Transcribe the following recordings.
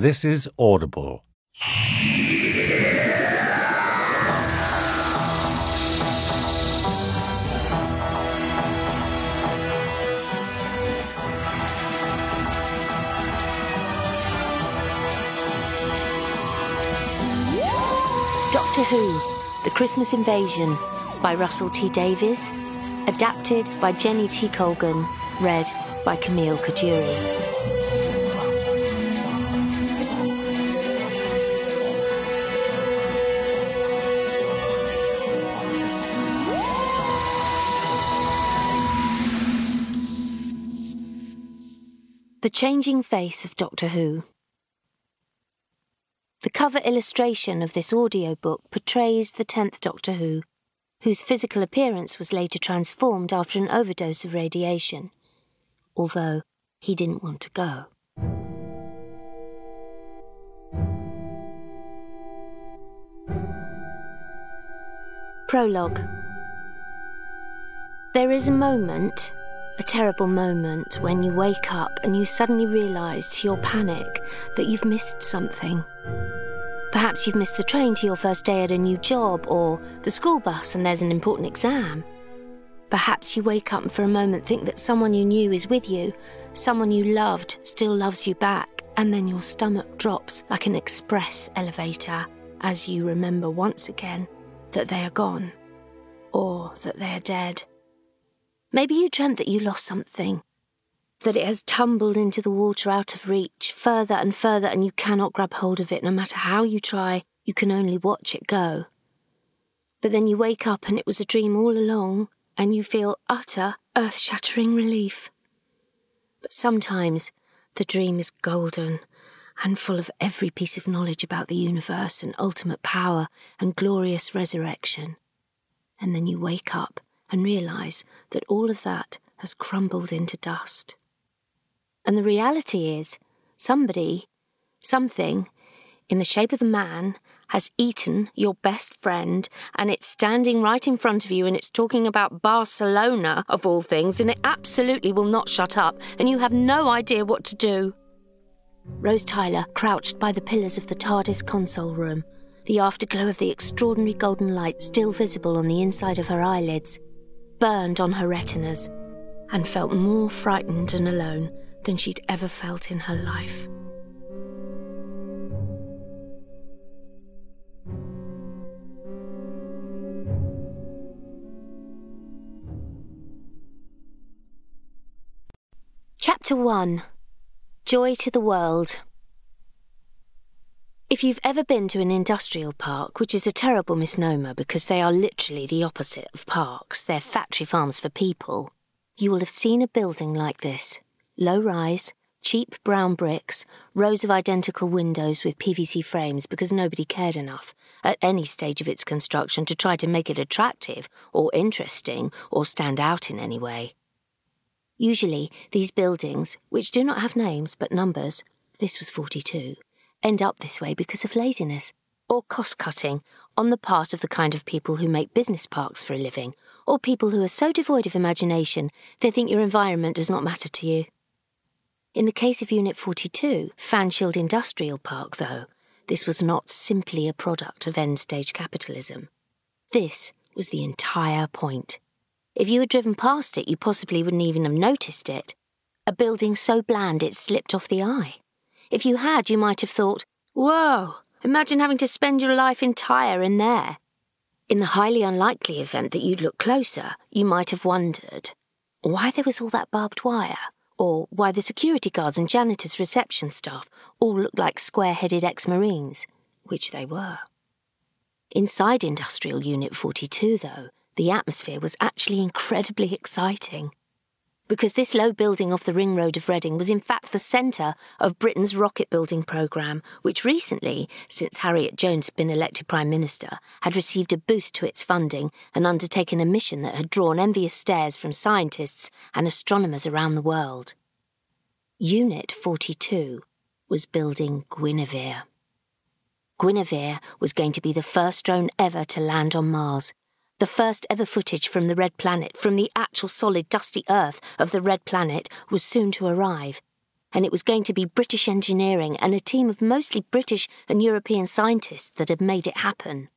This is Audible. Doctor Who The Christmas Invasion by Russell T Davies. Adapted by Jenny T. Colgan. Read by Camille Coduri. The Changing Face of Doctor Who. The cover illustration of this audiobook portrays the 10th Doctor Who, whose physical appearance was later transformed after an overdose of radiation, although he didn't want to go. Prologue There is a moment, a terrible moment, when you wake up and you suddenly realise to your panic that you've missed something. Perhaps you've missed the train to your first day at a new job, or the school bus and there's an important exam. Perhaps you wake up and for a moment think that someone you knew is with you, someone you loved still loves you back, and then your stomach drops like an express elevator as you remember once again that they are gone, or that they are dead. Maybe you dreamt that you lost something, that it has tumbled into the water out of reach, further and further, and you cannot grab hold of it. No matter how you try, you can only watch it go. But then you wake up and it was a dream all along, and you feel utter, earth shattering relief. But sometimes the dream is golden and full of every piece of knowledge about the universe and ultimate power and glorious resurrection. And then you wake up and realize that all of that has crumbled into dust. And the reality is, somebody, something, in the shape of a man, has eaten your best friend, and it's standing right in front of you, and it's talking about Barcelona, of all things, and it absolutely will not shut up, and you have no idea what to do. Rose Tyler crouched by the pillars of the TARDIS console room, the afterglow of the extraordinary golden light still visible on the inside of her eyelids, burned on her retinas, and felt more frightened and alone than she'd ever felt in her life. Chapter 1 Joy to the World. If you've ever been to an industrial park, which is a terrible misnomer because they are literally the opposite of parks, they're factory farms for people, you will have seen a building like this low rise, cheap brown bricks, rows of identical windows with PVC frames because nobody cared enough at any stage of its construction to try to make it attractive or interesting or stand out in any way. Usually, these buildings, which do not have names but numbers, this was 42, end up this way because of laziness or cost cutting on the part of the kind of people who make business parks for a living, or people who are so devoid of imagination they think your environment does not matter to you. In the case of Unit 42, Fanshield Industrial Park, though, this was not simply a product of end stage capitalism. This was the entire point. If you had driven past it, you possibly wouldn't even have noticed it. A building so bland it slipped off the eye. If you had, you might have thought, Whoa, imagine having to spend your life entire in there. In the highly unlikely event that you'd look closer, you might have wondered why there was all that barbed wire or why the security guards and janitors' reception staff all looked like square headed ex Marines, which they were. Inside Industrial Unit 42, though, the atmosphere was actually incredibly exciting. Because this low building off the ring road of Reading was in fact the centre of Britain's rocket building programme, which recently, since Harriet Jones had been elected Prime Minister, had received a boost to its funding and undertaken a mission that had drawn envious stares from scientists and astronomers around the world. Unit 42 was building Guinevere. Guinevere was going to be the first drone ever to land on Mars, the first ever footage from the Red Planet, from the actual solid dusty Earth of the Red Planet, was soon to arrive. and it was going to be British engineering and a team of mostly British and European scientists that had made it happen.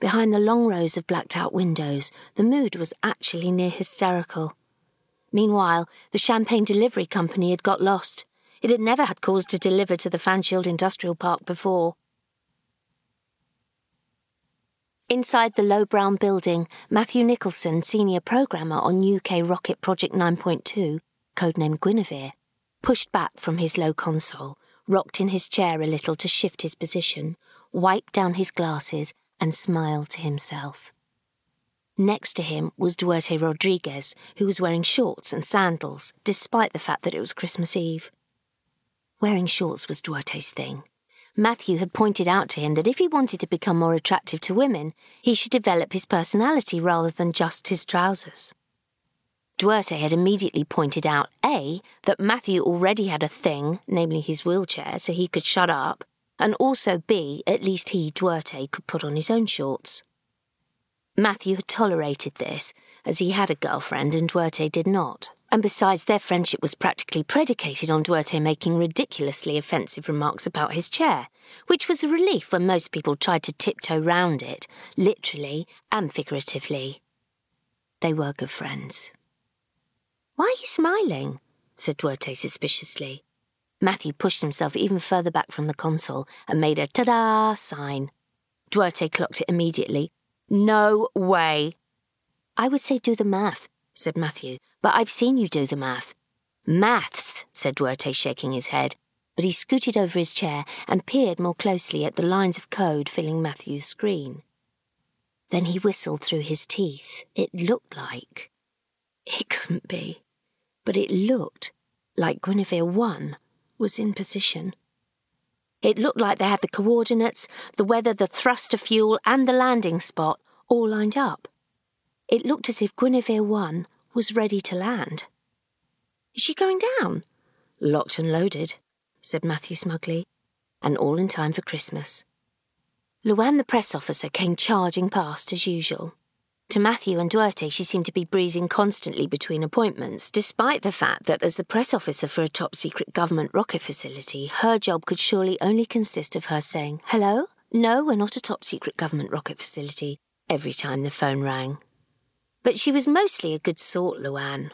Behind the long rows of blacked out windows, the mood was actually near hysterical. Meanwhile, the champagne delivery company had got lost. It had never had cause to deliver to the Fanshield Industrial Park before. Inside the low brown building, Matthew Nicholson, senior programmer on UK Rocket Project 9.2, codenamed Guinevere, pushed back from his low console, rocked in his chair a little to shift his position, wiped down his glasses, and smiled to himself. Next to him was Duarte Rodriguez, who was wearing shorts and sandals, despite the fact that it was Christmas Eve. Wearing shorts was Duarte's thing. Matthew had pointed out to him that if he wanted to become more attractive to women, he should develop his personality rather than just his trousers. Duarte had immediately pointed out A, that Matthew already had a thing, namely his wheelchair, so he could shut up, and also B, at least he, Duarte, could put on his own shorts. Matthew had tolerated this, as he had a girlfriend and Duarte did not. And besides, their friendship was practically predicated on Duarte making ridiculously offensive remarks about his chair, which was a relief when most people tried to tiptoe round it, literally and figuratively. They were good friends. Why are you smiling? said Duarte suspiciously. Matthew pushed himself even further back from the console and made a ta-da sign. Duarte clocked it immediately. No way. I would say do the math, said Matthew, but I've seen you do the math. Maths, said Duarte, shaking his head, but he scooted over his chair and peered more closely at the lines of code filling Matthew's screen. Then he whistled through his teeth. It looked like. It couldn't be. But it looked like Guinevere 1 was in position. It looked like they had the coordinates, the weather, the thrust of fuel, and the landing spot all lined up. It looked as if Guinevere 1 was ready to land. Is she going down? Locked and loaded, said Matthew smugly, and all in time for Christmas. Luann, the press officer, came charging past as usual. To Matthew and Duarte, she seemed to be breezing constantly between appointments, despite the fact that, as the press officer for a top secret government rocket facility, her job could surely only consist of her saying, Hello? No, we're not a top secret government rocket facility, every time the phone rang. But she was mostly a good sort, Luann.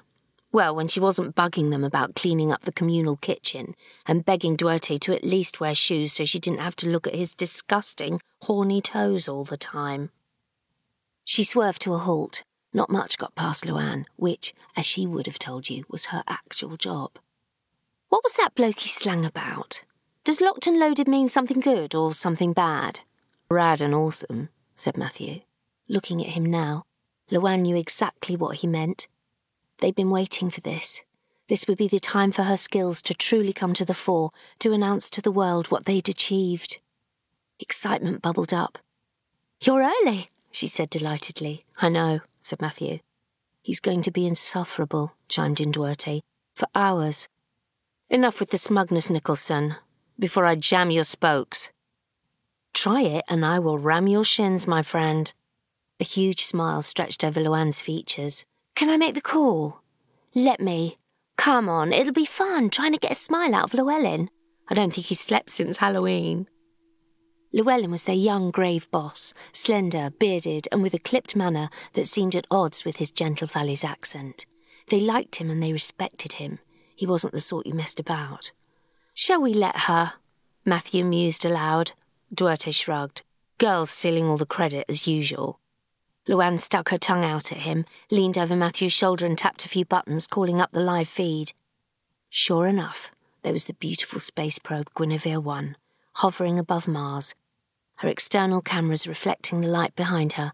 Well, when she wasn't bugging them about cleaning up the communal kitchen and begging Duarte to at least wear shoes so she didn't have to look at his disgusting, horny toes all the time. She swerved to a halt. Not much got past Luann, which, as she would have told you, was her actual job. What was that blokey slang about? Does locked and loaded mean something good or something bad? Rad and awesome, said Matthew. Looking at him now, Luann knew exactly what he meant. They'd been waiting for this. This would be the time for her skills to truly come to the fore, to announce to the world what they'd achieved. Excitement bubbled up. You're early, she said delightedly. I know, said Matthew. He's going to be insufferable, chimed in Duarte. For hours. Enough with the smugness, Nicholson, before I jam your spokes. Try it, and I will ram your shins, my friend. A huge smile stretched over Luann's features. Can I make the call? Let me. Come on, it'll be fun trying to get a smile out of Llewellyn. I don't think he's slept since Halloween. Llewellyn was their young, grave boss, slender, bearded, and with a clipped manner that seemed at odds with his gentle Valleys accent. They liked him and they respected him. He wasn't the sort you messed about. Shall we let her? Matthew mused aloud. Duarte shrugged. Girls stealing all the credit as usual. Luann stuck her tongue out at him, leaned over Matthew's shoulder and tapped a few buttons, calling up the live feed. Sure enough, there was the beautiful space probe Guinevere 1, hovering above Mars, her external cameras reflecting the light behind her,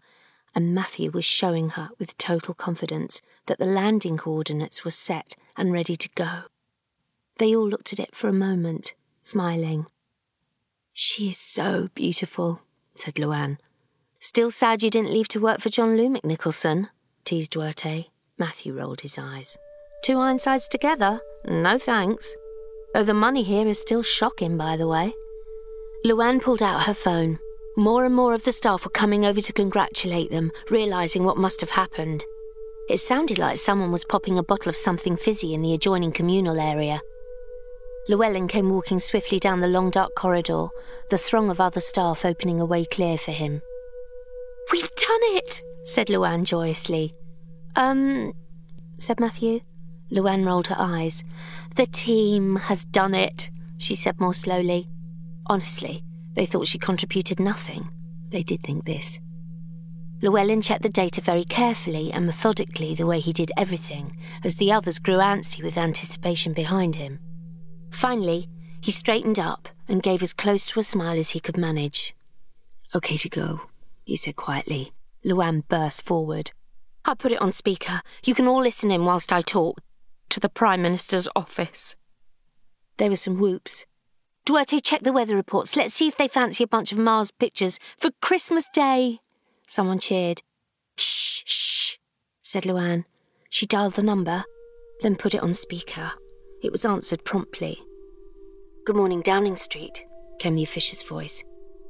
and Matthew was showing her with total confidence that the landing coordinates were set and ready to go. They all looked at it for a moment, smiling. She is so beautiful, said Luann. Still sad you didn't leave to work for John Lumick Nicholson, teased Duarte. Matthew rolled his eyes. Two Ironsides together? No thanks. Though the money here is still shocking, by the way. Luann pulled out her phone. More and more of the staff were coming over to congratulate them, realizing what must have happened. It sounded like someone was popping a bottle of something fizzy in the adjoining communal area. Llewellyn came walking swiftly down the long dark corridor, the throng of other staff opening a way clear for him. We've done it, said Luann joyously. Um, said Matthew. Luann rolled her eyes. The team has done it, she said more slowly. Honestly, they thought she contributed nothing. They did think this. Llewellyn checked the data very carefully and methodically the way he did everything, as the others grew antsy with anticipation behind him. Finally, he straightened up and gave as close to a smile as he could manage. Okay to go, he said quietly. Luann burst forward. I put it on speaker. You can all listen in whilst I talk. To the Prime Minister's office. There were some whoops. Duarte, check the weather reports. Let's see if they fancy a bunch of Mars pictures for Christmas Day. Someone cheered. Shh, shh, said Luann. She dialed the number, then put it on speaker. It was answered promptly. Good morning, Downing Street, came the officious voice.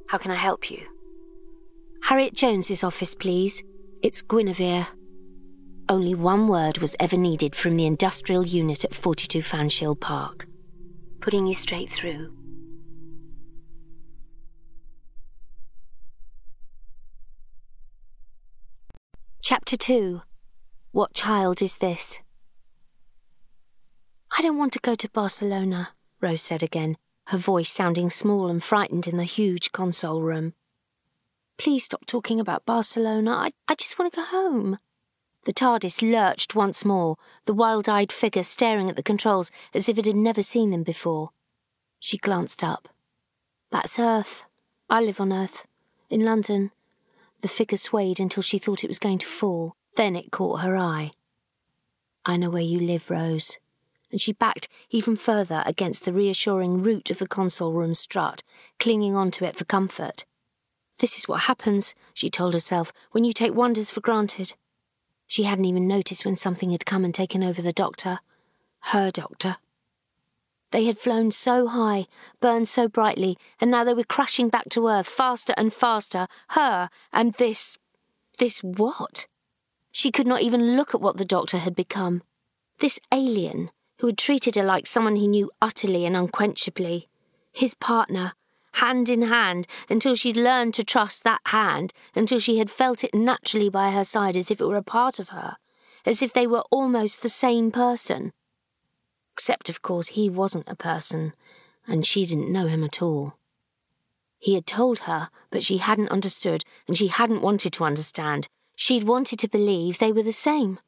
How can I help you? Harriet Jones's office, please. It's Guinevere. Only one word was ever needed from the industrial unit at 42 Fanshill Park. Putting you straight through. Chapter 2 What Child Is This? I don't want to go to Barcelona, Rose said again, her voice sounding small and frightened in the huge console room. Please stop talking about Barcelona. I, I just want to go home. The TARDIS lurched once more, the wild eyed figure staring at the controls as if it had never seen them before. She glanced up. That's Earth. I live on Earth. In London. The figure swayed until she thought it was going to fall. Then it caught her eye. I know where you live, Rose. And she backed even further against the reassuring root of the console room strut, clinging onto it for comfort. This is what happens, she told herself, when you take wonders for granted. She hadn't even noticed when something had come and taken over the doctor. Her doctor. They had flown so high, burned so brightly, and now they were crashing back to earth faster and faster. Her and this. this what? She could not even look at what the doctor had become. This alien, who had treated her like someone he knew utterly and unquenchably. His partner, hand in hand, until she'd learned to trust that hand, until she had felt it naturally by her side as if it were a part of her, as if they were almost the same person. Except, of course, he wasn't a person, and she didn't know him at all. He had told her, but she hadn't understood, and she hadn't wanted to understand. She'd wanted to believe they were the same,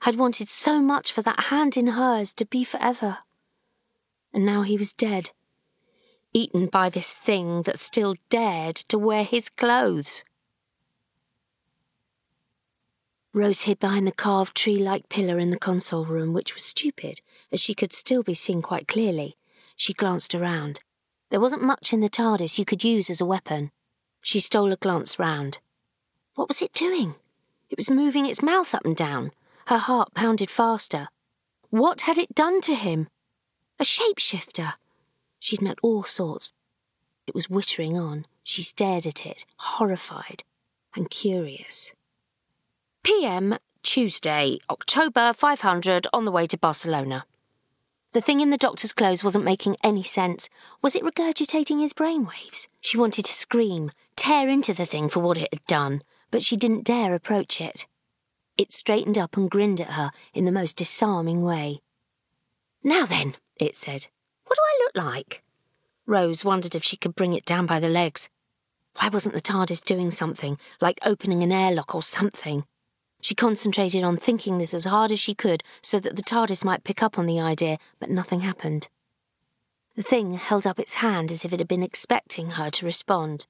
had wanted so much for that hand in hers to be forever. And now he was dead eaten by this thing that still dared to wear his clothes. Rose hid behind the carved tree like pillar in the console room, which was stupid, as she could still be seen quite clearly. She glanced around. There wasn't much in the TARDIS you could use as a weapon. She stole a glance round. What was it doing? It was moving its mouth up and down. Her heart pounded faster. What had it done to him? A shapeshifter. She'd met all sorts. It was wittering on. She stared at it, horrified and curious. PM, Tuesday, October 500, on the way to Barcelona. The thing in the doctor's clothes wasn't making any sense. Was it regurgitating his brainwaves? She wanted to scream, tear into the thing for what it had done, but she didn't dare approach it. It straightened up and grinned at her in the most disarming way. Now then, it said, what do I look like? Rose wondered if she could bring it down by the legs. Why wasn't the TARDIS doing something, like opening an airlock or something? She concentrated on thinking this as hard as she could so that the TARDIS might pick up on the idea, but nothing happened. The thing held up its hand as if it had been expecting her to respond.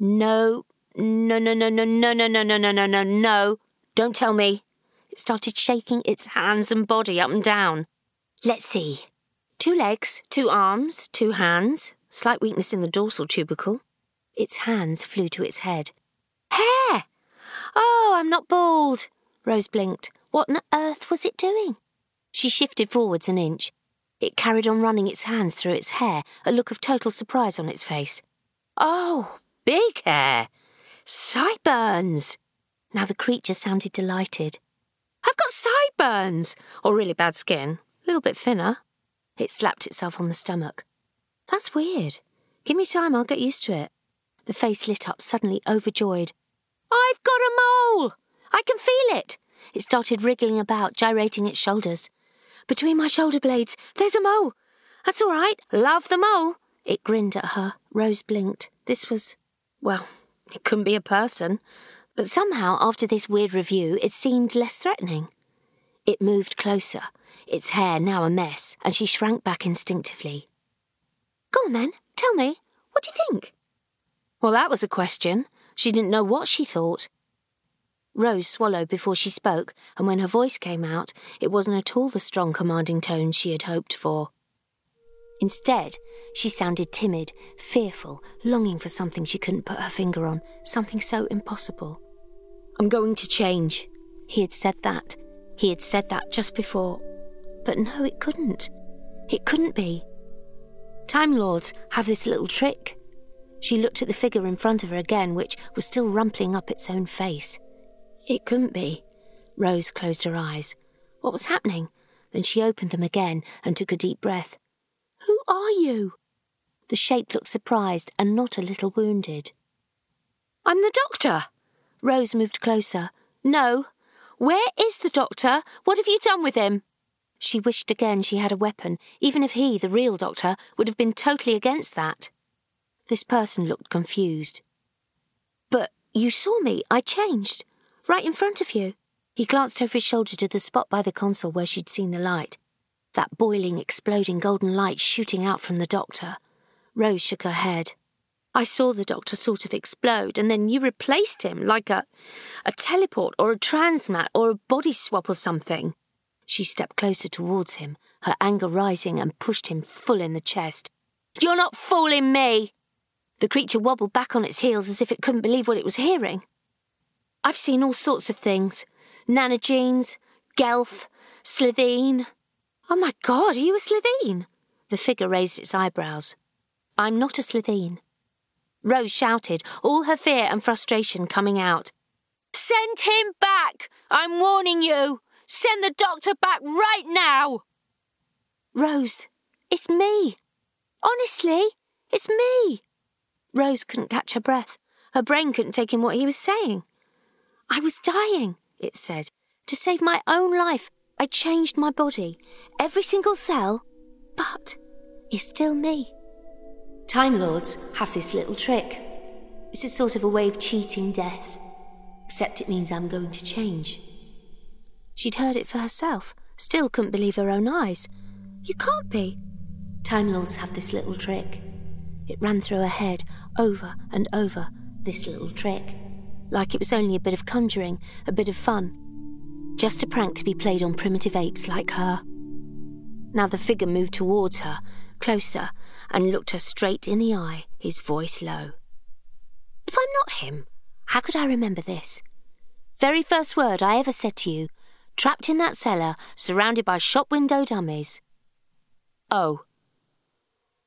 No, no, no, no, no, no, no, no, no, no, no, no, no. Don't tell me. It started shaking its hands and body up and down. Let's see. Two legs, two arms, two hands, slight weakness in the dorsal tubercle. Its hands flew to its head. Hair! Oh, I'm not bald. Rose blinked. What on earth was it doing? She shifted forwards an inch. It carried on running its hands through its hair, a look of total surprise on its face. Oh, big hair! Sideburns! Now the creature sounded delighted. I've got sideburns! Or really bad skin. A little bit thinner. It slapped itself on the stomach. That's weird. Give me time, I'll get used to it. The face lit up, suddenly overjoyed. I've got a mole! I can feel it! It started wriggling about, gyrating its shoulders. Between my shoulder blades, there's a mole. That's all right. Love the mole. It grinned at her. Rose blinked. This was, well, it couldn't be a person. But somehow, after this weird review, it seemed less threatening. It moved closer, its hair now a mess, and she shrank back instinctively. Go on then, tell me. What do you think? Well, that was a question. She didn't know what she thought. Rose swallowed before she spoke, and when her voice came out, it wasn't at all the strong, commanding tone she had hoped for. Instead, she sounded timid, fearful, longing for something she couldn't put her finger on, something so impossible. I'm going to change. He had said that. He had said that just before. But no, it couldn't. It couldn't be. Time Lords have this little trick. She looked at the figure in front of her again, which was still rumpling up its own face. It couldn't be. Rose closed her eyes. What was happening? Then she opened them again and took a deep breath. Who are you? The shape looked surprised and not a little wounded. I'm the doctor. Rose moved closer. No. Where is the doctor? What have you done with him? She wished again she had a weapon, even if he, the real doctor, would have been totally against that. This person looked confused. But you saw me. I changed. Right in front of you. He glanced over his shoulder to the spot by the console where she'd seen the light. That boiling, exploding golden light shooting out from the doctor. Rose shook her head. I saw the doctor sort of explode, and then you replaced him like a, a teleport or a transmat or a body swap or something. She stepped closer towards him, her anger rising, and pushed him full in the chest. You're not fooling me! The creature wobbled back on its heels as if it couldn't believe what it was hearing. I've seen all sorts of things. Nanogenes, Gelth, Slitheen. Oh my god, are you a Slitheen? The figure raised its eyebrows. I'm not a Slitheen. Rose shouted, all her fear and frustration coming out. Send him back! I'm warning you! Send the doctor back right now! Rose, it's me. Honestly, it's me. Rose couldn't catch her breath. Her brain couldn't take in what he was saying. I was dying, it said. To save my own life, I changed my body, every single cell, but it's still me. Time Lords have this little trick. It's a sort of a way of cheating death, except it means I'm going to change. She'd heard it for herself, still couldn't believe her own eyes. You can't be. Time Lords have this little trick. It ran through her head, over and over, this little trick like it was only a bit of conjuring, a bit of fun. Just a prank to be played on primitive apes like her. Now the figure moved towards her, closer, and looked her straight in the eye, his voice low. If I'm not him, how could I remember this? Very first word I ever said to you, trapped in that cellar, surrounded by shop window dummies. Oh.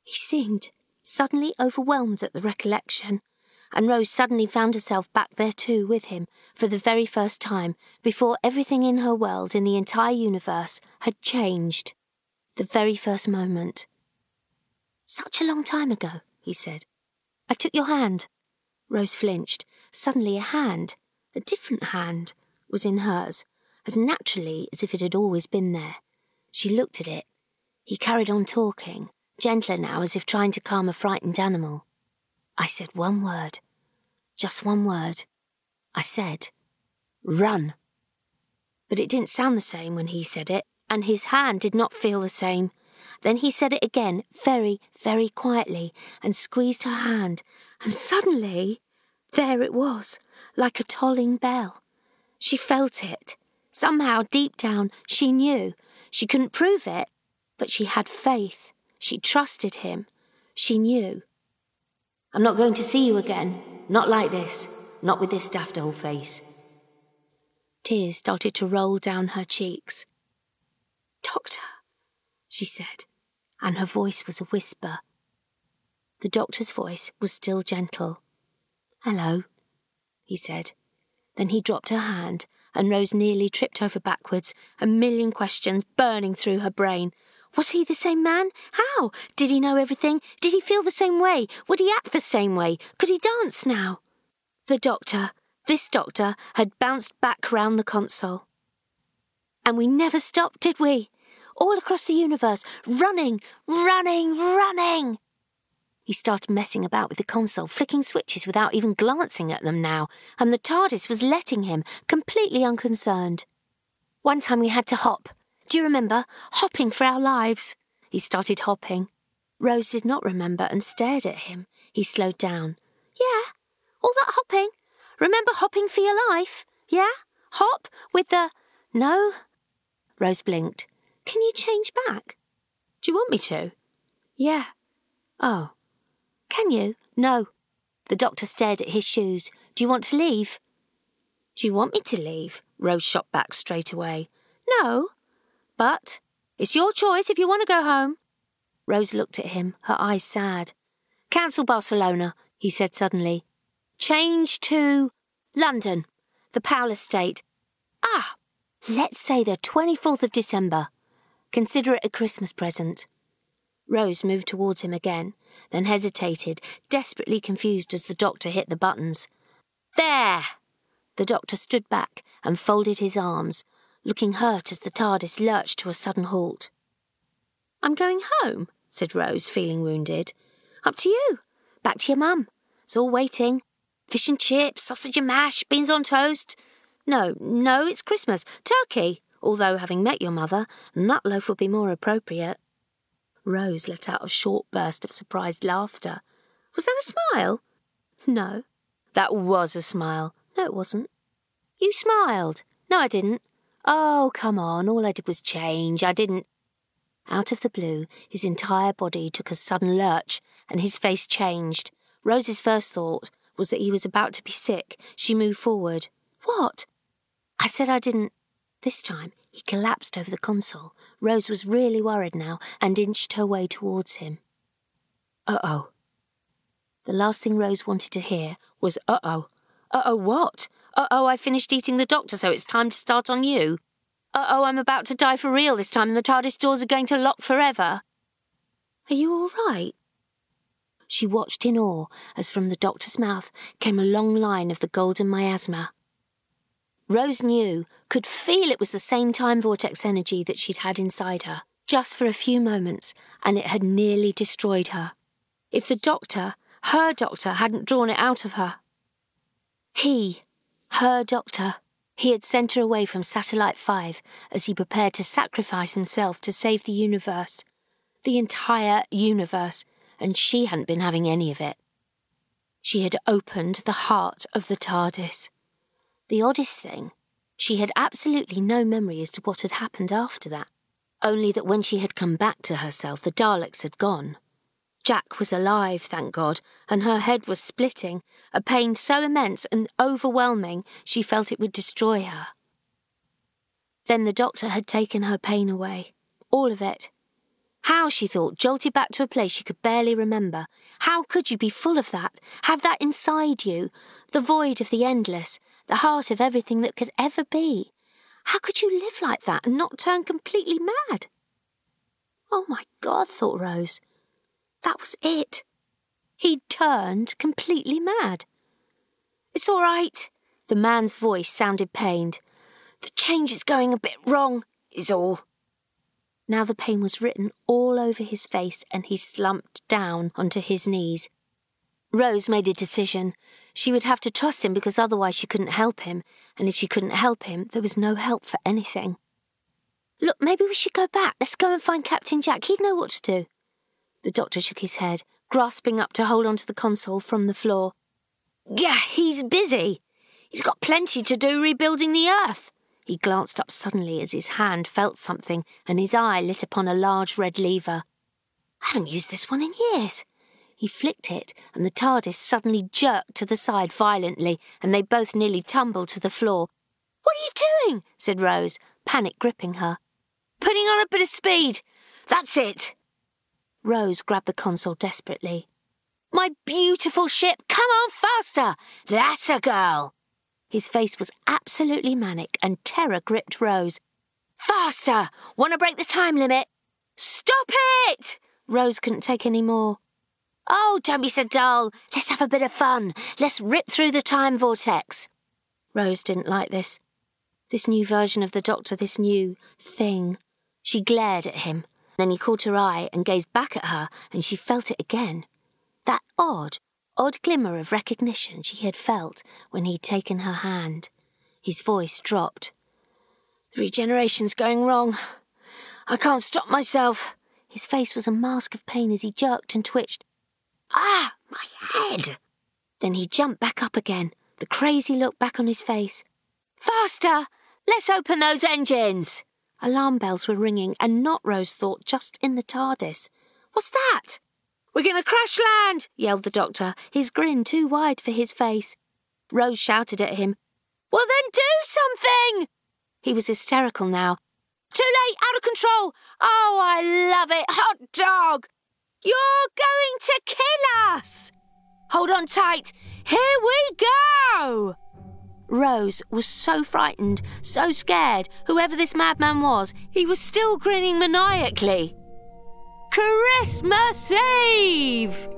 He seemed suddenly overwhelmed at the recollection and Rose suddenly found herself back there too with him for the very first time before everything in her world, in the entire universe, had changed. The very first moment. Such a long time ago, he said. I took your hand. Rose flinched. Suddenly a hand, a different hand, was in hers, as naturally as if it had always been there. She looked at it. He carried on talking, gentler now as if trying to calm a frightened animal. I said one word. Just one word. I said, Run. But it didn't sound the same when he said it, and his hand did not feel the same. Then he said it again, very, very quietly, and squeezed her hand, and suddenly, there it was, like a tolling bell. She felt it. Somehow, deep down, she knew. She couldn't prove it, but she had faith. She trusted him. She knew. I'm not going to see you again. Not like this. Not with this daft old face. Tears started to roll down her cheeks. Doctor, she said, and her voice was a whisper. The doctor's voice was still gentle. Hello, he said. Then he dropped her hand, and Rose nearly tripped over backwards, a million questions burning through her brain. Was he the same man? How? Did he know everything? Did he feel the same way? Would he act the same way? Could he dance now? The doctor, this doctor, had bounced back round the console. And we never stopped, did we? All across the universe, running, running, running. He started messing about with the console, flicking switches without even glancing at them now, and the TARDIS was letting him, completely unconcerned. One time we had to hop. Do you remember? Hopping for our lives. He started hopping. Rose did not remember and stared at him. He slowed down. Yeah, all that hopping. Remember hopping for your life? Yeah? Hop with the. No? Rose blinked. Can you change back? Do you want me to? Yeah. Oh. Can you? No. The doctor stared at his shoes. Do you want to leave? Do you want me to leave? Rose shot back straight away. No. But it's your choice if you want to go home. Rose looked at him, her eyes sad. Cancel Barcelona, he said suddenly. Change to London, the Powell estate. Ah, let's say the 24th of December. Consider it a Christmas present. Rose moved towards him again, then hesitated, desperately confused as the doctor hit the buttons. There! The doctor stood back and folded his arms, looking hurt as the TARDIS lurched to a sudden halt. I'm going home, said Rose, feeling wounded. Up to you. Back to your mum. It's all waiting. Fish and chips, sausage and mash, beans on toast. No, no, it's Christmas. Turkey. Although, having met your mother, nutloaf would be more appropriate. Rose let out a short burst of surprised laughter. Was that a smile? No. That was a smile. No, it wasn't. You smiled. No, I didn't. Oh, come on, all I did was change. I didn't. Out of the blue, his entire body took a sudden lurch, and his face changed. Rose's first thought was that he was about to be sick. She moved forward. What? I said I didn't. This time, he collapsed over the console. Rose was really worried now and inched her way towards him. Uh oh. The last thing Rose wanted to hear was uh oh. Uh oh, what? Uh oh, I finished eating the doctor, so it's time to start on you. Uh oh, I'm about to die for real this time, and the TARDIS doors are going to lock forever. Are you all right? She watched in awe as from the doctor's mouth came a long line of the golden miasma. Rose knew, could feel it was the same time vortex energy that she'd had inside her, just for a few moments, and it had nearly destroyed her. If the doctor, her doctor, hadn't drawn it out of her. He, her doctor. He had sent her away from Satellite 5 as he prepared to sacrifice himself to save the universe. The entire universe, and she hadn't been having any of it. She had opened the heart of the TARDIS. The oddest thing, she had absolutely no memory as to what had happened after that, only that when she had come back to herself, the Daleks had gone. Jack was alive, thank God, and her head was splitting, a pain so immense and overwhelming she felt it would destroy her. Then the doctor had taken her pain away, all of it. How, she thought, jolted back to a place she could barely remember. How could you be full of that, have that inside you, the void of the endless, the heart of everything that could ever be? How could you live like that and not turn completely mad? Oh my God, thought Rose. That was it. He'd turned completely mad. It's all right. The man's voice sounded pained. The change is going a bit wrong, is all. Now the pain was written all over his face and he slumped down onto his knees. Rose made a decision. She would have to trust him because otherwise she couldn't help him, and if she couldn't help him, there was no help for anything. Look, maybe we should go back. Let's go and find Captain Jack. He'd know what to do. The doctor shook his head, grasping up to hold onto the console from the floor. Yeah, he's busy. He's got plenty to do rebuilding the earth. He glanced up suddenly as his hand felt something and his eye lit upon a large red lever. I haven't used this one in years. He flicked it, and the TARDIS suddenly jerked to the side violently, and they both nearly tumbled to the floor. What are you doing? said Rose, panic gripping her. Putting on a bit of speed. That's it. Rose grabbed the console desperately. My beautiful ship, come on faster! That's a girl! His face was absolutely manic, and terror gripped Rose. Faster! Want to break the time limit? Stop it! Rose couldn't take any more. Oh, don't be so dull. Let's have a bit of fun. Let's rip through the time vortex. Rose didn't like this. This new version of the doctor, this new thing. She glared at him. Then he caught her eye and gazed back at her, and she felt it again. That odd, odd glimmer of recognition she had felt when he'd taken her hand. His voice dropped. The regeneration's going wrong. I can't stop myself. His face was a mask of pain as he jerked and twitched. Ah, my head! Then he jumped back up again, the crazy look back on his face. Faster! Let's open those engines! Alarm bells were ringing, and not Rose thought, just in the TARDIS. What's that? We're going to crash land, yelled the doctor, his grin too wide for his face. Rose shouted at him. Well, then do something! He was hysterical now. Too late, out of control. Oh, I love it, hot dog. You're going to kill us! Hold on tight. Here we go! Rose was so frightened, so scared, whoever this madman was, he was still grinning maniacally. Christmas Eve!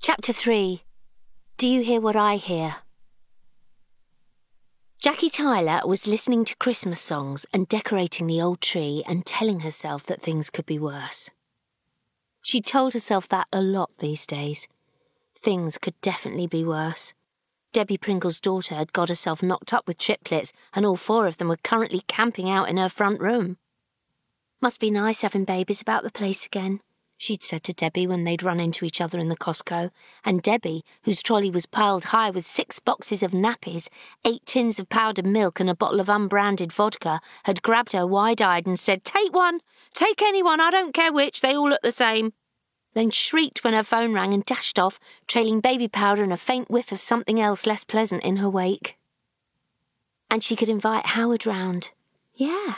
Chapter 3 do you hear what I hear? Jackie Tyler was listening to Christmas songs and decorating the old tree and telling herself that things could be worse. She told herself that a lot these days. Things could definitely be worse. Debbie Pringle's daughter had got herself knocked up with triplets, and all four of them were currently camping out in her front room. Must be nice having babies about the place again she'd said to Debbie when they'd run into each other in the Costco, and Debbie, whose trolley was piled high with six boxes of nappies, eight tins of powdered milk, and a bottle of unbranded vodka, had grabbed her wide eyed and said, Take one! Take any one, I don't care which, they all look the same. Then shrieked when her phone rang and dashed off, trailing baby powder and a faint whiff of something else less pleasant in her wake. And she could invite Howard round. Yeah,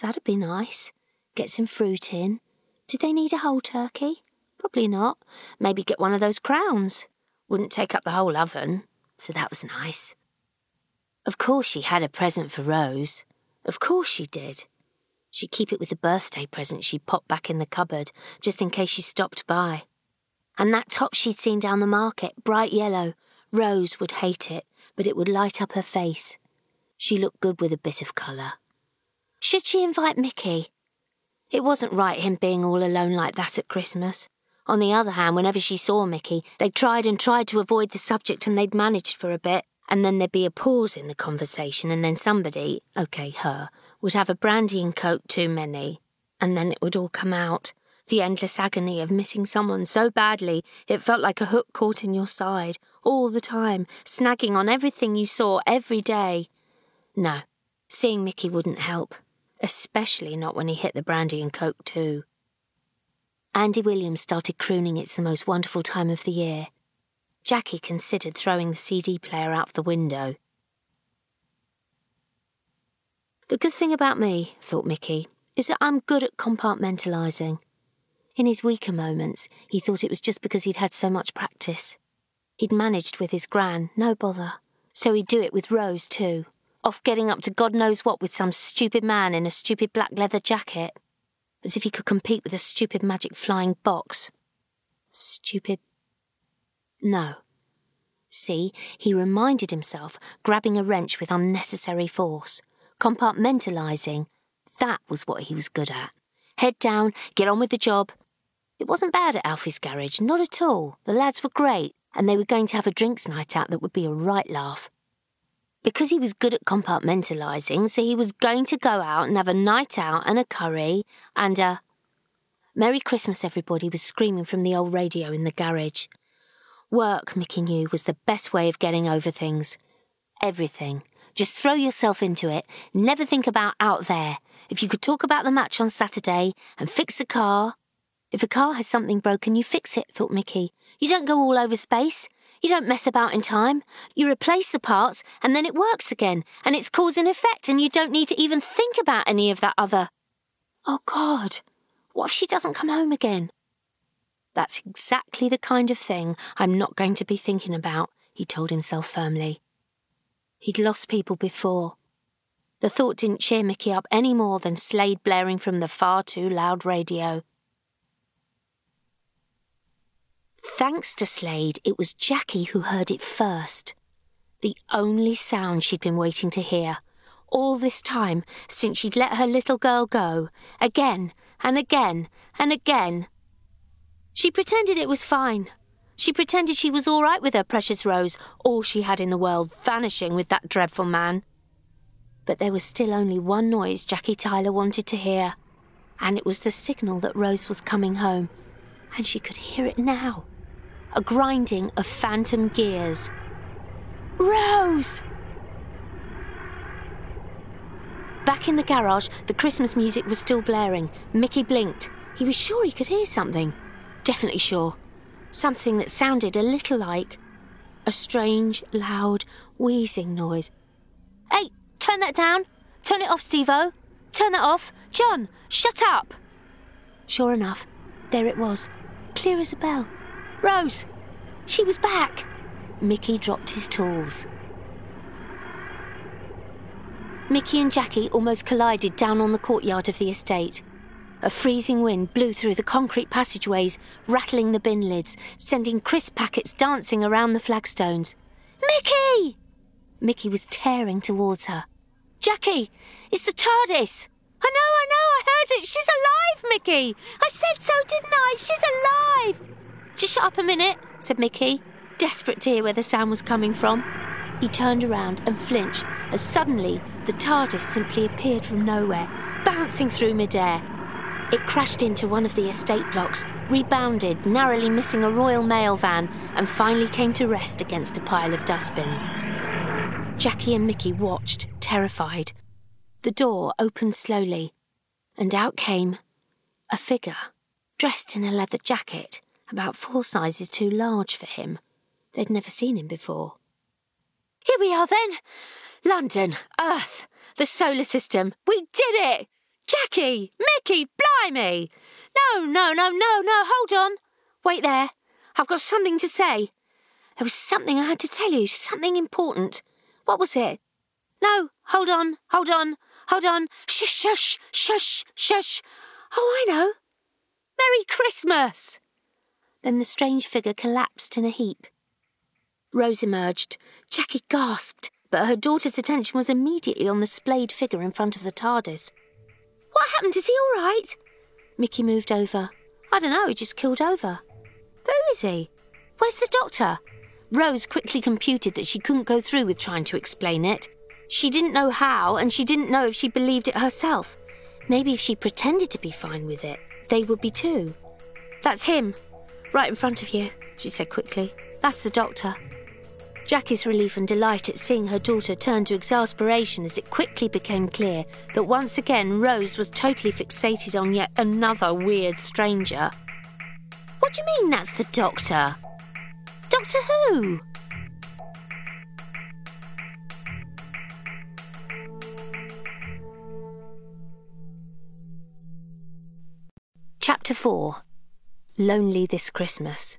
that'd be nice. Get some fruit in did they need a whole turkey? Probably not. Maybe get one of those crowns. Wouldn't take up the whole oven, so that was nice. Of course she had a present for Rose. Of course she did. She'd keep it with the birthday present she'd popped back in the cupboard, just in case she stopped by. And that top she'd seen down the market, bright yellow, Rose would hate it, but it would light up her face. She looked good with a bit of colour. Should she invite Mickey? It wasn't right him being all alone like that at Christmas. On the other hand, whenever she saw Mickey, they tried and tried to avoid the subject and they'd managed for a bit, and then there'd be a pause in the conversation, and then somebody, okay, her, would have a brandy and coke too many, and then it would all come out. The endless agony of missing someone so badly it felt like a hook caught in your side, all the time, snagging on everything you saw every day. No, seeing Mickey wouldn't help especially not when he hit the brandy and coke too. Andy Williams started crooning It's the Most Wonderful Time of the Year. Jackie considered throwing the CD player out the window. The good thing about me, thought Mickey, is that I'm good at compartmentalising. In his weaker moments, he thought it was just because he'd had so much practice. He'd managed with his gran, no bother. So he'd do it with Rose, too off getting up to God knows what with some stupid man in a stupid black leather jacket. As if he could compete with a stupid magic flying box. Stupid. No. See, he reminded himself, grabbing a wrench with unnecessary force. Compartmentalising. That was what he was good at. Head down, get on with the job. It wasn't bad at Alfie's garage, not at all. The lads were great, and they were going to have a drinks night out that would be a right laugh because he was good at compartmentalising, so he was going to go out and have a night out and a curry and a. Merry Christmas, everybody was screaming from the old radio in the garage. Work, Mickey knew, was the best way of getting over things. Everything. Just throw yourself into it. Never think about out there. If you could talk about the match on Saturday and fix a car. If a car has something broken, you fix it, thought Mickey. You don't go all over space. You don't mess about in time. You replace the parts and then it works again, and it's cause and effect, and you don't need to even think about any of that other. Oh God, what if she doesn't come home again? That's exactly the kind of thing I'm not going to be thinking about, he told himself firmly. He'd lost people before. The thought didn't cheer Mickey up any more than Slade blaring from the far too loud radio. Thanks to Slade, it was Jackie who heard it first. The only sound she'd been waiting to hear. All this time since she'd let her little girl go. Again and again and again. She pretended it was fine. She pretended she was all right with her precious Rose, all she had in the world, vanishing with that dreadful man. But there was still only one noise Jackie Tyler wanted to hear, and it was the signal that Rose was coming home, and she could hear it now a grinding of phantom gears. Rose! Back in the garage, the Christmas music was still blaring. Mickey blinked. He was sure he could hear something. Definitely sure. Something that sounded a little like a strange, loud, wheezing noise. Hey, turn that down. Turn it off, Steve-O. Turn that off. John, shut up. Sure enough, there it was, clear as a bell. Rose! She was back! Mickey dropped his tools. Mickey and Jackie almost collided down on the courtyard of the estate. A freezing wind blew through the concrete passageways, rattling the bin lids, sending crisp packets dancing around the flagstones. Mickey! Mickey was tearing towards her. Jackie, it's the TARDIS! I know, I know, I heard it! She's alive, Mickey! I said so, didn't I? She's alive! Just shut up a minute, said Mickey, desperate to hear where the sound was coming from. He turned around and flinched as suddenly the TARDIS simply appeared from nowhere, bouncing through midair. It crashed into one of the estate blocks, rebounded, narrowly missing a Royal Mail van, and finally came to rest against a pile of dustbins. Jackie and Mickey watched, terrified. The door opened slowly, and out came a figure, dressed in a leather jacket about four sizes too large for him. They'd never seen him before. Here we are then! London, Earth, the solar system. We did it! Jackie! Mickey! Blimey! No, no, no, no, no, hold on. Wait there. I've got something to say. There was something I had to tell you, something important. What was it? No, hold on, hold on, hold on. Shush, shush, shush, shush. Oh, I know. Merry Christmas! Then the strange figure collapsed in a heap. Rose emerged. Jackie gasped, but her daughter's attention was immediately on the splayed figure in front of the TARDIS. What happened? Is he all right? Mickey moved over. I don't know, he just killed over. Who is he? Where's the doctor? Rose quickly computed that she couldn't go through with trying to explain it. She didn't know how, and she didn't know if she believed it herself. Maybe if she pretended to be fine with it, they would be too. That's him, Right in front of you, she said quickly. That's the doctor. Jackie's relief and delight at seeing her daughter turned to exasperation as it quickly became clear that once again Rose was totally fixated on yet another weird stranger. What do you mean that's the doctor? Doctor who? Chapter 4 lonely this Christmas.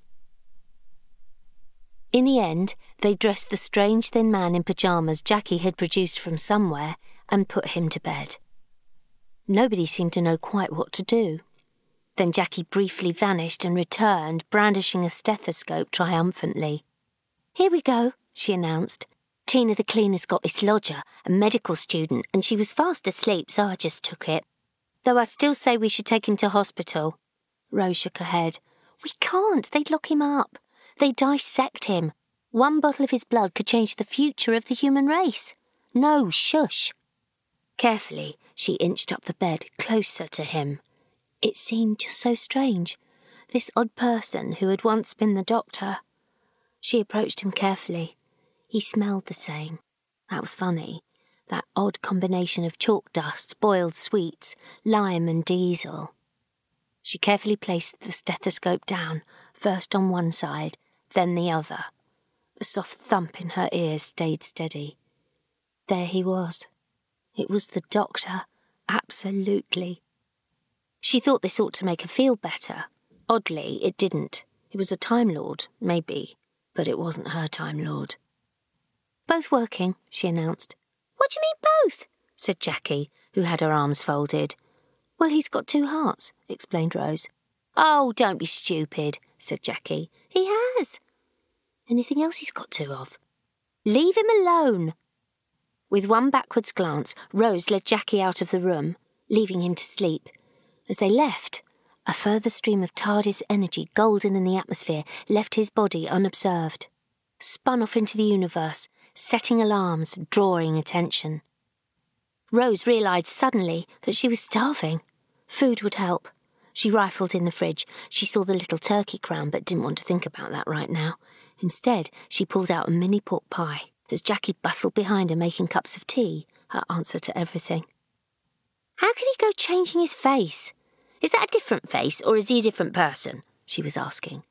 In the end, they dressed the strange thin man in pyjamas Jackie had produced from somewhere and put him to bed. Nobody seemed to know quite what to do. Then Jackie briefly vanished and returned, brandishing a stethoscope triumphantly. Here we go, she announced. Tina the cleaner's got this lodger, a medical student, and she was fast asleep, so I just took it. Though I still say we should take him to hospital. Rose shook her head. We can't. They'd lock him up. They'd dissect him. One bottle of his blood could change the future of the human race. No, shush. Carefully, she inched up the bed, closer to him. It seemed just so strange. This odd person who had once been the doctor. She approached him carefully. He smelled the same. That was funny. That odd combination of chalk dust, boiled sweets, lime, and diesel. She carefully placed the stethoscope down, first on one side, then the other. The soft thump in her ears stayed steady. There he was. It was the doctor, absolutely. She thought this ought to make her feel better. Oddly, it didn't. He was a Time Lord, maybe, but it wasn't her Time Lord. Both working, she announced. What do you mean both? said Jackie, who had her arms folded. Well, he's got two hearts, explained Rose. Oh, don't be stupid, said Jackie. He has. Anything else he's got two of? Leave him alone. With one backwards glance, Rose led Jackie out of the room, leaving him to sleep. As they left, a further stream of TARDIS energy, golden in the atmosphere, left his body unobserved, spun off into the universe, setting alarms, drawing attention. Rose realised suddenly that she was starving. Food would help. She rifled in the fridge. She saw the little turkey crown, but didn't want to think about that right now. Instead, she pulled out a mini pork pie as Jackie bustled behind her making cups of tea, her answer to everything. How could he go changing his face? Is that a different face, or is he a different person? she was asking.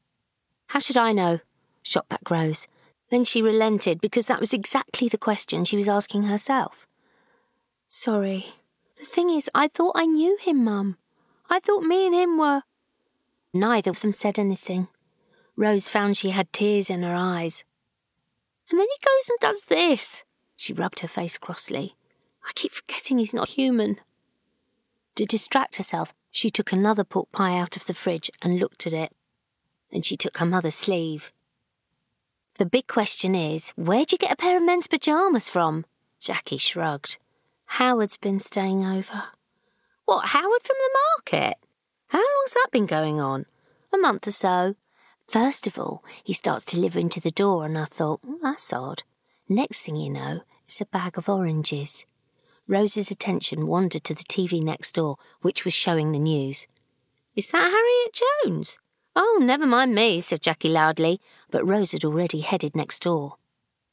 How should I know? shot back Rose. Then she relented because that was exactly the question she was asking herself. Sorry. The thing is, I thought I knew him, Mum. I thought me and him were. Neither of them said anything. Rose found she had tears in her eyes. And then he goes and does this. She rubbed her face crossly. I keep forgetting he's not human. To distract herself, she took another pork pie out of the fridge and looked at it. Then she took her mother's sleeve. The big question is, where'd you get a pair of men's pyjamas from? Jackie shrugged. Howard's been staying over. What, Howard from the market? How long's that been going on? A month or so. First of all, he starts delivering to the door, and I thought, well, that's odd. Next thing you know, it's a bag of oranges. Rose's attention wandered to the TV next door, which was showing the news. Is that Harriet Jones? Oh, never mind me, said Jackie loudly, but Rose had already headed next door.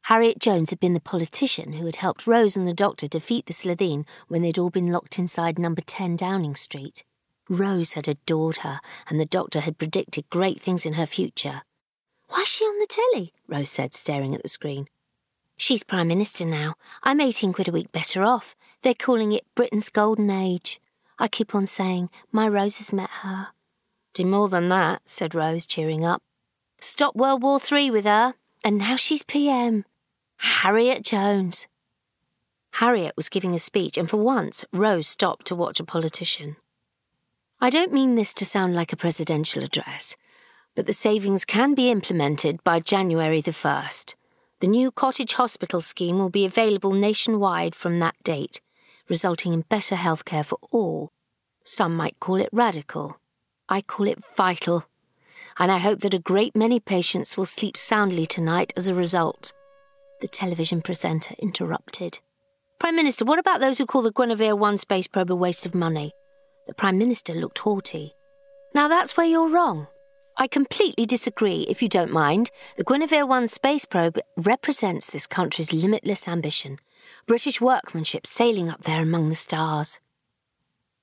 Harriet Jones had been the politician who had helped Rose and the doctor defeat the Slitheen when they'd all been locked inside number 10 Downing Street. Rose had adored her, and the doctor had predicted great things in her future. Why's she on the telly? Rose said, staring at the screen. She's Prime Minister now. I'm 18 quid a week better off. They're calling it Britain's Golden Age. I keep on saying, my Rose has met her. Do more than that, said Rose, cheering up. Stop World War Three with her, and now she's PM. Harriet Jones. Harriet was giving a speech, and for once, Rose stopped to watch a politician. I don't mean this to sound like a presidential address, but the savings can be implemented by January the 1st. The new cottage hospital scheme will be available nationwide from that date, resulting in better healthcare for all. Some might call it radical. I call it vital. And I hope that a great many patients will sleep soundly tonight as a result. The television presenter interrupted. Prime Minister, what about those who call the Guinevere 1 space probe a waste of money? The Prime Minister looked haughty. Now that's where you're wrong. I completely disagree, if you don't mind. The Guinevere 1 space probe represents this country's limitless ambition. British workmanship sailing up there among the stars.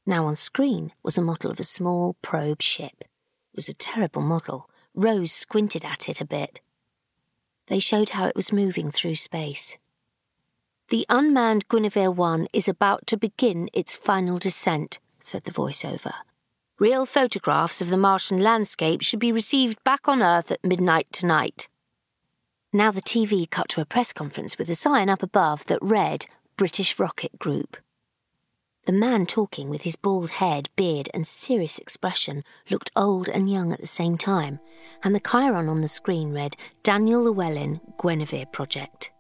Now on screen was a model of a small probe ship. It was a terrible model. Rose squinted at it a bit. They showed how it was moving through space. The unmanned Guinevere 1 is about to begin its final descent, said the voiceover. Real photographs of the Martian landscape should be received back on Earth at midnight tonight. Now the TV cut to a press conference with a sign up above that read British Rocket Group. The man talking, with his bald head, beard, and serious expression, looked old and young at the same time, and the chyron on the screen read Daniel Llewellyn Guinevere Project.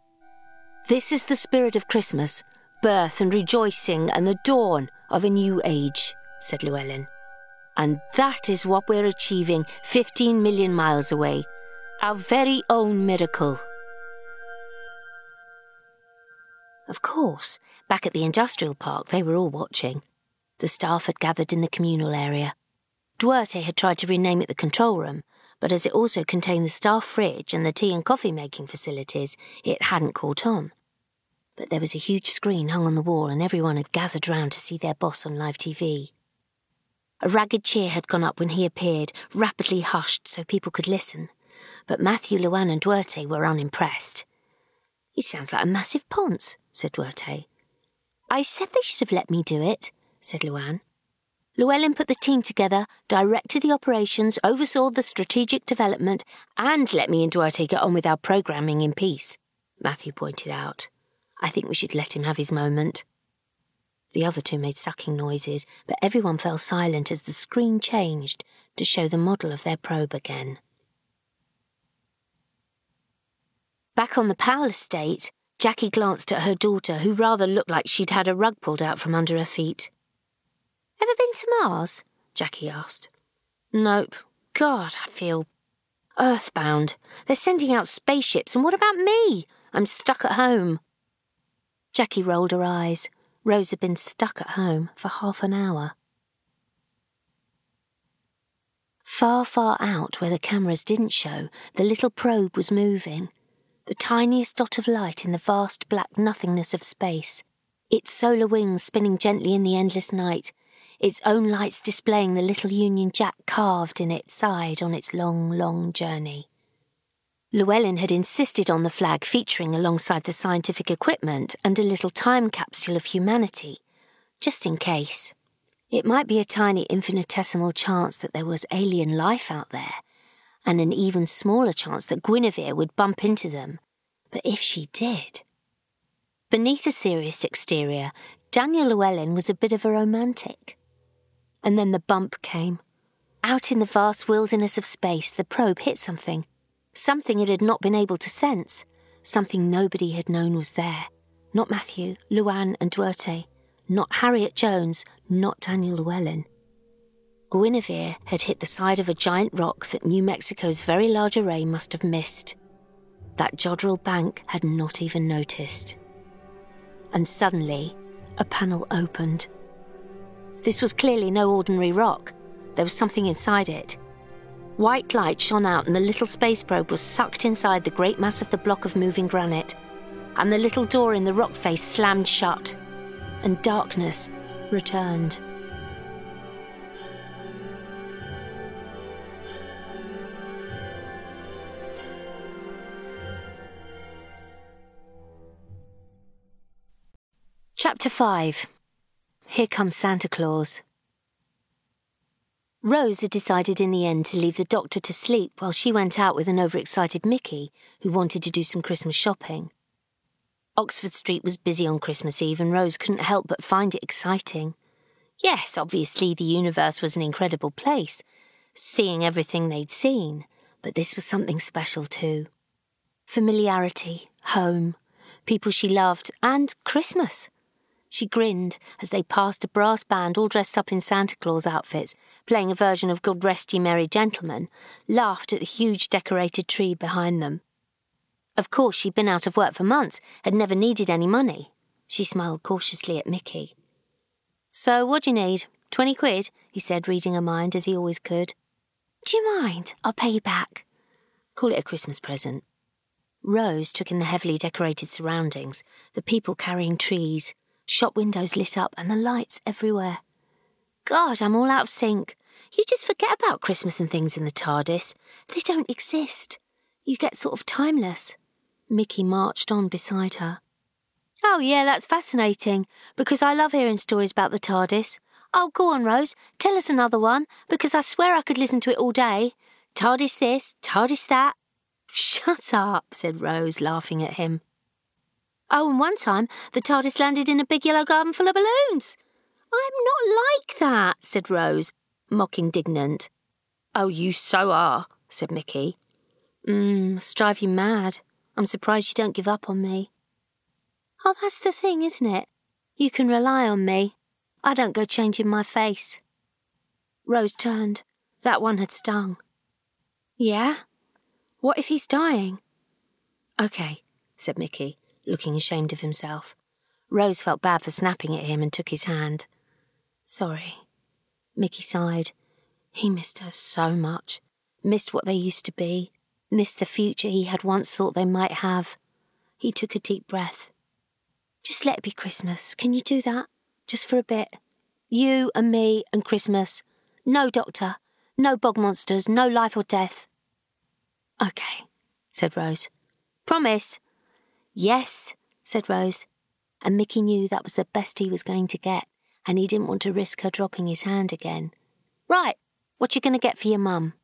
This is the spirit of Christmas, birth and rejoicing, and the dawn of a new age, said Llewellyn. And that is what we're achieving 15 million miles away. Our very own miracle. Of course, back at the industrial park, they were all watching. The staff had gathered in the communal area. Duarte had tried to rename it the control room, but as it also contained the staff fridge and the tea and coffee making facilities, it hadn't caught on. But there was a huge screen hung on the wall, and everyone had gathered round to see their boss on live TV. A ragged cheer had gone up when he appeared, rapidly hushed so people could listen. But Matthew, Luan, and Duarte were unimpressed. He sounds like a massive ponce, said Duarte. I said they should have let me do it, said Luan. Llewellyn put the team together, directed the operations, oversaw the strategic development, and let me and Duarte get on with our programming in peace, Matthew pointed out. I think we should let him have his moment. The other two made sucking noises, but everyone fell silent as the screen changed to show the model of their probe again. Back on the Powell estate, Jackie glanced at her daughter, who rather looked like she'd had a rug pulled out from under her feet. Ever been to Mars? Jackie asked. Nope. God, I feel earthbound. They're sending out spaceships, and what about me? I'm stuck at home. Jackie rolled her eyes. Rose had been stuck at home for half an hour. Far, far out where the cameras didn't show, the little probe was moving. The tiniest dot of light in the vast black nothingness of space. Its solar wings spinning gently in the endless night, its own lights displaying the little Union Jack carved in its side on its long, long journey. Llewellyn had insisted on the flag featuring alongside the scientific equipment and a little time capsule of humanity, just in case. It might be a tiny infinitesimal chance that there was alien life out there, and an even smaller chance that Guinevere would bump into them. But if she did. Beneath a serious exterior, Daniel Llewellyn was a bit of a romantic. And then the bump came. Out in the vast wilderness of space, the probe hit something Something it had not been able to sense. Something nobody had known was there. Not Matthew, Luann, and Duarte. Not Harriet Jones. Not Daniel Llewellyn. Guinevere had hit the side of a giant rock that New Mexico's very large array must have missed. That Jodrell bank had not even noticed. And suddenly, a panel opened. This was clearly no ordinary rock. There was something inside it. White light shone out, and the little space probe was sucked inside the great mass of the block of moving granite. And the little door in the rock face slammed shut, and darkness returned. Chapter 5 Here Comes Santa Claus. Rose had decided in the end to leave the doctor to sleep while she went out with an overexcited Mickey who wanted to do some Christmas shopping. Oxford Street was busy on Christmas Eve and Rose couldn't help but find it exciting. Yes, obviously the universe was an incredible place, seeing everything they'd seen, but this was something special too. Familiarity, home, people she loved, and Christmas. She grinned as they passed a brass band all dressed up in Santa Claus outfits, playing a version of God Rest Ye Merry Gentlemen, laughed at the huge decorated tree behind them. Of course, she'd been out of work for months, had never needed any money. She smiled cautiously at Mickey. So, what do you need? Twenty quid? he said, reading her mind as he always could. Do you mind? I'll pay you back. Call it a Christmas present. Rose took in the heavily decorated surroundings, the people carrying trees, shop windows lit up, and the lights everywhere. God, I'm all out of sync. You just forget about Christmas and things in the TARDIS. They don't exist. You get sort of timeless. Mickey marched on beside her. Oh, yeah, that's fascinating, because I love hearing stories about the TARDIS. Oh, go on, Rose, tell us another one, because I swear I could listen to it all day. TARDIS this, TARDIS that. Shut up, said Rose, laughing at him. Oh, and one time the TARDIS landed in a big yellow garden full of balloons. I'm not like that, said Rose, mock indignant. Oh, you so are, said Mickey. Mmm, must drive you mad. I'm surprised you don't give up on me. Oh, that's the thing, isn't it? You can rely on me. I don't go changing my face. Rose turned. That one had stung. Yeah? What if he's dying? OK, said Mickey looking ashamed of himself. Rose felt bad for snapping at him and took his hand. Sorry. Mickey sighed. He missed her so much. Missed what they used to be. Missed the future he had once thought they might have. He took a deep breath. Just let it be Christmas. Can you do that? Just for a bit. You and me and Christmas. No doctor. No bog monsters. No life or death. Okay, said Rose. Promise. Yes, said Rose, and Mickey knew that was the best he was going to get, and he didn't want to risk her dropping his hand again. Right, what you going to get for your mum?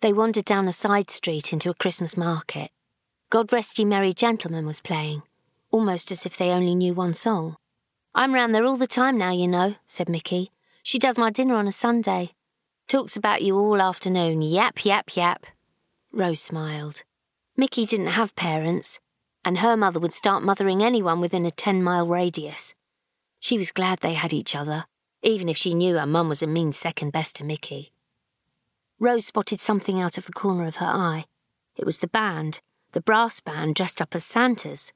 They wandered down a side street into a Christmas market. God Rest Ye Merry Gentlemen was playing, almost as if they only knew one song. I'm round there all the time now, you know, said Mickey. She does my dinner on a Sunday. Talks about you all afternoon. Yap, yap, yap. Rose smiled. Mickey didn't have parents, and her mother would start mothering anyone within a 10 mile radius. She was glad they had each other, even if she knew her mum was a mean second best to Mickey. Rose spotted something out of the corner of her eye. It was the band, the brass band dressed up as Santas.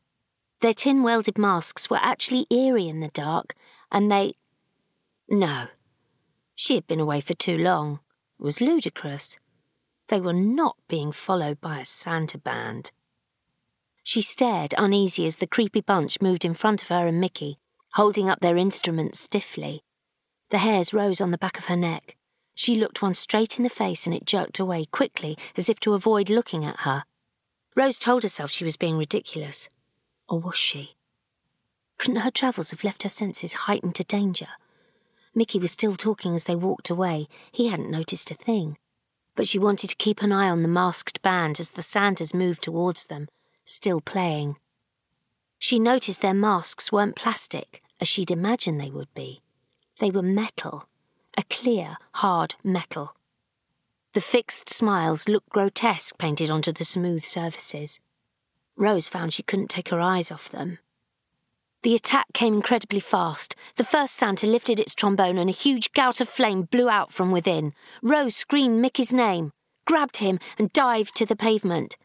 Their tin welded masks were actually eerie in the dark, and they. No. She had been away for too long. It was ludicrous. They were not being followed by a Santa band. She stared, uneasy, as the creepy bunch moved in front of her and Mickey, holding up their instruments stiffly. The hairs rose on the back of her neck. She looked one straight in the face and it jerked away quickly, as if to avoid looking at her. Rose told herself she was being ridiculous. Or was she? Couldn't her travels have left her senses heightened to danger? Mickey was still talking as they walked away. He hadn't noticed a thing. But she wanted to keep an eye on the masked band as the Santas moved towards them, still playing. She noticed their masks weren't plastic, as she'd imagined they would be. They were metal, a clear, hard metal. The fixed smiles looked grotesque painted onto the smooth surfaces. Rose found she couldn't take her eyes off them. The attack came incredibly fast. The first Santa lifted its trombone and a huge gout of flame blew out from within. Rose screamed Mickey's name, grabbed him, and dived to the pavement.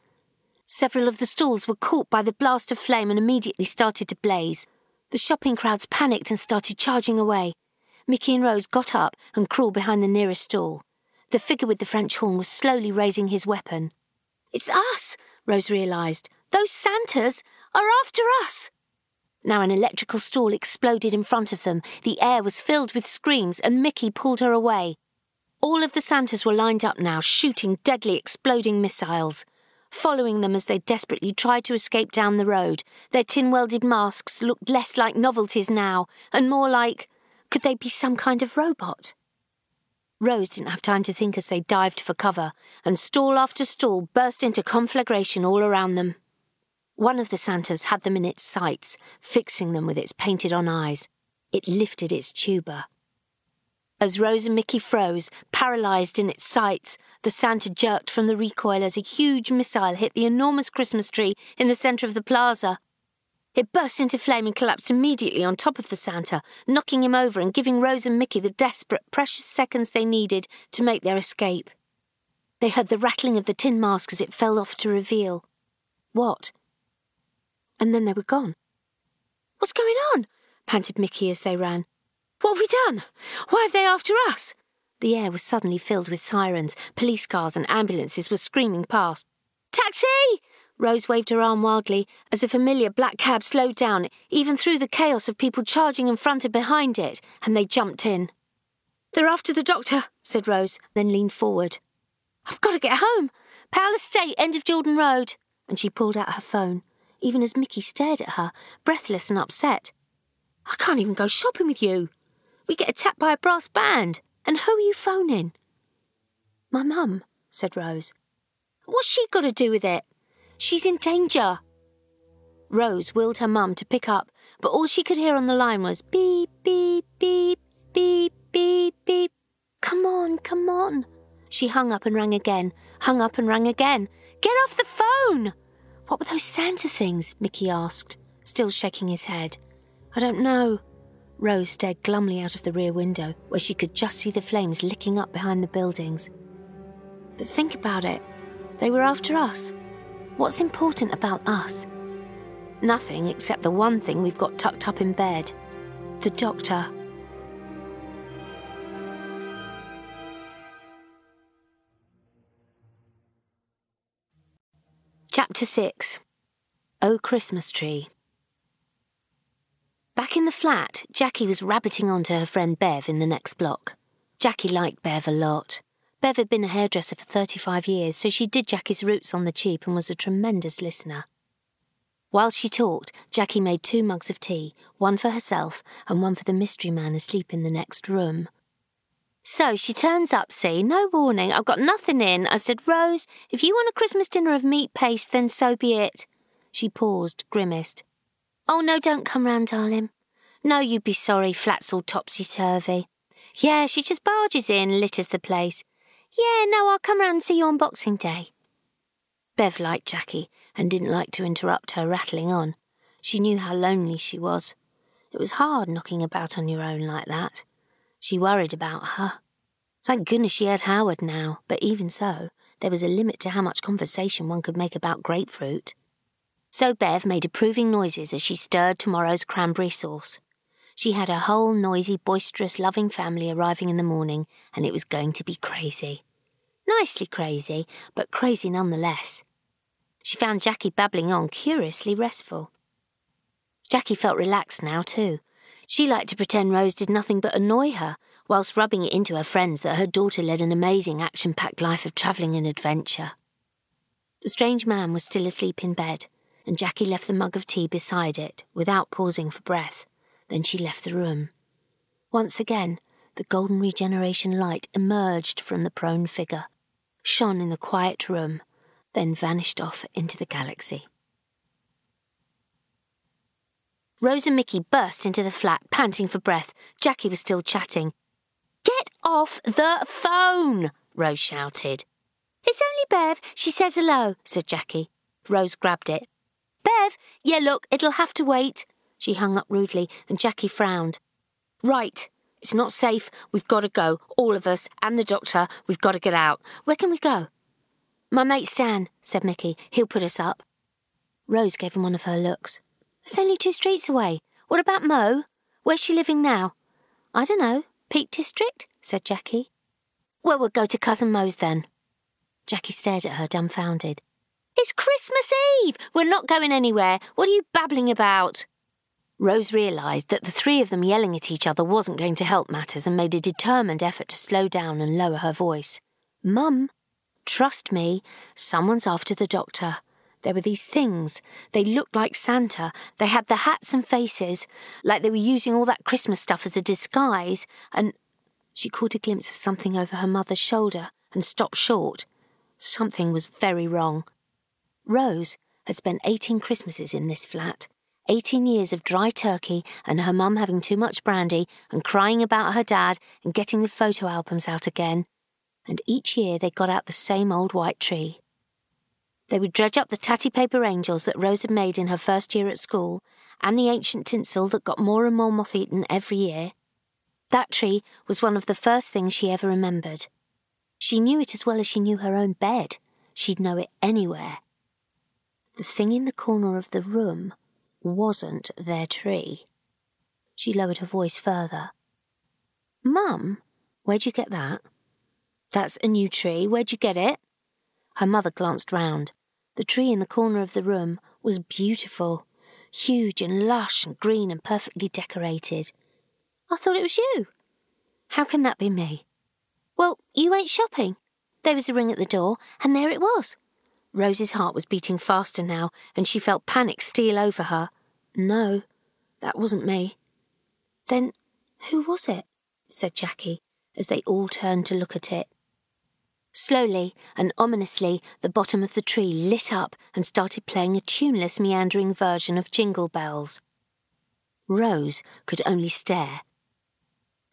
Several of the stalls were caught by the blast of flame and immediately started to blaze. The shopping crowds panicked and started charging away. Mickey and Rose got up and crawled behind the nearest stall. The figure with the French horn was slowly raising his weapon. It's us, Rose realised. Those Santas are after us. Now an electrical stall exploded in front of them. The air was filled with screams, and Mickey pulled her away. All of the Santas were lined up now, shooting deadly exploding missiles following them as they desperately tried to escape down the road. Their tin welded masks looked less like novelties now, and more like could they be some kind of robot? Rose didn't have time to think as they dived for cover, and stall after stall burst into conflagration all around them. One of the Santas had them in its sights, fixing them with its painted on eyes. It lifted its tuba. As Rose and Mickey froze, paralysed in its sights, the Santa jerked from the recoil as a huge missile hit the enormous Christmas tree in the centre of the plaza. It burst into flame and collapsed immediately on top of the Santa, knocking him over and giving Rose and Mickey the desperate, precious seconds they needed to make their escape. They heard the rattling of the tin mask as it fell off to reveal. What? And then they were gone. What's going on? panted Mickey as they ran. What have we done? Why are they after us? The air was suddenly filled with sirens. Police cars and ambulances were screaming past. Taxi! Rose waved her arm wildly as a familiar black cab slowed down, even through the chaos of people charging in front and behind it, and they jumped in. They're after the doctor, said Rose, then leaned forward. I've got to get home. Powell Estate, end of Jordan Road. And she pulled out her phone, even as Mickey stared at her, breathless and upset. I can't even go shopping with you. We get attacked by a brass band. And who are you phoning? My mum, said Rose. What's she got to do with it? She's in danger. Rose willed her mum to pick up, but all she could hear on the line was beep, beep, beep, beep, beep, beep. Come on, come on. She hung up and rang again, hung up and rang again. Get off the phone! What were those Santa things? Mickey asked, still shaking his head. I don't know. Rose stared glumly out of the rear window, where she could just see the flames licking up behind the buildings. But think about it. They were after us. What's important about us? Nothing except the one thing we've got tucked up in bed the doctor. Chapter 6 O Christmas Tree Back in the flat, Jackie was rabbiting on to her friend Bev in the next block. Jackie liked Bev a lot. Bev had been a hairdresser for 35 years, so she did Jackie's roots on the cheap and was a tremendous listener. While she talked, Jackie made two mugs of tea, one for herself and one for the mystery man asleep in the next room. So she turns up, see, no warning, I've got nothing in. I said, Rose, if you want a Christmas dinner of meat paste, then so be it. She paused, grimaced. Oh, no, don't come round, darling. No, you'd be sorry, flat's all topsy turvy. Yeah, she just barges in, litters the place. Yeah, no, I'll come round and see you on Boxing Day. Bev liked Jackie and didn't like to interrupt her rattling on. She knew how lonely she was. It was hard knocking about on your own like that. She worried about her. Thank goodness she had Howard now, but even so, there was a limit to how much conversation one could make about grapefruit. So Bev made approving noises as she stirred tomorrow's cranberry sauce. She had a whole noisy, boisterous, loving family arriving in the morning, and it was going to be crazy. Nicely crazy, but crazy nonetheless. She found Jackie babbling on curiously restful. Jackie felt relaxed now, too. She liked to pretend Rose did nothing but annoy her, whilst rubbing it into her friends that her daughter led an amazing action packed life of travelling and adventure. The strange man was still asleep in bed, and Jackie left the mug of tea beside it without pausing for breath. Then she left the room. Once again, the golden regeneration light emerged from the prone figure, shone in the quiet room, then vanished off into the galaxy. Rose and Mickey burst into the flat, panting for breath. Jackie was still chatting. Get off the phone! Rose shouted. It's only Bev. She says hello, said Jackie. Rose grabbed it. Bev! Yeah, look, it'll have to wait. She hung up rudely, and Jackie frowned. Right. It's not safe. We've got to go. All of us, and the doctor. We've got to get out. Where can we go? My mate Stan, said Mickey. He'll put us up. Rose gave him one of her looks. It's only two streets away. What about Mo? Where's she living now? I don't know. Peak District? said Jackie. Well, we'll go to Cousin Mo's then. Jackie stared at her dumbfounded. It's Christmas Eve! We're not going anywhere. What are you babbling about? Rose realised that the three of them yelling at each other wasn't going to help matters and made a determined effort to slow down and lower her voice. Mum, Trust me, someone's after the doctor. There were these things. They looked like Santa. They had the hats and faces, like they were using all that Christmas stuff as a disguise. And she caught a glimpse of something over her mother's shoulder and stopped short. Something was very wrong. Rose had spent 18 Christmases in this flat. 18 years of dry turkey and her mum having too much brandy and crying about her dad and getting the photo albums out again and each year they got out the same old white tree. They would dredge up the tatty paper angels that Rose had made in her first year at school, and the ancient tinsel that got more and more moth eaten every year. That tree was one of the first things she ever remembered. She knew it as well as she knew her own bed. She'd know it anywhere. The thing in the corner of the room wasn't their tree. She lowered her voice further. Mum, where'd you get that? That's a new tree. Where'd you get it? Her mother glanced round. The tree in the corner of the room was beautiful, huge and lush and green and perfectly decorated. I thought it was you. How can that be me? Well, you ain't shopping. There was a ring at the door, and there it was. Rose's heart was beating faster now, and she felt panic steal over her. No, that wasn't me. Then who was it? said Jackie, as they all turned to look at it. Slowly and ominously, the bottom of the tree lit up and started playing a tuneless, meandering version of Jingle Bells. Rose could only stare.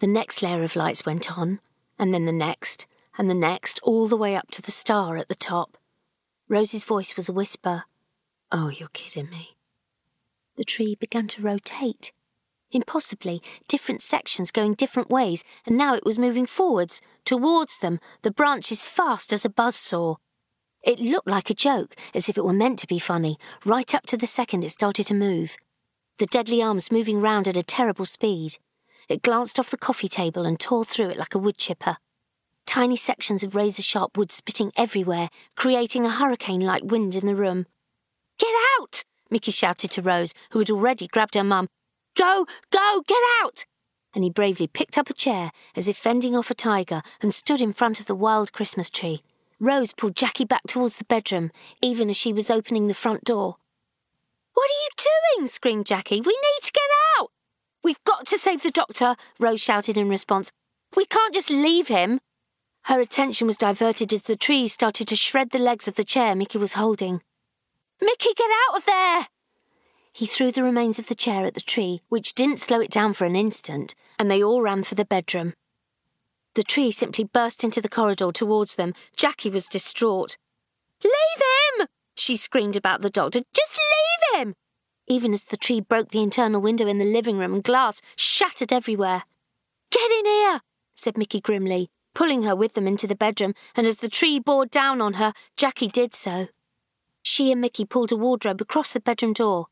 The next layer of lights went on, and then the next, and the next, all the way up to the star at the top. Rose's voice was a whisper. Oh, you're kidding me. The tree began to rotate. Impossibly, different sections going different ways, and now it was moving forwards, towards them, the branches fast as a buzz saw. It looked like a joke, as if it were meant to be funny, right up to the second it started to move. The deadly arms moving round at a terrible speed. It glanced off the coffee table and tore through it like a wood chipper. Tiny sections of razor sharp wood spitting everywhere, creating a hurricane like wind in the room. Get out! Mickey shouted to Rose, who had already grabbed her mum. Go, go, get out! And he bravely picked up a chair as if fending off a tiger and stood in front of the wild Christmas tree. Rose pulled Jackie back towards the bedroom, even as she was opening the front door. What are you doing? screamed Jackie. We need to get out. We've got to save the doctor, Rose shouted in response. We can't just leave him. Her attention was diverted as the trees started to shred the legs of the chair Mickey was holding. Mickey, get out of there! He threw the remains of the chair at the tree, which didn't slow it down for an instant, and they all ran for the bedroom. The tree simply burst into the corridor towards them. Jackie was distraught. Leave him! She screamed about the doctor. Just leave him! Even as the tree broke the internal window in the living room and glass shattered everywhere. Get in here, said Mickey grimly, pulling her with them into the bedroom, and as the tree bore down on her, Jackie did so. She and Mickey pulled a wardrobe across the bedroom door.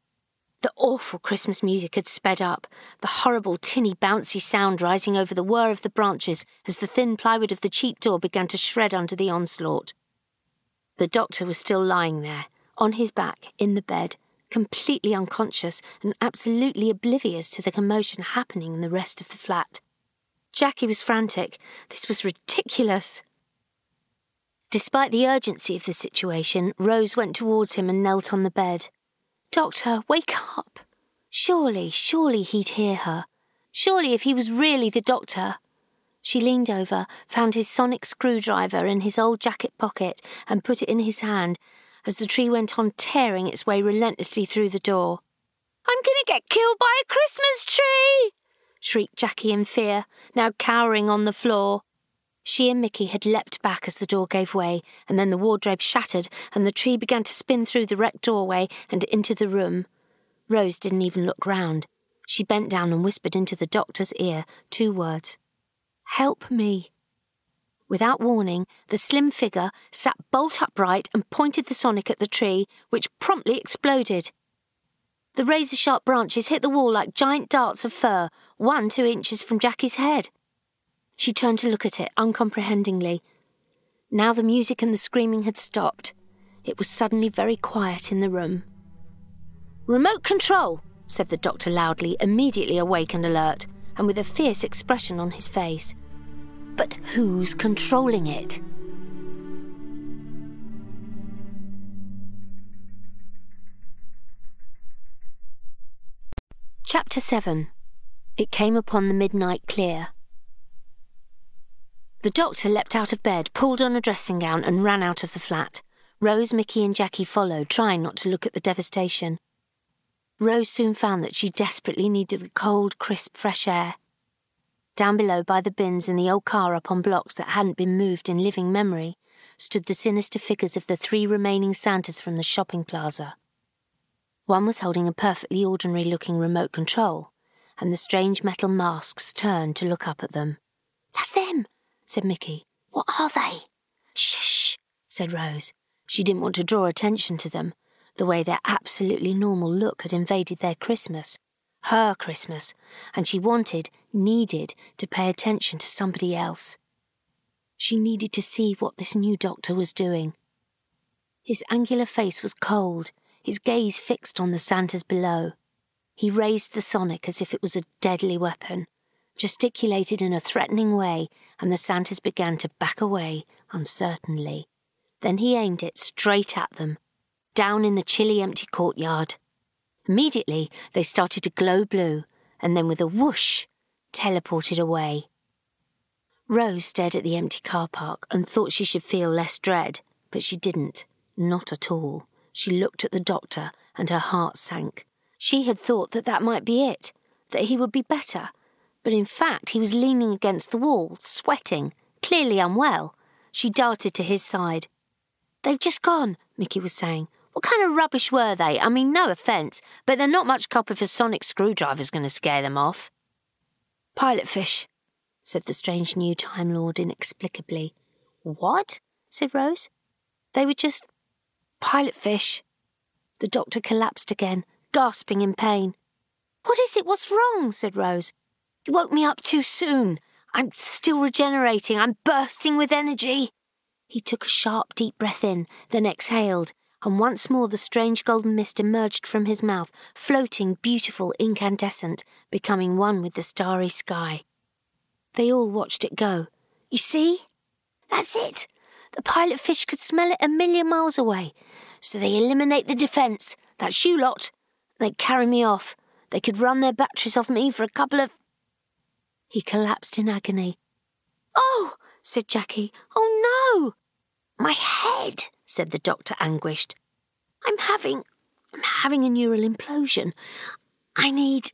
The awful Christmas music had sped up, the horrible tinny bouncy sound rising over the whir of the branches as the thin plywood of the cheap door began to shred under the onslaught. The doctor was still lying there, on his back, in the bed, completely unconscious and absolutely oblivious to the commotion happening in the rest of the flat. Jackie was frantic. This was ridiculous. Despite the urgency of the situation, Rose went towards him and knelt on the bed. Doctor, wake up. Surely, surely he'd hear her. Surely, if he was really the doctor. She leaned over, found his sonic screwdriver in his old jacket pocket, and put it in his hand as the tree went on tearing its way relentlessly through the door. I'm going to get killed by a Christmas tree! Shrieked Jackie in fear, now cowering on the floor. She and Mickey had leapt back as the door gave way, and then the wardrobe shattered, and the tree began to spin through the wrecked doorway and into the room. Rose didn't even look round. She bent down and whispered into the doctor's ear two words Help me. Without warning, the slim figure sat bolt upright and pointed the sonic at the tree, which promptly exploded. The razor sharp branches hit the wall like giant darts of fir, one two inches from Jackie's head. She turned to look at it uncomprehendingly. Now the music and the screaming had stopped. It was suddenly very quiet in the room. Remote control, said the doctor loudly, immediately awake and alert, and with a fierce expression on his face. But who's controlling it? Chapter 7 It came upon the midnight clear. The doctor leapt out of bed, pulled on a dressing gown, and ran out of the flat. Rose, Mickey, and Jackie followed, trying not to look at the devastation. Rose soon found that she desperately needed the cold, crisp, fresh air. Down below, by the bins in the old car up on blocks that hadn't been moved in living memory, stood the sinister figures of the three remaining Santas from the shopping plaza. One was holding a perfectly ordinary looking remote control, and the strange metal masks turned to look up at them. That's them, said Mickey. What are they? Shh, said Rose. She didn't want to draw attention to them, the way their absolutely normal look had invaded their Christmas. Her Christmas, and she wanted, needed, to pay attention to somebody else. She needed to see what this new doctor was doing. His angular face was cold, his gaze fixed on the Santas below. He raised the sonic as if it was a deadly weapon gesticulated in a threatening way, and the Santas began to back away uncertainly. Then he aimed it straight at them, down in the chilly empty courtyard. Immediately they started to glow blue, and then with a whoosh, teleported away. Rose stared at the empty car park and thought she should feel less dread, but she didn't. Not at all. She looked at the doctor, and her heart sank. She had thought that that might be it, that he would be better, but in fact he was leaning against the wall, sweating, clearly unwell. She darted to his side. They've just gone, Mickey was saying. What kind of rubbish were they? I mean, no offence, but they're not much cop if a sonic screwdriver's going to scare them off. Pilot fish, said the strange new Time Lord inexplicably. What? said Rose. They were just pilot fish. The doctor collapsed again, gasping in pain. What is it? What's wrong? said Rose. You woke me up too soon. I'm still regenerating. I'm bursting with energy. He took a sharp, deep breath in, then exhaled, and once more the strange golden mist emerged from his mouth, floating, beautiful, incandescent, becoming one with the starry sky. They all watched it go. You see? That's it. The pilot fish could smell it a million miles away. So they eliminate the defence. That's you lot. They'd carry me off. They could run their batteries off me for a couple of. He collapsed in agony. Oh, said Jackie. Oh no! My head, said the doctor, anguished. I'm having. I'm having a neural implosion. I need.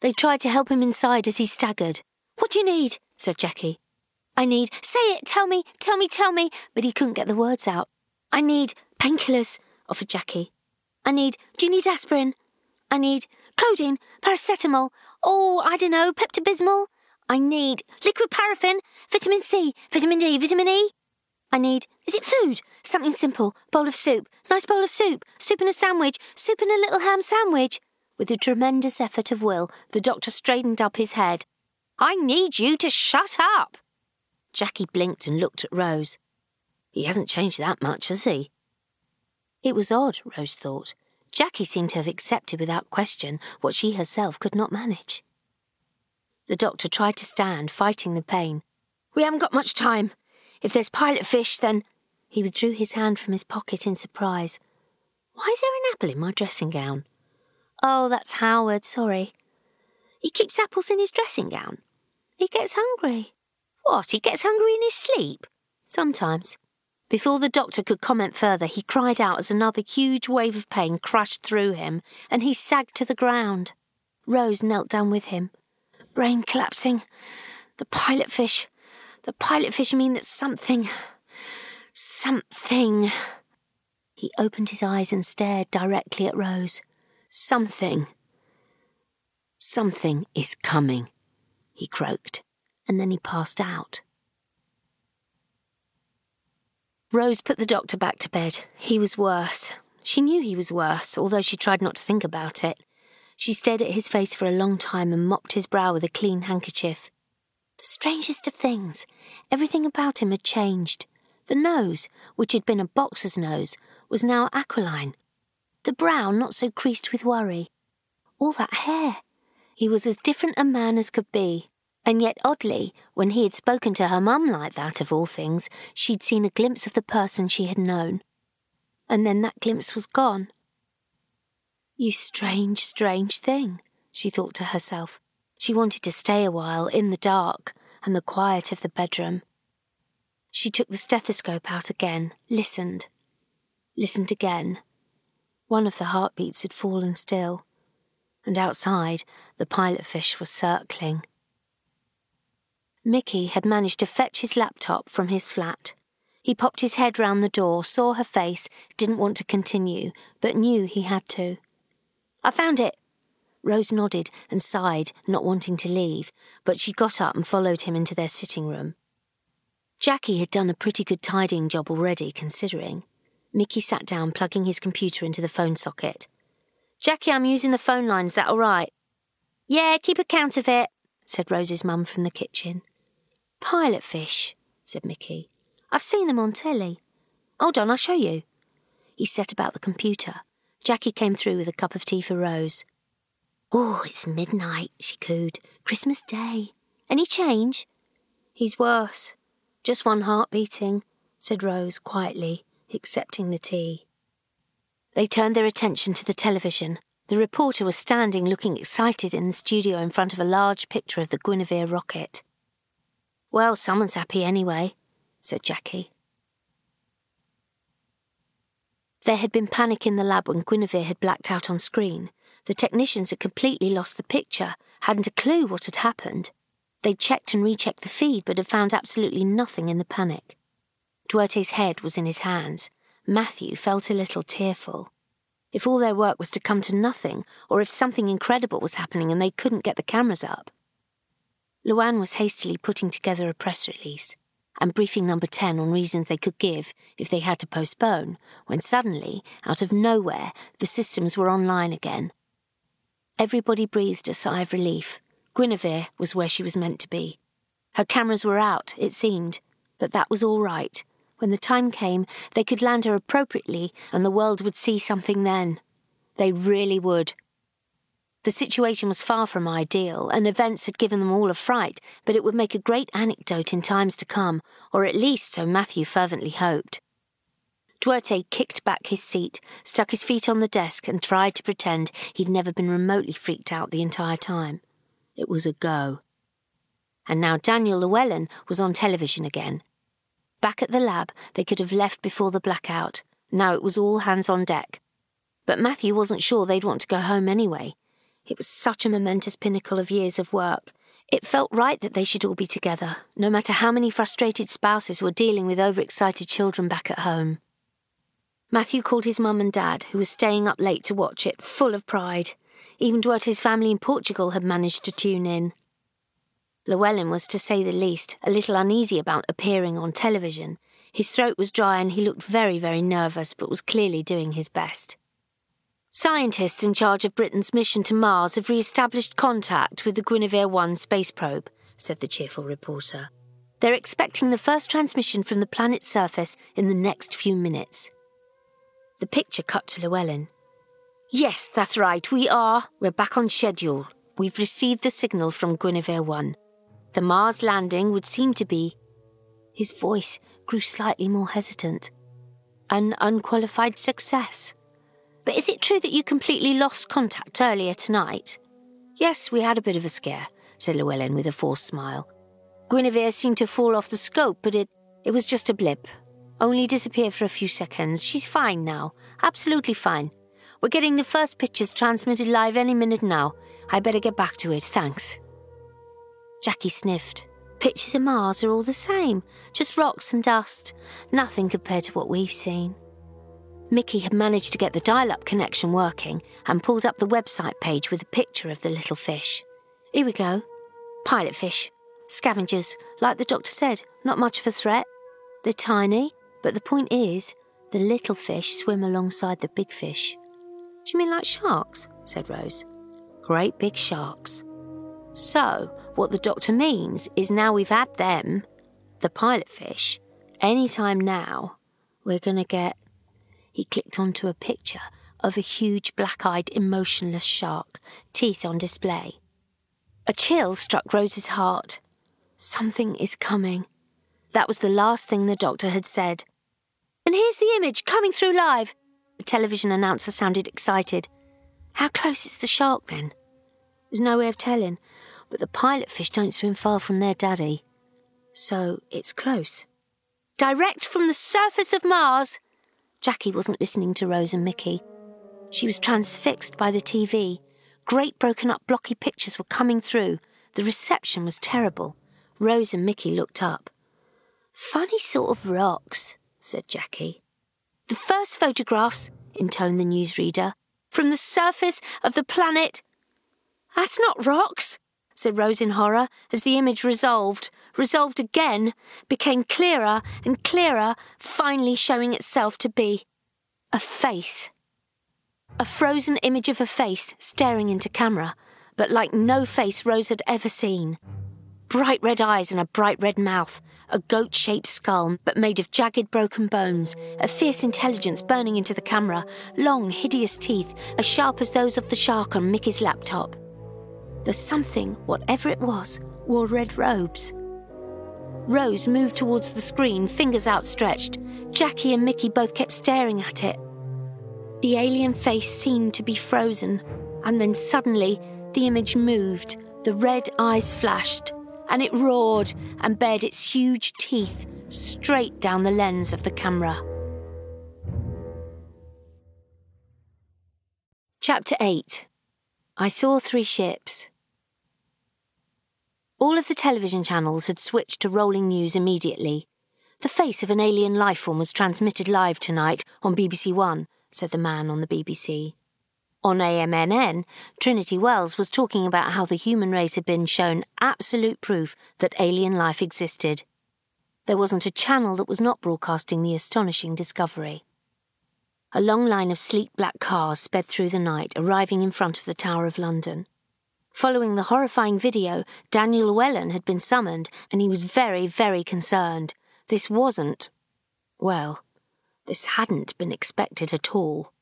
They tried to help him inside as he staggered. What do you need? said Jackie. I need. Say it, tell me, tell me, tell me. But he couldn't get the words out. I need painkillers, offered Jackie. I need. Do you need aspirin? I need codeine, paracetamol. Oh, I don't know, Peptobismol? I need liquid paraffin, vitamin C, vitamin D, vitamin E. I need. Is it food? Something simple. Bowl of soup. Nice bowl of soup. Soup and a sandwich. Soup and a little ham sandwich. With a tremendous effort of will, the doctor straightened up his head. I need you to shut up. Jackie blinked and looked at Rose. He hasn't changed that much, has he? It was odd, Rose thought. Jackie seemed to have accepted without question what she herself could not manage. The doctor tried to stand, fighting the pain. We haven't got much time. If there's pilot fish, then. He withdrew his hand from his pocket in surprise. Why is there an apple in my dressing gown? Oh, that's Howard, sorry. He keeps apples in his dressing gown. He gets hungry. What, he gets hungry in his sleep? Sometimes. Before the doctor could comment further, he cried out as another huge wave of pain crashed through him, and he sagged to the ground. Rose knelt down with him. Brain collapsing. The pilot fish. The pilot fish mean that something. Something. He opened his eyes and stared directly at Rose. Something. Something is coming, he croaked, and then he passed out. Rose put the doctor back to bed. He was worse. She knew he was worse, although she tried not to think about it. She stared at his face for a long time and mopped his brow with a clean handkerchief. The strangest of things. Everything about him had changed. The nose, which had been a boxer's nose, was now aquiline. The brow not so creased with worry. All that hair. He was as different a man as could be. And yet, oddly, when he had spoken to her mum like that, of all things, she'd seen a glimpse of the person she had known. And then that glimpse was gone. You strange, strange thing, she thought to herself. She wanted to stay a while in the dark and the quiet of the bedroom. She took the stethoscope out again, listened, listened again. One of the heartbeats had fallen still, and outside the pilot fish was circling. Mickey had managed to fetch his laptop from his flat. He popped his head round the door, saw her face, didn't want to continue, but knew he had to. I found it. Rose nodded and sighed, not wanting to leave, but she got up and followed him into their sitting room. Jackie had done a pretty good tidying job already, considering. Mickey sat down, plugging his computer into the phone socket. Jackie, I'm using the phone line, is that all right? Yeah, keep account of it, said Rose's mum from the kitchen. Pilot fish, said Mickey. I've seen them on telly. Hold on, I'll show you. He set about the computer. Jackie came through with a cup of tea for Rose. Oh, it's midnight, she cooed. Christmas Day. Any change? He's worse. Just one heart beating, said Rose quietly, accepting the tea. They turned their attention to the television. The reporter was standing looking excited in the studio in front of a large picture of the Guinevere rocket. Well, someone's happy anyway, said Jackie. There had been panic in the lab when Guinevere had blacked out on screen. The technicians had completely lost the picture, hadn't a clue what had happened. They'd checked and rechecked the feed, but had found absolutely nothing in the panic. Duarte's head was in his hands. Matthew felt a little tearful. If all their work was to come to nothing, or if something incredible was happening and they couldn't get the cameras up, Luann was hastily putting together a press release and briefing number 10 on reasons they could give if they had to postpone, when suddenly, out of nowhere, the systems were online again. Everybody breathed a sigh of relief. Guinevere was where she was meant to be. Her cameras were out, it seemed, but that was all right. When the time came, they could land her appropriately, and the world would see something then. They really would. The situation was far from ideal, and events had given them all a fright, but it would make a great anecdote in times to come, or at least so Matthew fervently hoped. Duarte kicked back his seat, stuck his feet on the desk, and tried to pretend he'd never been remotely freaked out the entire time. It was a go. And now Daniel Llewellyn was on television again. Back at the lab, they could have left before the blackout. Now it was all hands on deck. But Matthew wasn't sure they'd want to go home anyway. It was such a momentous pinnacle of years of work. It felt right that they should all be together, no matter how many frustrated spouses were dealing with overexcited children back at home. Matthew called his mum and dad, who were staying up late to watch it, full of pride. Even Duarte's family in Portugal had managed to tune in. Llewellyn was, to say the least, a little uneasy about appearing on television. His throat was dry and he looked very, very nervous, but was clearly doing his best. Scientists in charge of Britain's mission to Mars have re established contact with the Guinevere 1 space probe, said the cheerful reporter. They're expecting the first transmission from the planet's surface in the next few minutes. The picture cut to Llewellyn. Yes, that's right, we are. We're back on schedule. We've received the signal from Guinevere 1. The Mars landing would seem to be. His voice grew slightly more hesitant. An unqualified success. But is it true that you completely lost contact earlier tonight? Yes, we had a bit of a scare, said Llewellyn with a forced smile. Guinevere seemed to fall off the scope, but it, it was just a blip, only disappeared for a few seconds. She's fine now. Absolutely fine. We're getting the first pictures transmitted live any minute now. I better get back to it, thanks. Jackie sniffed. Pictures of Mars are all the same, just rocks and dust. Nothing compared to what we've seen. Mickey had managed to get the dial up connection working and pulled up the website page with a picture of the little fish. Here we go. Pilot fish. Scavengers, like the doctor said, not much of a threat. They're tiny, but the point is, the little fish swim alongside the big fish. Do you mean like sharks? said Rose. Great big sharks. So, what the doctor means is now we've had them, the pilot fish, any time now, we're going to get. He clicked onto a picture of a huge black eyed, emotionless shark, teeth on display. A chill struck Rose's heart. Something is coming. That was the last thing the doctor had said. And here's the image coming through live. The television announcer sounded excited. How close is the shark then? There's no way of telling, but the pilot fish don't swim far from their daddy. So it's close. Direct from the surface of Mars. Jackie wasn't listening to Rose and Mickey. She was transfixed by the TV. Great broken up blocky pictures were coming through. The reception was terrible. Rose and Mickey looked up. Funny sort of rocks, said Jackie. The first photographs, intoned the newsreader, from the surface of the planet. That's not rocks, said Rose in horror as the image resolved, resolved again, became clearer and clearer, finally showing itself to be a face. A frozen image of a face staring into camera, but like no face Rose had ever seen. Bright red eyes and a bright red mouth, a goat shaped skull, but made of jagged, broken bones, a fierce intelligence burning into the camera, long, hideous teeth, as sharp as those of the shark on Mickey's laptop. The something, whatever it was, wore red robes. Rose moved towards the screen, fingers outstretched. Jackie and Mickey both kept staring at it. The alien face seemed to be frozen, and then suddenly the image moved, the red eyes flashed, and it roared and bared its huge teeth straight down the lens of the camera. Chapter 8 I Saw Three Ships. All of the television channels had switched to rolling news immediately. The face of an alien life form was transmitted live tonight on BBC One, said the man on the BBC. On AMNN, Trinity Wells was talking about how the human race had been shown absolute proof that alien life existed. There wasn't a channel that was not broadcasting the astonishing discovery. A long line of sleek black cars sped through the night, arriving in front of the Tower of London. Following the horrifying video, Daniel Llewellyn had been summoned, and he was very, very concerned. This wasn't. Well, this hadn't been expected at all.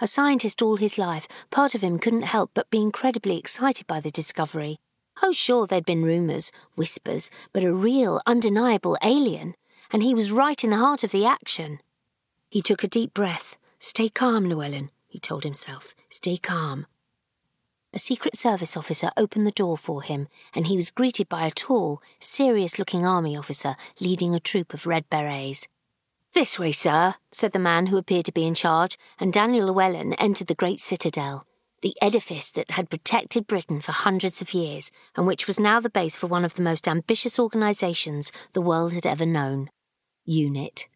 A scientist all his life, part of him couldn't help but be incredibly excited by the discovery. Oh, sure, there'd been rumours, whispers, but a real, undeniable alien, and he was right in the heart of the action. He took a deep breath. Stay calm, Llewellyn, he told himself. Stay calm. A Secret Service officer opened the door for him, and he was greeted by a tall, serious looking army officer leading a troop of red berets. This way, sir, said the man who appeared to be in charge, and Daniel Llewellyn entered the great citadel, the edifice that had protected Britain for hundreds of years, and which was now the base for one of the most ambitious organisations the world had ever known UNIT.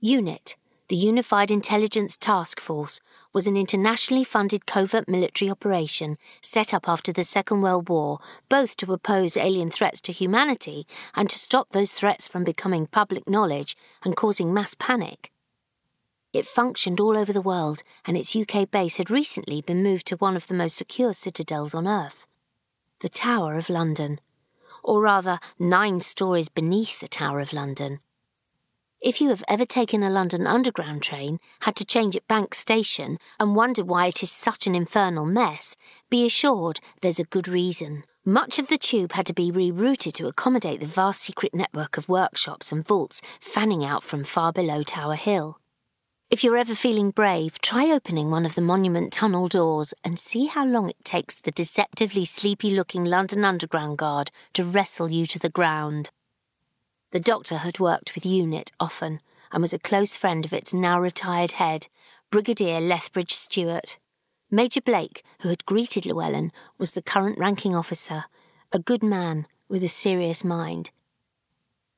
UNIT, the Unified Intelligence Task Force, was an internationally funded covert military operation set up after the Second World War, both to oppose alien threats to humanity and to stop those threats from becoming public knowledge and causing mass panic. It functioned all over the world, and its UK base had recently been moved to one of the most secure citadels on Earth the Tower of London. Or rather, nine stories beneath the Tower of London. If you have ever taken a London Underground train, had to change at Bank Station, and wondered why it is such an infernal mess, be assured there's a good reason. Much of the tube had to be rerouted to accommodate the vast secret network of workshops and vaults fanning out from far below Tower Hill. If you're ever feeling brave, try opening one of the monument tunnel doors and see how long it takes the deceptively sleepy looking London Underground guard to wrestle you to the ground. The doctor had worked with UNIT often and was a close friend of its now retired head, Brigadier Lethbridge Stewart. Major Blake, who had greeted Llewellyn, was the current ranking officer, a good man with a serious mind.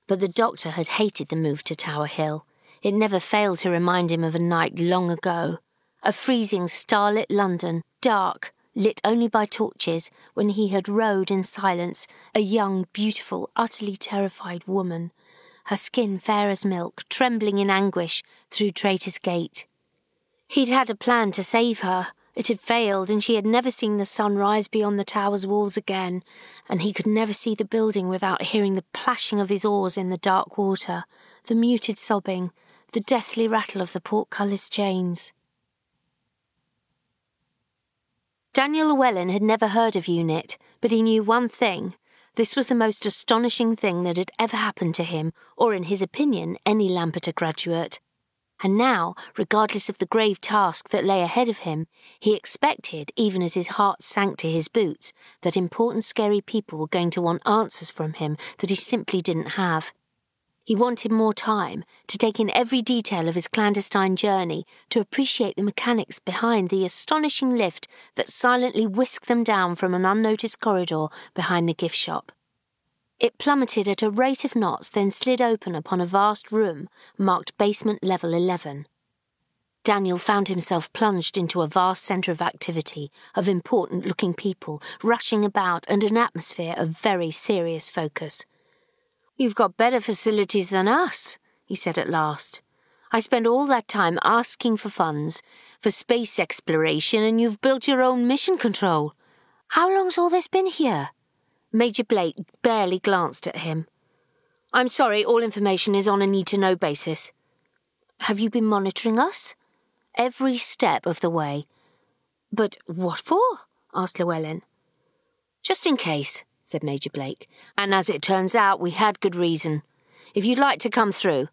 But the doctor had hated the move to Tower Hill. It never failed to remind him of a night long ago, a freezing starlit London, dark, lit only by torches, when he had rowed in silence a young, beautiful, utterly terrified woman, her skin fair as milk, trembling in anguish through Traitor's Gate. He'd had a plan to save her. It had failed, and she had never seen the sun rise beyond the tower's walls again, and he could never see the building without hearing the plashing of his oars in the dark water, the muted sobbing, the deathly rattle of the portcullis chains. Daniel Llewellyn had never heard of UNIT, but he knew one thing. This was the most astonishing thing that had ever happened to him, or in his opinion, any Lampeter graduate. And now, regardless of the grave task that lay ahead of him, he expected, even as his heart sank to his boots, that important, scary people were going to want answers from him that he simply didn't have. He wanted more time to take in every detail of his clandestine journey, to appreciate the mechanics behind the astonishing lift that silently whisked them down from an unnoticed corridor behind the gift shop. It plummeted at a rate of knots, then slid open upon a vast room marked basement level 11. Daniel found himself plunged into a vast centre of activity, of important looking people rushing about, and an atmosphere of very serious focus. You've got better facilities than us, he said at last. I spend all that time asking for funds for space exploration, and you've built your own mission control. How long's all this been here? Major Blake barely glanced at him. I'm sorry, all information is on a need to know basis. Have you been monitoring us? Every step of the way. But what for? asked Llewellyn. Just in case, said Major Blake, and as it turns out, we had good reason. If you'd like to come through.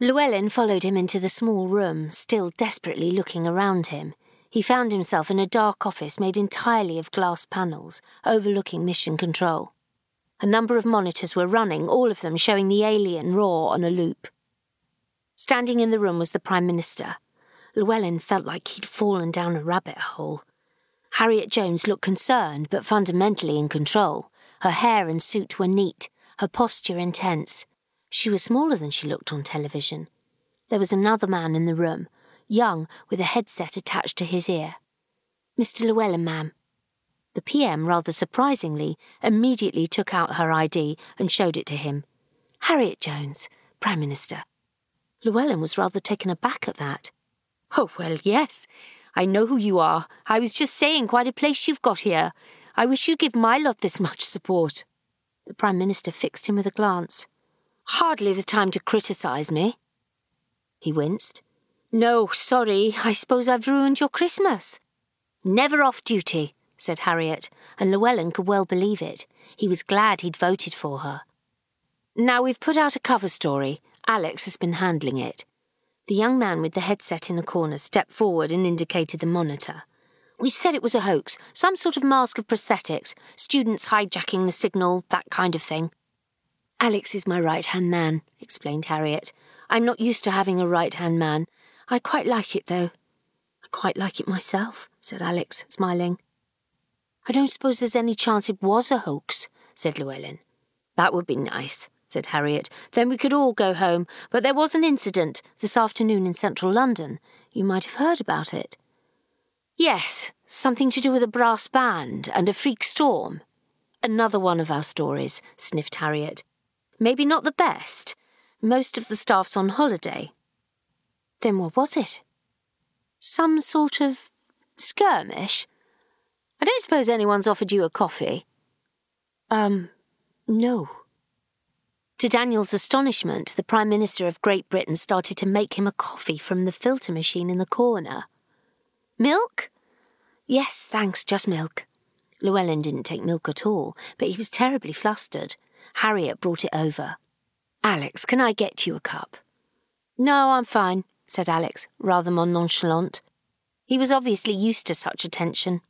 Llewellyn followed him into the small room, still desperately looking around him. He found himself in a dark office made entirely of glass panels, overlooking mission control. A number of monitors were running, all of them showing the alien raw on a loop. Standing in the room was the Prime Minister. Llewellyn felt like he'd fallen down a rabbit hole. Harriet Jones looked concerned, but fundamentally in control. Her hair and suit were neat, her posture intense. She was smaller than she looked on television. There was another man in the room, young, with a headset attached to his ear. Mr. Llewellyn, ma'am. The PM, rather surprisingly, immediately took out her ID and showed it to him. Harriet Jones, Prime Minister. Llewellyn was rather taken aback at that. Oh, well, yes. I know who you are. I was just saying, quite a place you've got here. I wish you'd give my lot this much support. The Prime Minister fixed him with a glance. Hardly the time to criticise me. He winced. No, sorry, I suppose I've ruined your Christmas. Never off duty, said Harriet, and Llewellyn could well believe it. He was glad he'd voted for her. Now we've put out a cover story. Alex has been handling it. The young man with the headset in the corner stepped forward and indicated the monitor. We've said it was a hoax, some sort of mask of prosthetics, students hijacking the signal, that kind of thing. Alex is my right hand man, explained Harriet. I'm not used to having a right hand man. I quite like it, though. I quite like it myself, said Alex, smiling. I don't suppose there's any chance it was a hoax, said Llewellyn. That would be nice, said Harriet. Then we could all go home. But there was an incident this afternoon in central London. You might have heard about it. Yes, something to do with a brass band and a freak storm. Another one of our stories, sniffed Harriet. Maybe not the best. Most of the staff's on holiday. Then what was it? Some sort of skirmish? I don't suppose anyone's offered you a coffee? Um, no. To Daniel's astonishment, the Prime Minister of Great Britain started to make him a coffee from the filter machine in the corner. Milk? Yes, thanks, just milk. Llewellyn didn't take milk at all, but he was terribly flustered. Harriet brought it over. Alex, can I get you a cup? No, I'm fine, said Alex, rather more nonchalant. He was obviously used to such attention.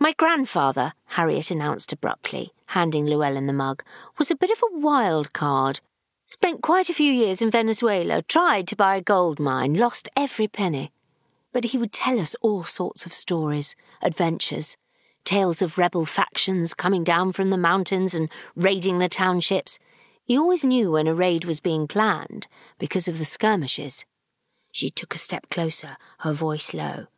My grandfather, Harriet announced abruptly, handing Llewellyn the mug, was a bit of a wild card. Spent quite a few years in Venezuela, tried to buy a gold mine, lost every penny but he would tell us all sorts of stories, adventures, tales of rebel factions coming down from the mountains and raiding the townships. He always knew when a raid was being planned because of the skirmishes. She took a step closer, her voice low.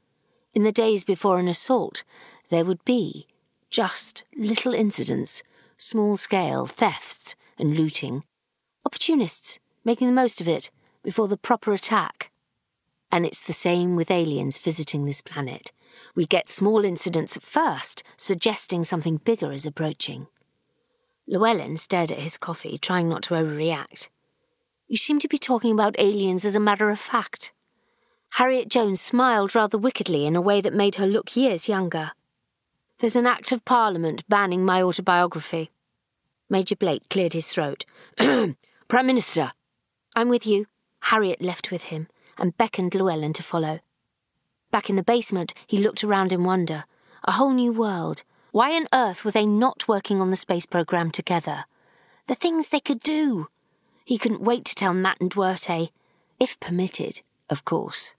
In the days before an assault, there would be just little incidents, small scale thefts and looting. Opportunists making the most of it before the proper attack. And it's the same with aliens visiting this planet. We get small incidents at first, suggesting something bigger is approaching. Llewellyn stared at his coffee, trying not to overreact. You seem to be talking about aliens as a matter of fact. Harriet Jones smiled rather wickedly in a way that made her look years younger. There's an Act of Parliament banning my autobiography. Major Blake cleared his throat. Prime Minister. I'm with you. Harriet left with him and beckoned Llewellyn to follow. Back in the basement, he looked around in wonder. A whole new world. Why on earth were they not working on the space program together? The things they could do! He couldn't wait to tell Matt and Duarte, if permitted, of course.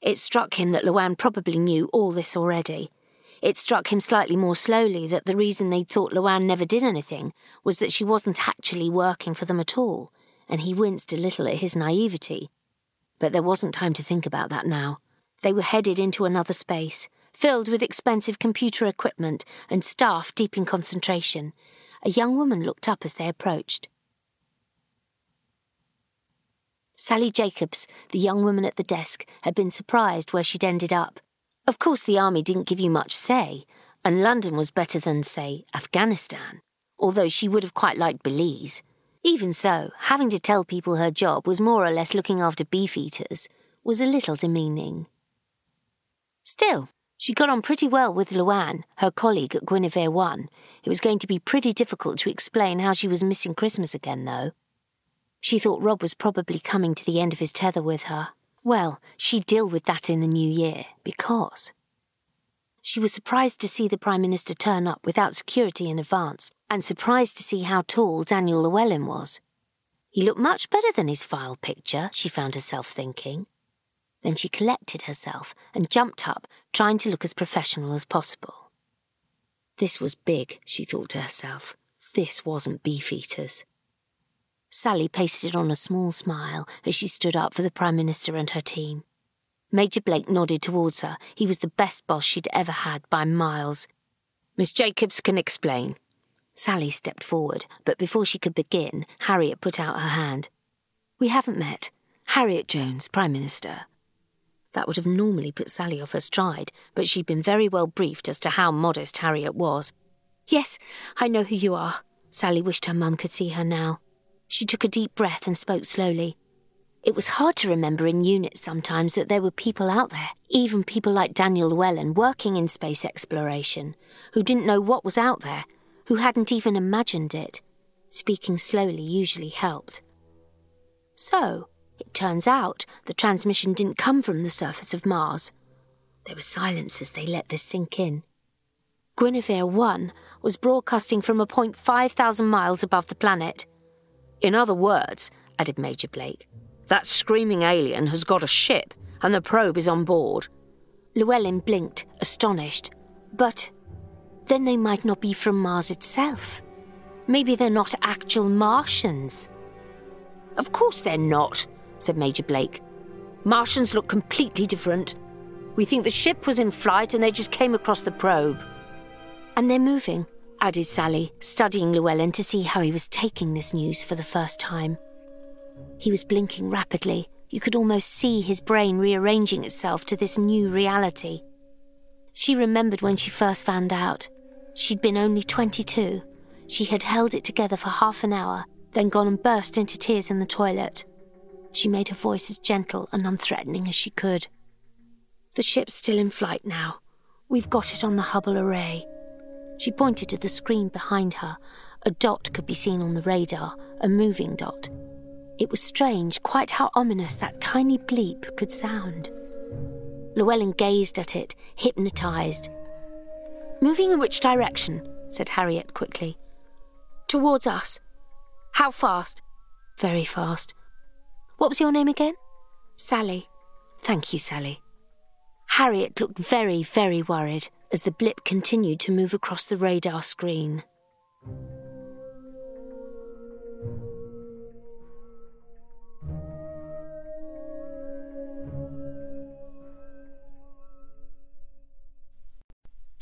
It struck him that Luann probably knew all this already. It struck him slightly more slowly that the reason they'd thought Luann never did anything was that she wasn't actually working for them at all, and he winced a little at his naivety. But there wasn't time to think about that now. They were headed into another space, filled with expensive computer equipment and staff deep in concentration. A young woman looked up as they approached. Sally Jacobs, the young woman at the desk, had been surprised where she'd ended up. Of course, the army didn't give you much say, and London was better than, say, Afghanistan, although she would have quite liked Belize. Even so, having to tell people her job was more or less looking after beefeaters was a little demeaning. Still, she got on pretty well with Luann, her colleague at Guinevere One. It was going to be pretty difficult to explain how she was missing Christmas again, though. She thought Rob was probably coming to the end of his tether with her. Well, she'd deal with that in the new year, because she was surprised to see the Prime Minister turn up without security in advance, and surprised to see how tall Daniel Llewellyn was. He looked much better than his file picture, she found herself thinking. Then she collected herself and jumped up, trying to look as professional as possible. This was big, she thought to herself. This wasn't beefeaters. Sally pasted on a small smile as she stood up for the Prime Minister and her team. Major Blake nodded towards her. He was the best boss she'd ever had by miles. Miss Jacobs can explain. Sally stepped forward, but before she could begin, Harriet put out her hand. We haven't met. Harriet Jones, Prime Minister. That would have normally put Sally off her stride, but she'd been very well briefed as to how modest Harriet was. Yes, I know who you are. Sally wished her mum could see her now. She took a deep breath and spoke slowly. It was hard to remember in units sometimes that there were people out there, even people like Daniel Llewellyn, working in space exploration, who didn't know what was out there, who hadn't even imagined it. Speaking slowly usually helped. So, It turns out the transmission didn't come from the surface of Mars. There was silence as they let this sink in. Guinevere 1 was broadcasting from a point 5,000 miles above the planet. In other words, added Major Blake, that screaming alien has got a ship and the probe is on board. Llewellyn blinked, astonished. But then they might not be from Mars itself. Maybe they're not actual Martians. Of course they're not, said Major Blake. Martians look completely different. We think the ship was in flight and they just came across the probe. And they're moving, added Sally, studying Llewellyn to see how he was taking this news for the first time. He was blinking rapidly. You could almost see his brain rearranging itself to this new reality. She remembered when she first found out. She'd been only 22. She had held it together for half an hour, then gone and burst into tears in the toilet. She made her voice as gentle and unthreatening as she could. The ship's still in flight now. We've got it on the Hubble array. She pointed to the screen behind her. A dot could be seen on the radar, a moving dot. It was strange quite how ominous that tiny bleep could sound. Llewellyn gazed at it, hypnotized. Moving in which direction? said Harriet quickly. Towards us. How fast? Very fast. What was your name again? Sally. Thank you, Sally. Harriet looked very, very worried as the blip continued to move across the radar screen.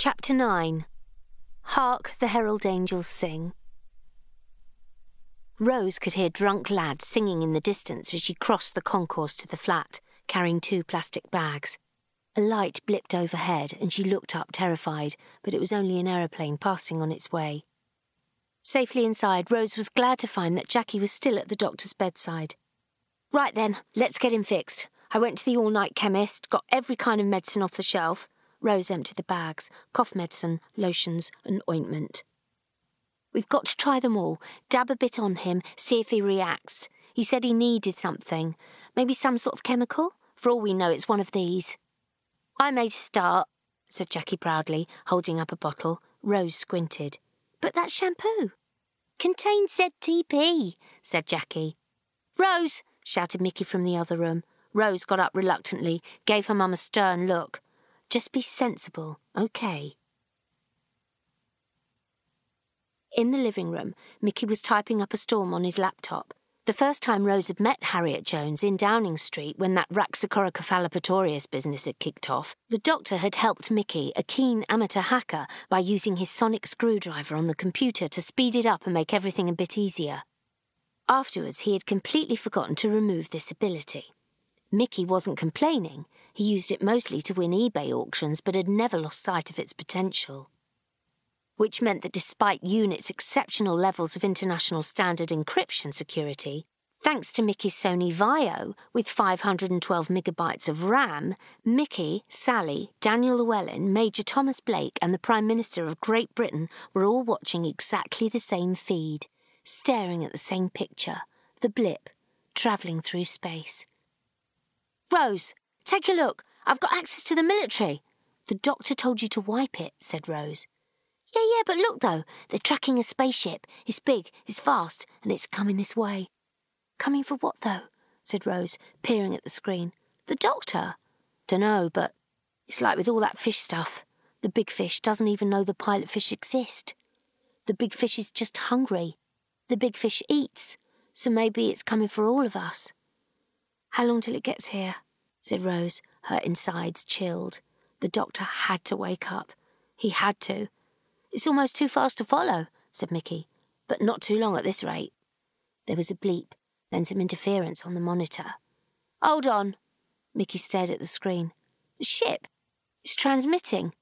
Chapter 9 Hark the Herald Angels Sing. Rose could hear drunk lads singing in the distance as she crossed the concourse to the flat, carrying two plastic bags. A light blipped overhead and she looked up terrified, but it was only an aeroplane passing on its way. Safely inside, Rose was glad to find that Jackie was still at the doctor's bedside. Right then, let's get him fixed. I went to the all night chemist, got every kind of medicine off the shelf. Rose emptied the bags cough medicine, lotions, and ointment. We've got to try them all, dab a bit on him, see if he reacts. He said he needed something. Maybe some sort of chemical? For all we know, it's one of these. I made a start, said Jackie proudly, holding up a bottle. Rose squinted. But that shampoo. Contains ZTP, said Jackie. Rose, shouted Mickey from the other room. Rose got up reluctantly, gave her mum a stern look. Just be sensible, okay? In the living room, Mickey was typing up a storm on his laptop. The first time Rose had met Harriet Jones in Downing Street when that Raxacoricofallapatorius business had kicked off, the doctor had helped Mickey, a keen amateur hacker, by using his sonic screwdriver on the computer to speed it up and make everything a bit easier. Afterwards, he had completely forgotten to remove this ability. Mickey wasn't complaining. He used it mostly to win eBay auctions, but had never lost sight of its potential. Which meant that despite UNIT's exceptional levels of international standard encryption security, thanks to Mickey's Sony Vaio with 512 megabytes of RAM, Mickey, Sally, Daniel Llewellyn, Major Thomas Blake, and the Prime Minister of Great Britain were all watching exactly the same feed, staring at the same picture, the blip, travelling through space. Rose, take a look. I've got access to the military. The doctor told you to wipe it, said Rose. Yeah, yeah, but look though, they're tracking a spaceship. It's big, it's fast, and it's coming this way. Coming for what though? said Rose, peering at the screen. The doctor? Dunno, but it's like with all that fish stuff. The big fish doesn't even know the pilot fish exist. The big fish is just hungry. The big fish eats, so maybe it's coming for all of us. How long till it gets here? said Rose, her insides chilled. The doctor had to wake up. He had to. It's almost too fast to follow, said Mickey, but not too long at this rate. There was a bleep, then some interference on the monitor. Hold on. Mickey stared at the screen. The ship. It's transmitting.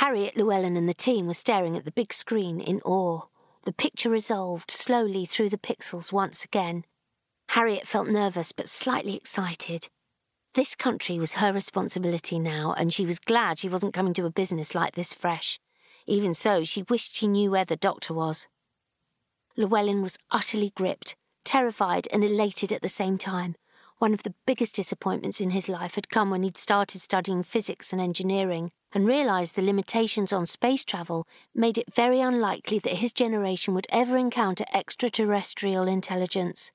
Harriet Llewellyn and the team were staring at the big screen in awe. The picture resolved slowly through the pixels once again. Harriet felt nervous but slightly excited. This country was her responsibility now, and she was glad she wasn't coming to a business like this fresh. Even so, she wished she knew where the doctor was. Llewellyn was utterly gripped, terrified and elated at the same time. One of the biggest disappointments in his life had come when he'd started studying physics and engineering and realised the limitations on space travel made it very unlikely that his generation would ever encounter extraterrestrial intelligence.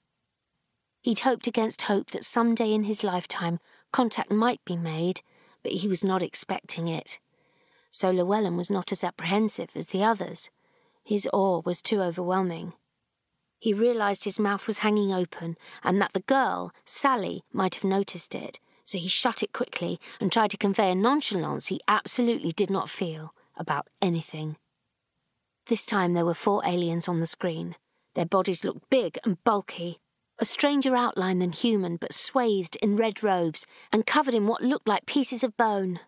He'd hoped against hope that someday in his lifetime contact might be made, but he was not expecting it. So Llewellyn was not as apprehensive as the others. His awe was too overwhelming. He realised his mouth was hanging open and that the girl, Sally, might have noticed it, so he shut it quickly and tried to convey a nonchalance he absolutely did not feel about anything. This time there were four aliens on the screen. Their bodies looked big and bulky, a stranger outline than human, but swathed in red robes and covered in what looked like pieces of bone.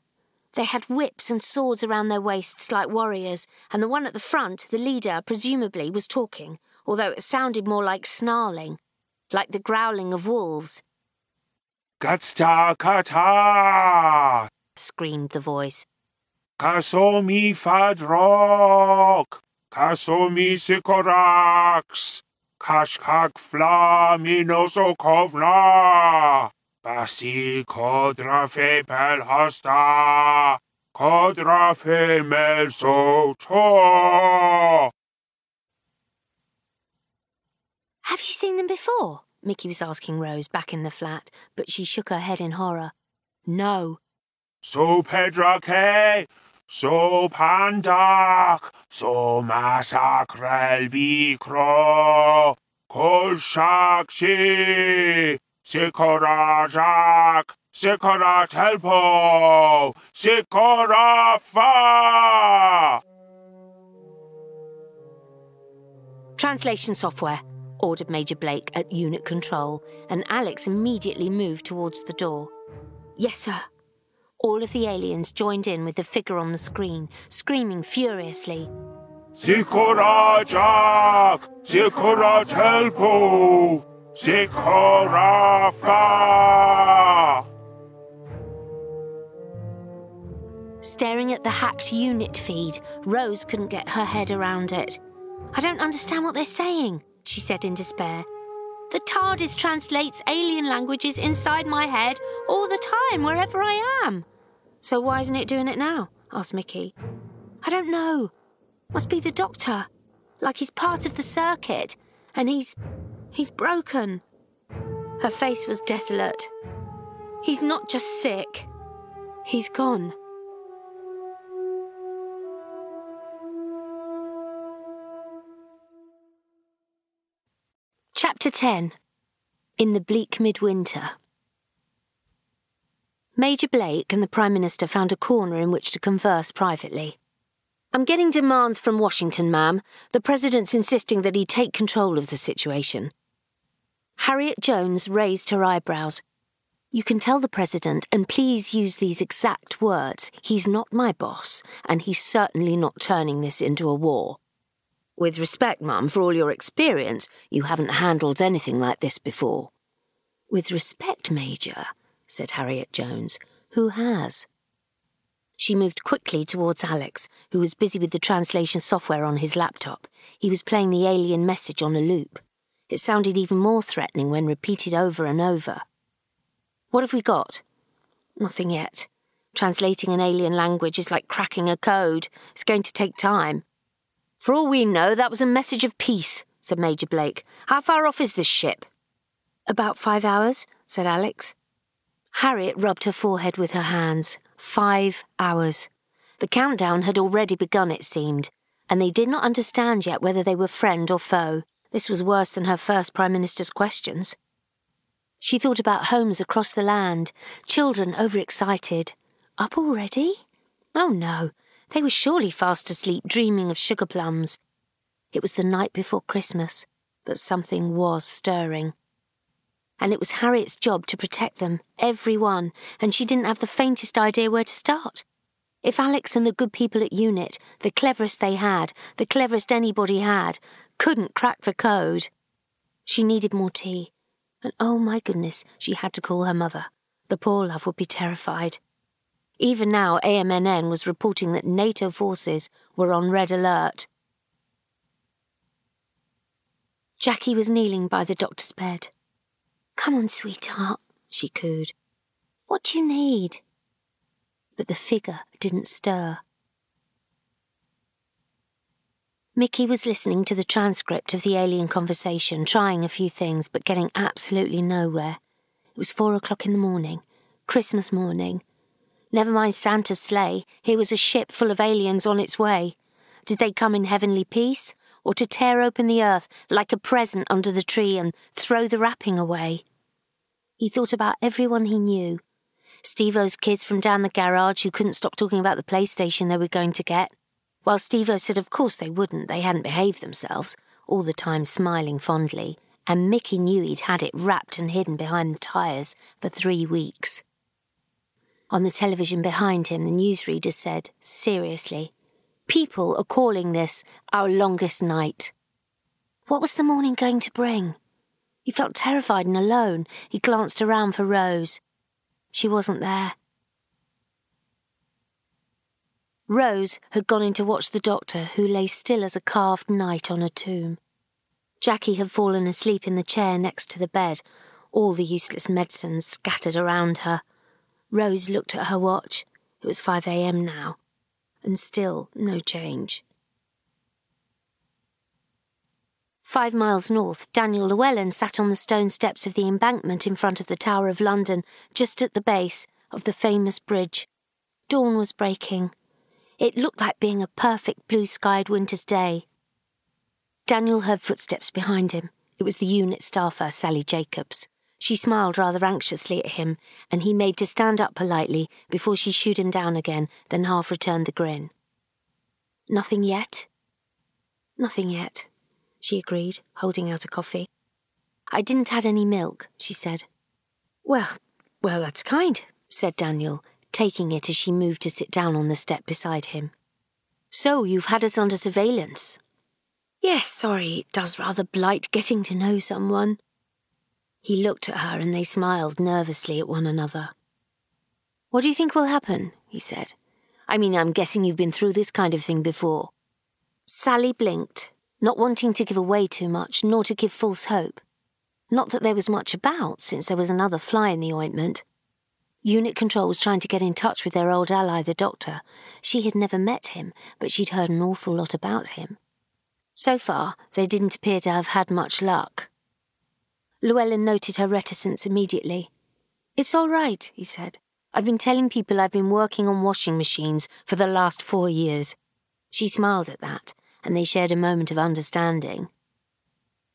They had whips and swords around their waists like warriors, and the one at the front, the leader, presumably, was talking, although it sounded more like snarling, like the growling of wolves. Gatsta kata! screamed the voice. Kasomi fadrok! Kasomi Sycorax! Kashkak flaminosokovna! Basi kodrafe pelhasta! Kodrafe melsoto! Have you seen them before? Mickey was asking Rose back in the flat, but she shook her head in horror. No. So pedrake, so pandak, so massacrel bicro, kol shakshi, sikorajak, sikorafa! Translation software ordered Major Blake at UNIT control, and Alex immediately moved towards the door. Yes, sir. All of the aliens joined in with the figure on the screen, screaming furiously. Sikorajak! Sikoratelpo! Sikorafa! Staring at the hacked UNIT feed, Rose couldn't get her head around it. I don't understand what they're saying she said in despair. The TARDIS translates alien languages inside my head all the time, wherever I am. So why isn't it doing it now? asked Mickey. I don't know. Must be the doctor. Like he's part of the circuit, and he's. he's broken. Her face was desolate. He's not just sick, he's gone. Chapter 10 In the Bleak Midwinter. Major Blake and the Prime Minister found a corner in which to converse privately. I'm getting demands from Washington, ma'am. The President's insisting that he take control of the situation. Harriet Jones raised her eyebrows. You can tell the President, and please use these exact words he's not my boss, and he's certainly not turning this into a war. With respect, Mum, for all your experience, you haven't handled anything like this before. With respect, Major, said Harriet Jones, who has? She moved quickly towards Alex, who was busy with the translation software on his laptop. He was playing the alien message on a loop. It sounded even more threatening when repeated over and over. What have we got? Nothing yet. Translating an alien language is like cracking a code. It's going to take time. For all we know, that was a message of peace, said Major Blake. How far off is this ship? About five hours, said Alex. Harriet rubbed her forehead with her hands. Five hours. The countdown had already begun, it seemed, and they did not understand yet whether they were friend or foe. This was worse than her first Prime Minister's questions. She thought about homes across the land, children overexcited. Up already? Oh no, they were surely fast asleep, dreaming of sugar plums. It was the night before Christmas, but something was stirring. And it was Harriet's job to protect them, every one, and she didn't have the faintest idea where to start. If Alex and the good people at UNIT, the cleverest they had, the cleverest anybody had, couldn't crack the code, she needed more tea. And oh my goodness, she had to call her mother. The poor love would be terrified. Even now, AMNN was reporting that NATO forces were on red alert. Jackie was kneeling by the doctor's bed. Come on, sweetheart, she cooed. What do you need? But the figure didn't stir. Mickey was listening to the transcript of the alien conversation, trying a few things, but getting absolutely nowhere. It was four o'clock in the morning, Christmas morning. Never mind Santa's sleigh, here was a ship full of aliens on its way. Did they come in heavenly peace, or to tear open the earth like a present under the tree and throw the wrapping away? He thought about everyone he knew. Steve-O's kids from down the garage who couldn't stop talking about the PlayStation they were going to get. While Steve-O said of course they wouldn't, they hadn't behaved themselves, all the time smiling fondly, and Mickey knew he'd had it wrapped and hidden behind the tyres for three weeks. On the television behind him, the newsreader said, seriously, People are calling this our longest night. What was the morning going to bring? He felt terrified and alone. He glanced around for Rose. She wasn't there. Rose had gone in to watch the doctor, who lay still as a carved knight on a tomb. Jackie had fallen asleep in the chair next to the bed, all the useless medicines scattered around her. Rose looked at her watch. It was 5 a.m. now, and still no change. Five miles north, Daniel Llewellyn sat on the stone steps of the embankment in front of the Tower of London, just at the base of the famous bridge. Dawn was breaking. It looked like being a perfect blue skied winter's day. Daniel heard footsteps behind him. It was the UNIT staffer, Sally Jacobs. She smiled rather anxiously at him, and he made to stand up politely before she shooed him down again, then half returned the grin. Nothing yet? Nothing yet she agreed, holding out a coffee. I didn't add any milk, she said. Well, well, that's kind, said Daniel, taking it as she moved to sit down on the step beside him. So you've had us under surveillance? Yes, sorry, it does rather blight getting to know someone. He looked at her and they smiled nervously at one another. What do you think will happen? he said. I mean, I'm guessing you've been through this kind of thing before. Sally blinked not wanting to give away too much, nor to give false hope. Not that there was much about, since there was another fly in the ointment. UNIT Control was trying to get in touch with their old ally, the Doctor. She had never met him, but she'd heard an awful lot about him. So far, they didn't appear to have had much luck. Llewellyn noted her reticence immediately. It's all right, he said. I've been telling people I've been working on washing machines for the last four years. She smiled at that, and they shared a moment of understanding.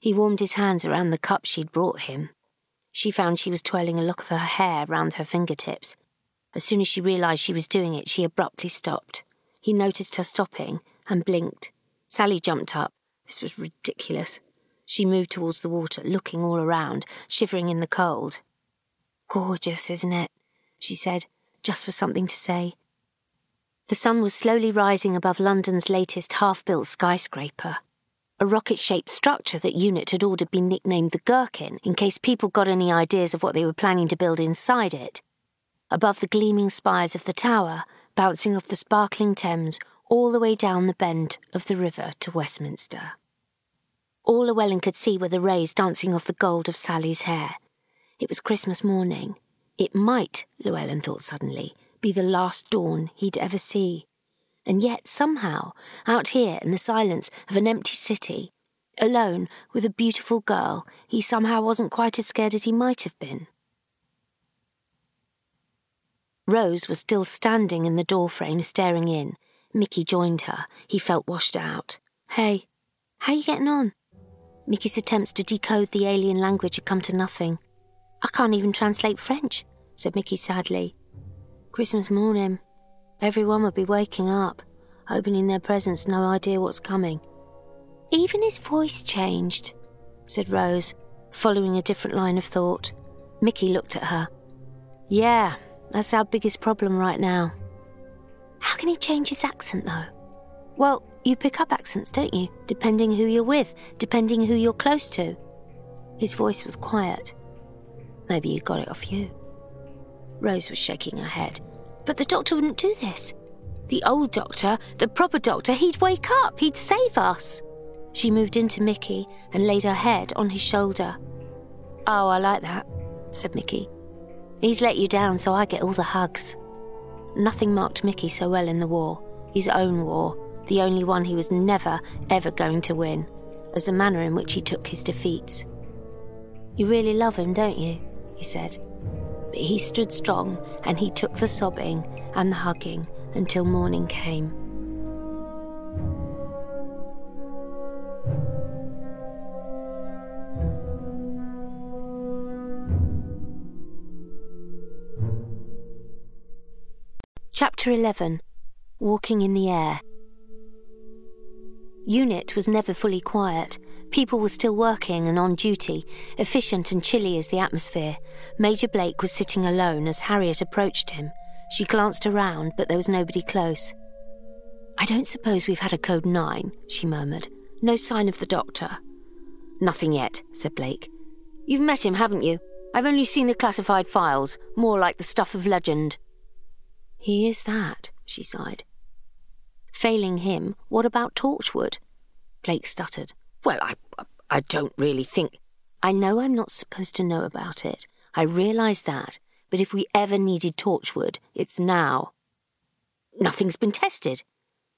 He warmed his hands around the cup she'd brought him. She found she was twirling a lock of her hair round her fingertips. As soon as she realized she was doing it, she abruptly stopped. He noticed her stopping and blinked. Sally jumped up. This was ridiculous. She moved towards the water, looking all around, shivering in the cold. Gorgeous, isn't it? she said, just for something to say. The sun was slowly rising above London's latest half built skyscraper. A rocket shaped structure that UNIT had ordered be nicknamed the Gherkin in case people got any ideas of what they were planning to build inside it. Above the gleaming spires of the tower, bouncing off the sparkling Thames all the way down the bend of the river to Westminster. All Llewellyn could see were the rays dancing off the gold of Sally's hair. It was Christmas morning. It might, Llewellyn thought suddenly, be the last dawn he'd ever see. And yet, somehow, out here in the silence of an empty city, alone with a beautiful girl, he somehow wasn't quite as scared as he might have been. Rose was still standing in the doorframe, staring in. Mickey joined her. He felt washed out. Hey, how you getting on? Mickey's attempts to decode the alien language had come to nothing. I can't even translate French, said Mickey sadly. Christmas morning. Everyone would be waking up, opening their presents, no idea what's coming. Even his voice changed, said Rose, following a different line of thought. Mickey looked at her. Yeah, that's our biggest problem right now. How can he change his accent, though? Well, you pick up accents, don't you? Depending who you're with, depending who you're close to. His voice was quiet. Maybe you got it off you. Rose was shaking her head. But the doctor wouldn't do this. The old doctor, the proper doctor, he'd wake up, he'd save us. She moved into Mickey and laid her head on his shoulder. Oh, I like that, said Mickey. He's let you down, so I get all the hugs. Nothing marked Mickey so well in the war, his own war, the only one he was never, ever going to win, as the manner in which he took his defeats. You really love him, don't you? he said. But he stood strong and he took the sobbing and the hugging until morning came. Chapter 11 Walking in the Air. UNIT was never fully quiet. People were still working and on duty, efficient and chilly as the atmosphere. Major Blake was sitting alone as Harriet approached him. She glanced around, but there was nobody close. I don't suppose we've had a code 9, she murmured. No sign of the doctor. Nothing yet, said Blake. You've met him, haven't you? I've only seen the classified files, more like the stuff of legend. He is that, she sighed. Failing him, what about Torchwood? Blake stuttered. Well, I, I don't really think. I know I'm not supposed to know about it. I realise that. But if we ever needed Torchwood, it's now. Nothing's been tested.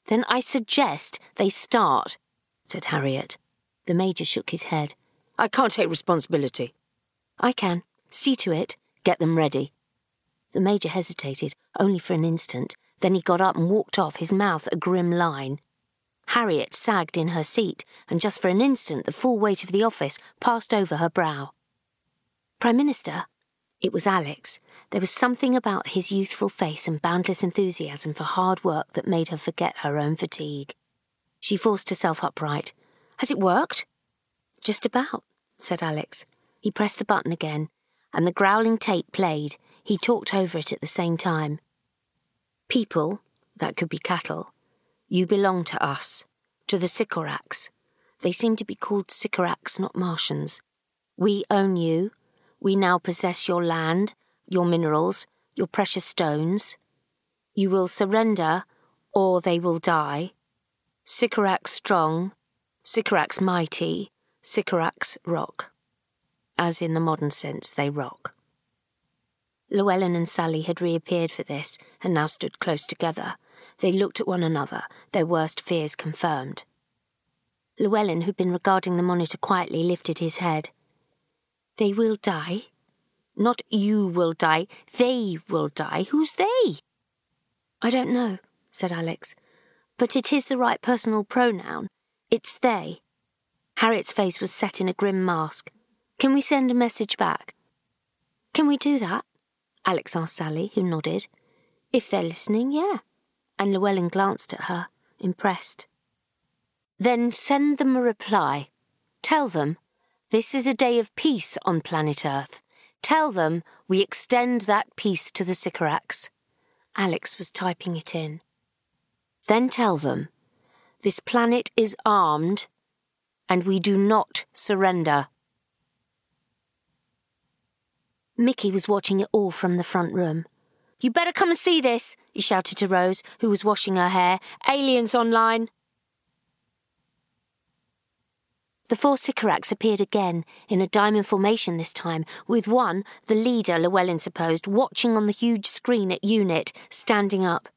Then I suggest they start, said Harriet. The Major shook his head. I can't take responsibility. I can. See to it. Get them ready. The Major hesitated, only for an instant. Then he got up and walked off, his mouth a grim line. Harriet sagged in her seat, and just for an instant the full weight of the office passed over her brow. Prime Minister? It was Alex. There was something about his youthful face and boundless enthusiasm for hard work that made her forget her own fatigue. She forced herself upright. Has it worked? Just about, said Alex. He pressed the button again, and the growling tape played, he talked over it at the same time. People, that could be cattle, you belong to us, to the Sycorax. They seem to be called Sycorax, not Martians. We own you. We now possess your land, your minerals, your precious stones. You will surrender, or they will die. Sycorax strong, Sycorax mighty, Sycorax rock. As in the modern sense, they rock. Llewellyn and Sally had reappeared for this and now stood close together. They looked at one another, their worst fears confirmed. Llewellyn, who'd been regarding the monitor quietly, lifted his head. They will die? Not you will die, they will die. Who's they? I don't know, said Alex. But it is the right personal pronoun. It's they. Harriet's face was set in a grim mask. Can we send a message back? Can we do that? Alex asked Sally, who nodded. If they're listening, yeah. And Llewellyn glanced at her, impressed. Then send them a reply. Tell them this is a day of peace on planet Earth. Tell them we extend that peace to the Sycorax. Alex was typing it in. Then tell them this planet is armed and we do not surrender. Mickey was watching it all from the front room. You better come and see this, he shouted to Rose, who was washing her hair. Aliens online. The four Sycorax appeared again, in a diamond formation this time, with one, the leader Llewellyn supposed, watching on the huge screen at UNIT, standing up.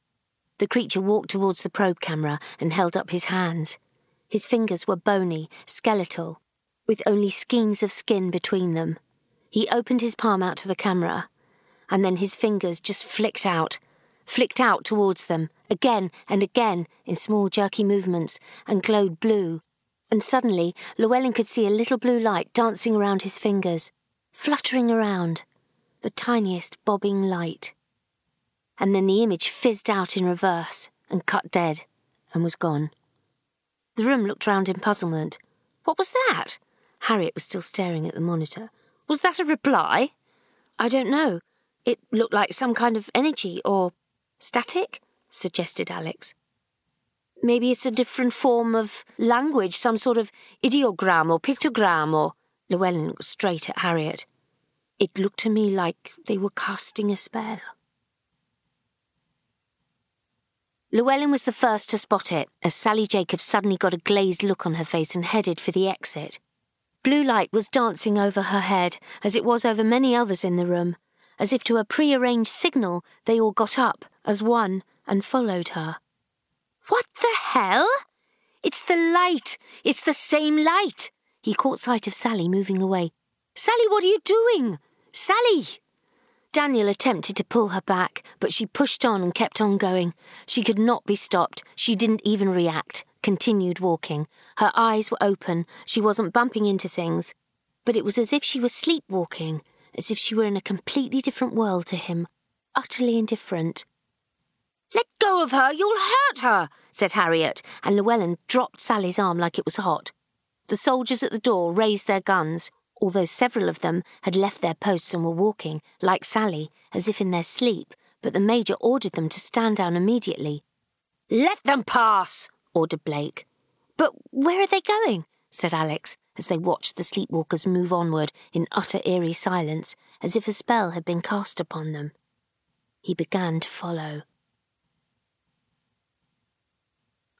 The creature walked towards the probe camera and held up his hands. His fingers were bony, skeletal, with only skeins of skin between them. He opened his palm out to the camera, and then his fingers just flicked out, flicked out towards them, again and again in small jerky movements, and glowed blue. And suddenly, Llewellyn could see a little blue light dancing around his fingers, fluttering around, the tiniest bobbing light. And then the image fizzed out in reverse and cut dead and was gone. The room looked round in puzzlement. What was that? Harriet was still staring at the monitor. Was that a reply? I don't know. It looked like some kind of energy or static, suggested Alex. Maybe it's a different form of language, some sort of ideogram or pictogram or. Llewellyn looked straight at Harriet. It looked to me like they were casting a spell. Llewellyn was the first to spot it as Sally Jacobs suddenly got a glazed look on her face and headed for the exit. Blue light was dancing over her head, as it was over many others in the room. As if to a prearranged signal, they all got up as one and followed her. What the hell? It's the light! It's the same light! He caught sight of Sally moving away. Sally, what are you doing? Sally! Daniel attempted to pull her back, but she pushed on and kept on going. She could not be stopped. She didn't even react, continued walking. Her eyes were open. She wasn't bumping into things. But it was as if she was sleepwalking, as if she were in a completely different world to him, utterly indifferent. Let go of her, you'll hurt her, said Harriet, and Llewellyn dropped Sally's arm like it was hot. The soldiers at the door raised their guns, although several of them had left their posts and were walking, like Sally, as if in their sleep, but the Major ordered them to stand down immediately. Let them pass, ordered Blake. But where are they going? said Alex, as they watched the sleepwalkers move onward in utter eerie silence, as if a spell had been cast upon them. He began to follow.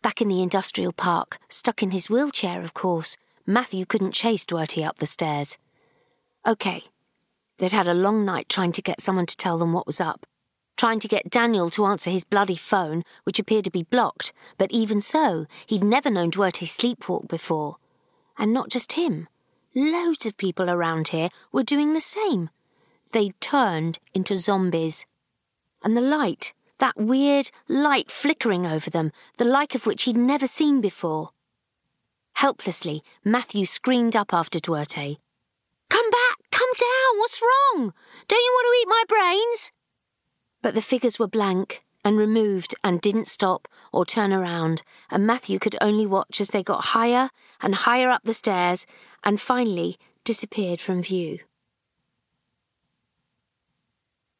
Back in the industrial park, stuck in his wheelchair, of course, Matthew couldn't chase Dwerty up the stairs. OK. They'd had a long night trying to get someone to tell them what was up. Trying to get Daniel to answer his bloody phone, which appeared to be blocked, but even so, he'd never known Dwerty sleepwalk before. And not just him. Loads of people around here were doing the same. They'd turned into zombies. And the light, that weird light flickering over them, the like of which he'd never seen before. Helplessly, Matthew screamed up after Dwerty. Come back! Come down! What's wrong? Don't you want to eat my brains? But the figures were blank and removed and didn't stop or turn around, and Matthew could only watch as they got higher and higher up the stairs and finally disappeared from view.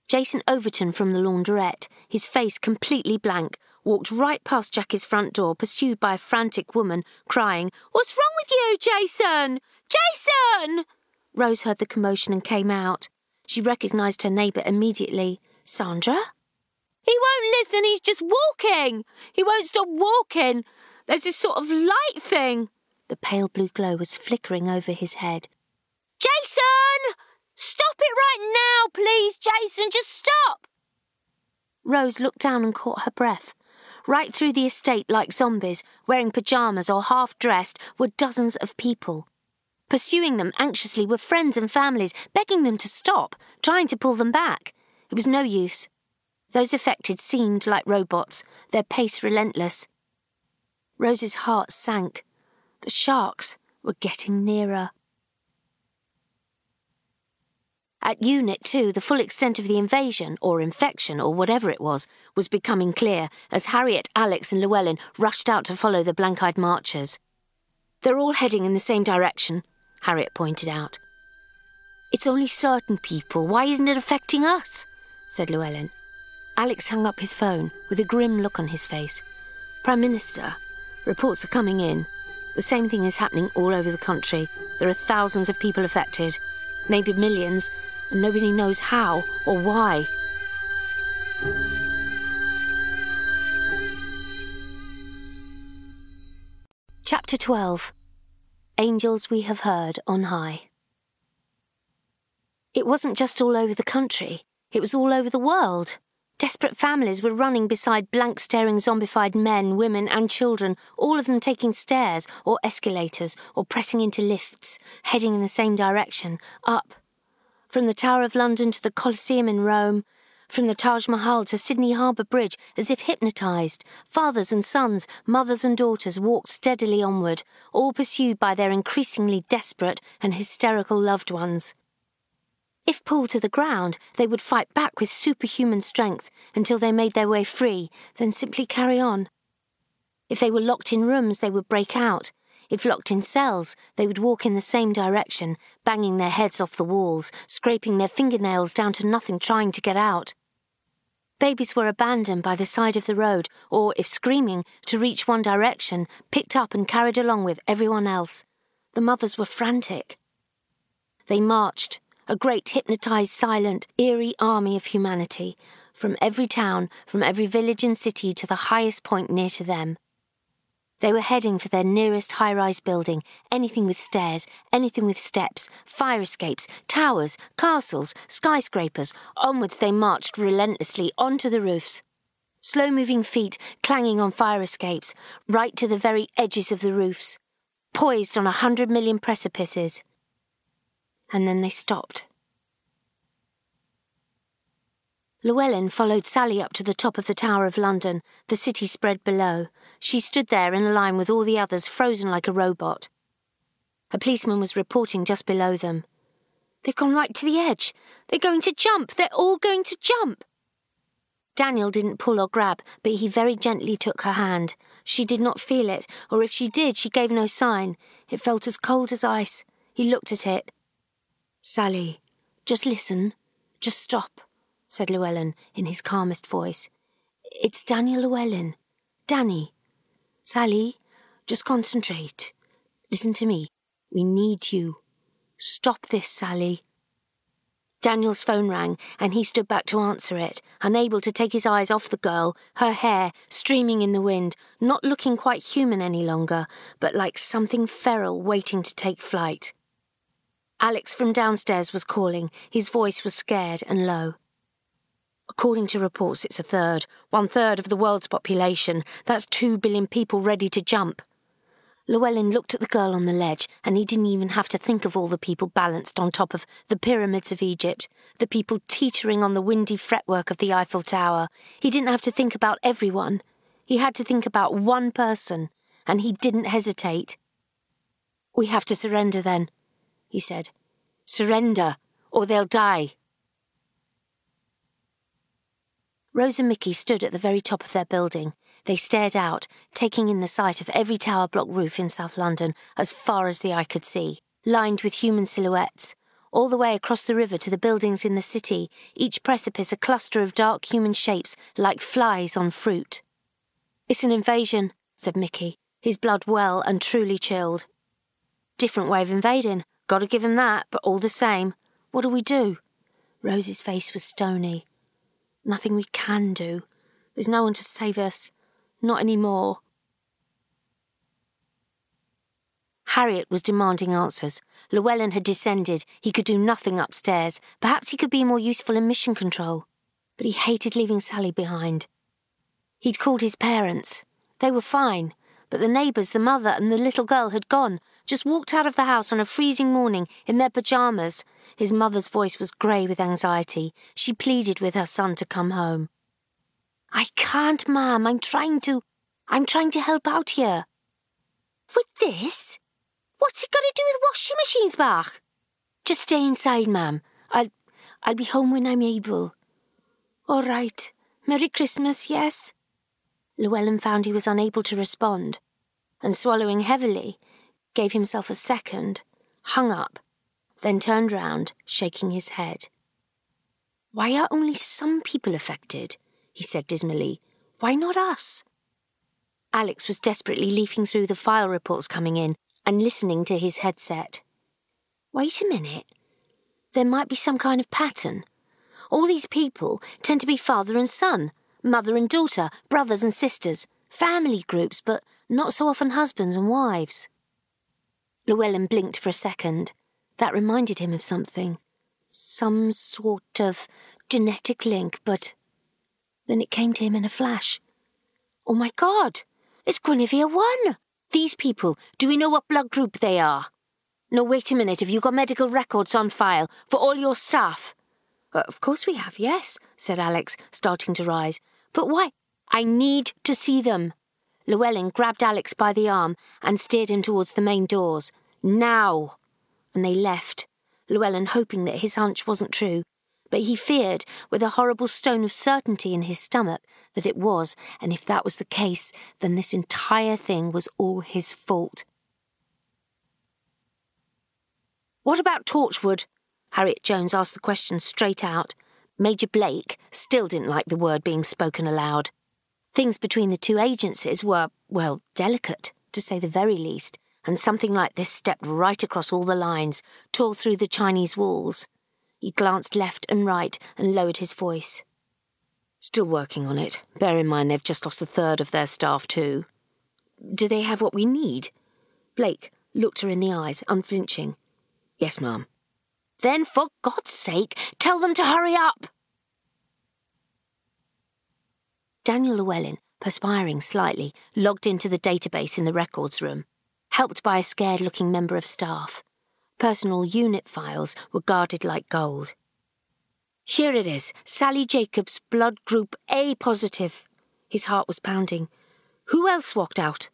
Jason Overton from the laundrette, his face completely blank, walked right past Jackie's front door, pursued by a frantic woman, crying, What's wrong with you, Jason? Jason! Rose heard the commotion and came out. She recognised her neighbour immediately. Sandra? He won't listen, he's just walking! He won't stop walking! There's this sort of light thing. The pale blue glow was flickering over his head. Jason! Stop it right now, please, Jason, just stop! Rose looked down and caught her breath. Right through the estate, like zombies, wearing pyjamas or half dressed, were dozens of people. Pursuing them anxiously were friends and families, begging them to stop, trying to pull them back. It was no use. Those affected seemed like robots, their pace relentless. Rose's heart sank. The sharks were getting nearer. At UNIT 2, the full extent of the invasion, or infection, or whatever it was, was becoming clear as Harriet, Alex, and Llewellyn rushed out to follow the blank eyed marchers. They're all heading in the same direction, Harriet pointed out. It's only certain people. Why isn't it affecting us? Said Llewellyn. Alex hung up his phone with a grim look on his face. Prime Minister, reports are coming in. The same thing is happening all over the country. There are thousands of people affected, maybe millions, and nobody knows how or why. Chapter 12 Angels We Have Heard on High. It wasn't just all over the country, it was all over the world. Desperate families were running beside blank staring zombified men, women, and children, all of them taking stairs or escalators or pressing into lifts, heading in the same direction, up from the Tower of London to the Colosseum in Rome, from the Taj Mahal to Sydney Harbour Bridge, as if hypnotised, fathers and sons, mothers and daughters walked steadily onward, all pursued by their increasingly desperate and hysterical loved ones. If pulled to the ground, they would fight back with superhuman strength until they made their way free, then simply carry on. If they were locked in rooms, they would break out, if locked in cells, they would walk in the same direction, banging their heads off the walls, scraping their fingernails down to nothing trying to get out. Babies were abandoned by the side of the road, or, if screaming, to reach one direction, picked up and carried along with everyone else. The mothers were frantic. They marched, a great hypnotized, silent, eerie army of humanity, from every town, from every village and city to the highest point near to them. They were heading for their nearest high rise building, anything with stairs, anything with steps, fire escapes, towers, castles, skyscrapers. Onwards they marched relentlessly onto the roofs. Slow moving feet clanging on fire escapes, right to the very edges of the roofs, poised on a hundred million precipices. And then they stopped. Llewellyn followed Sally up to the top of the Tower of London, the city spread below. She stood there in a line with all the others, frozen like a robot. A policeman was reporting just below them. They've gone right to the edge. They're going to jump. They're all going to jump. Daniel didn't pull or grab, but he very gently took her hand. She did not feel it, or if she did, she gave no sign. It felt as cold as ice. He looked at it. Sally, just listen. Just stop said Llewellyn in his calmest voice. It's Daniel Llewellyn. Danny. Sally, just concentrate. Listen to me. We need you. Stop this, Sally. Daniel's phone rang, and he stood back to answer it, unable to take his eyes off the girl, her hair streaming in the wind, not looking quite human any longer, but like something feral waiting to take flight. Alex from downstairs was calling. His voice was scared and low. According to reports, it's a third, one third of the world's population. That's two billion people ready to jump. Llewellyn looked at the girl on the ledge, and he didn't even have to think of all the people balanced on top of the pyramids of Egypt, the people teetering on the windy fretwork of the Eiffel Tower. He didn't have to think about everyone. He had to think about one person, and he didn't hesitate. We have to surrender then, he said. Surrender, or they'll die. Rose and Mickey stood at the very top of their building. They stared out, taking in the sight of every tower block roof in South London as far as the eye could see, lined with human silhouettes. All the way across the river to the buildings in the city, each precipice a cluster of dark human shapes like flies on fruit. It's an invasion, said Mickey, his blood well and truly chilled. Different way of invading. Gotta give him that, but all the same. What do we do? Rose's face was stony. Nothing we can do. There's no one to save us. Not any more. Harriet was demanding answers. Llewellyn had descended. He could do nothing upstairs. Perhaps he could be more useful in mission control. But he hated leaving Sally behind. He'd called his parents. They were fine. But the neighbours, the mother, and the little girl had gone, just walked out of the house on a freezing morning in their pyjamas. His mother's voice was grey with anxiety. She pleaded with her son to come home. I can't, ma'am. I'm trying to. I'm trying to help out here. With this? What's it got to do with washing machines, Bach? Just stay inside, ma'am. I'll. I'll be home when I'm able. All right. Merry Christmas, yes? Llewellyn found he was unable to respond, and swallowing heavily, gave himself a second, hung up, then turned round, shaking his head. Why are only some people affected? he said dismally. Why not us? Alex was desperately leafing through the file reports coming in and listening to his headset. Wait a minute. There might be some kind of pattern. All these people tend to be father and son, mother and daughter, brothers and sisters, family groups, but not so often husbands and wives. Llewellyn blinked for a second. That reminded him of something. Some sort of genetic link, but. Then it came to him in a flash. Oh my god! It's Guinevere 1! These people, do we know what blood group they are? No, wait a minute. Have you got medical records on file for all your staff? Uh, of course we have, yes, said Alex, starting to rise. But why? I need to see them. Llewellyn grabbed Alex by the arm and steered him towards the main doors. Now! And they left, Llewellyn hoping that his hunch wasn't true. But he feared, with a horrible stone of certainty in his stomach, that it was, and if that was the case, then this entire thing was all his fault. What about Torchwood? Harriet Jones asked the question straight out. Major Blake still didn't like the word being spoken aloud. Things between the two agencies were, well, delicate, to say the very least, and something like this stepped right across all the lines, tore through the Chinese walls. He glanced left and right and lowered his voice. Still working on it. Bear in mind they've just lost a third of their staff, too. Do they have what we need? Blake looked her in the eyes, unflinching. Yes, ma'am. Then, for God's sake, tell them to hurry up! Daniel Llewellyn, perspiring slightly, logged into the database in the records room, helped by a scared looking member of staff. Personal UNIT files were guarded like gold. Here it is Sally Jacobs, blood group A positive. His heart was pounding. Who else walked out?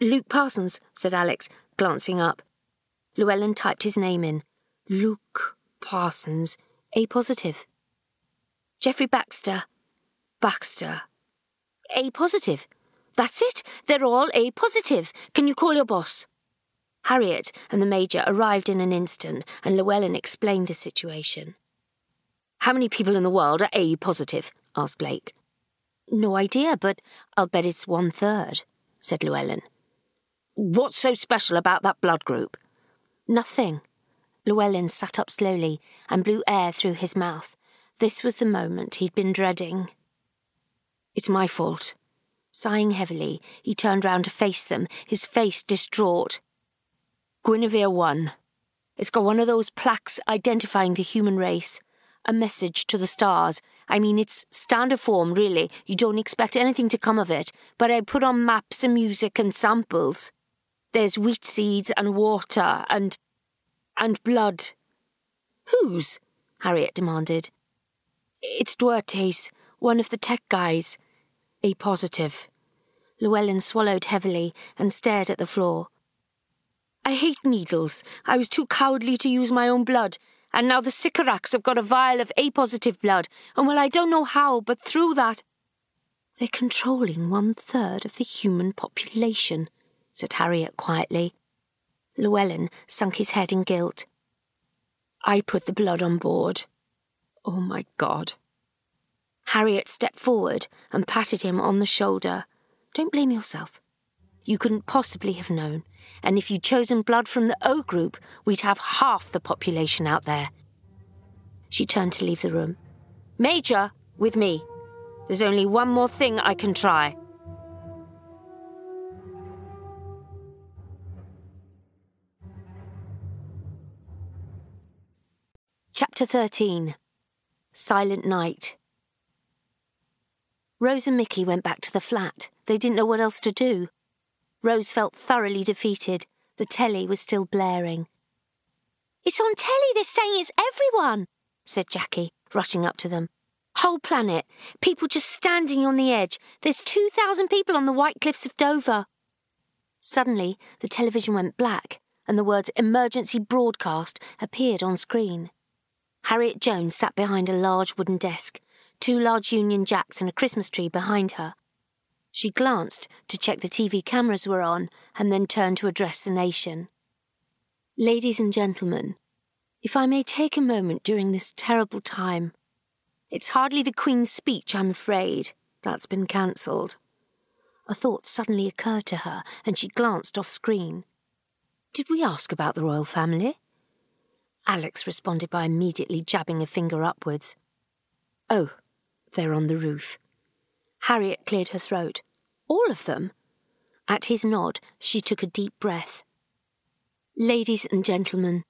Luke Parsons, said Alex, glancing up. Llewellyn typed his name in. Luke Parsons, A positive. Jeffrey Baxter. Baxter. A positive. That's it. They're all A positive. Can you call your boss? Harriet and the Major arrived in an instant, and Llewellyn explained the situation. How many people in the world are A positive? asked Blake. No idea, but I'll bet it's one third, said Llewellyn. What's so special about that blood group? Nothing. Llewellyn sat up slowly and blew air through his mouth. This was the moment he'd been dreading. It's my fault. Sighing heavily, he turned round to face them, his face distraught. Guinevere 1. It's got one of those plaques identifying the human race. A message to the stars. I mean, it's standard form, really. You don't expect anything to come of it. But I put on maps and music and samples. There's wheat seeds and water and. And blood. Whose? Harriet demanded. It's Duarte's, one of the tech guys. A positive. Llewellyn swallowed heavily and stared at the floor. I hate needles. I was too cowardly to use my own blood, and now the Sycorax have got a vial of A positive blood, and well, I don't know how, but through that. They're controlling one third of the human population, said Harriet quietly. Llewellyn sunk his head in guilt. I put the blood on board. Oh, my God. Harriet stepped forward and patted him on the shoulder. Don't blame yourself. You couldn't possibly have known, and if you'd chosen blood from the O group, we'd have half the population out there. She turned to leave the room. Major, with me. There's only one more thing I can try. Chapter 13 Silent Night. Rose and Mickey went back to the flat. They didn't know what else to do. Rose felt thoroughly defeated. The telly was still blaring. It's on telly, they're saying it's everyone, said Jackie, rushing up to them. Whole planet. People just standing on the edge. There's 2,000 people on the White Cliffs of Dover. Suddenly, the television went black, and the words emergency broadcast appeared on screen. Harriet Jones sat behind a large wooden desk, two large Union Jacks and a Christmas tree behind her. She glanced to check the TV cameras were on and then turned to address the nation. Ladies and gentlemen, if I may take a moment during this terrible time, it's hardly the Queen's speech, I'm afraid. That's been cancelled. A thought suddenly occurred to her, and she glanced off screen. Did we ask about the royal family? Alex responded by immediately jabbing a finger upwards. Oh, they're on the roof. Harriet cleared her throat. All of them? At his nod, she took a deep breath. Ladies and gentlemen,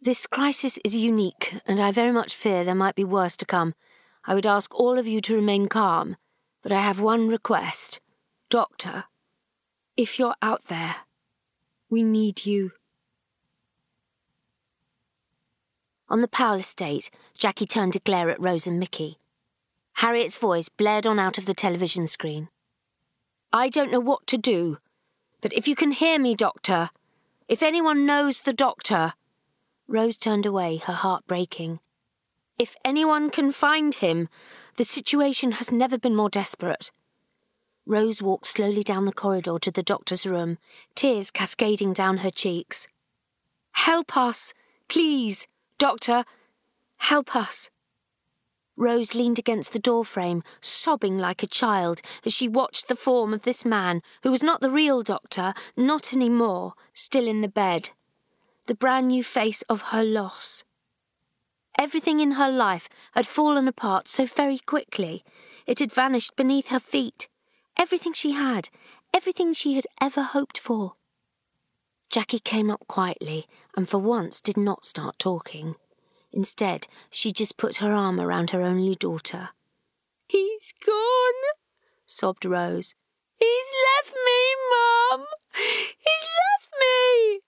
this crisis is unique, and I very much fear there might be worse to come. I would ask all of you to remain calm, but I have one request. Doctor, if you're out there, we need you. On the Powell estate, Jackie turned to glare at Rose and Mickey. Harriet's voice blared on out of the television screen. I don't know what to do, but if you can hear me, Doctor, if anyone knows the Doctor. Rose turned away, her heart breaking. If anyone can find him, the situation has never been more desperate. Rose walked slowly down the corridor to the doctor's room, tears cascading down her cheeks. Help us, please, Doctor, help us. Rose leaned against the doorframe, sobbing like a child, as she watched the form of this man, who was not the real doctor, not any more, still in the bed. The brand new face of her loss. Everything in her life had fallen apart so very quickly. It had vanished beneath her feet. Everything she had, everything she had ever hoped for. Jackie came up quietly and for once did not start talking. Instead, she just put her arm around her only daughter. He's gone, sobbed Rose. He's left me, Mum. He's left me.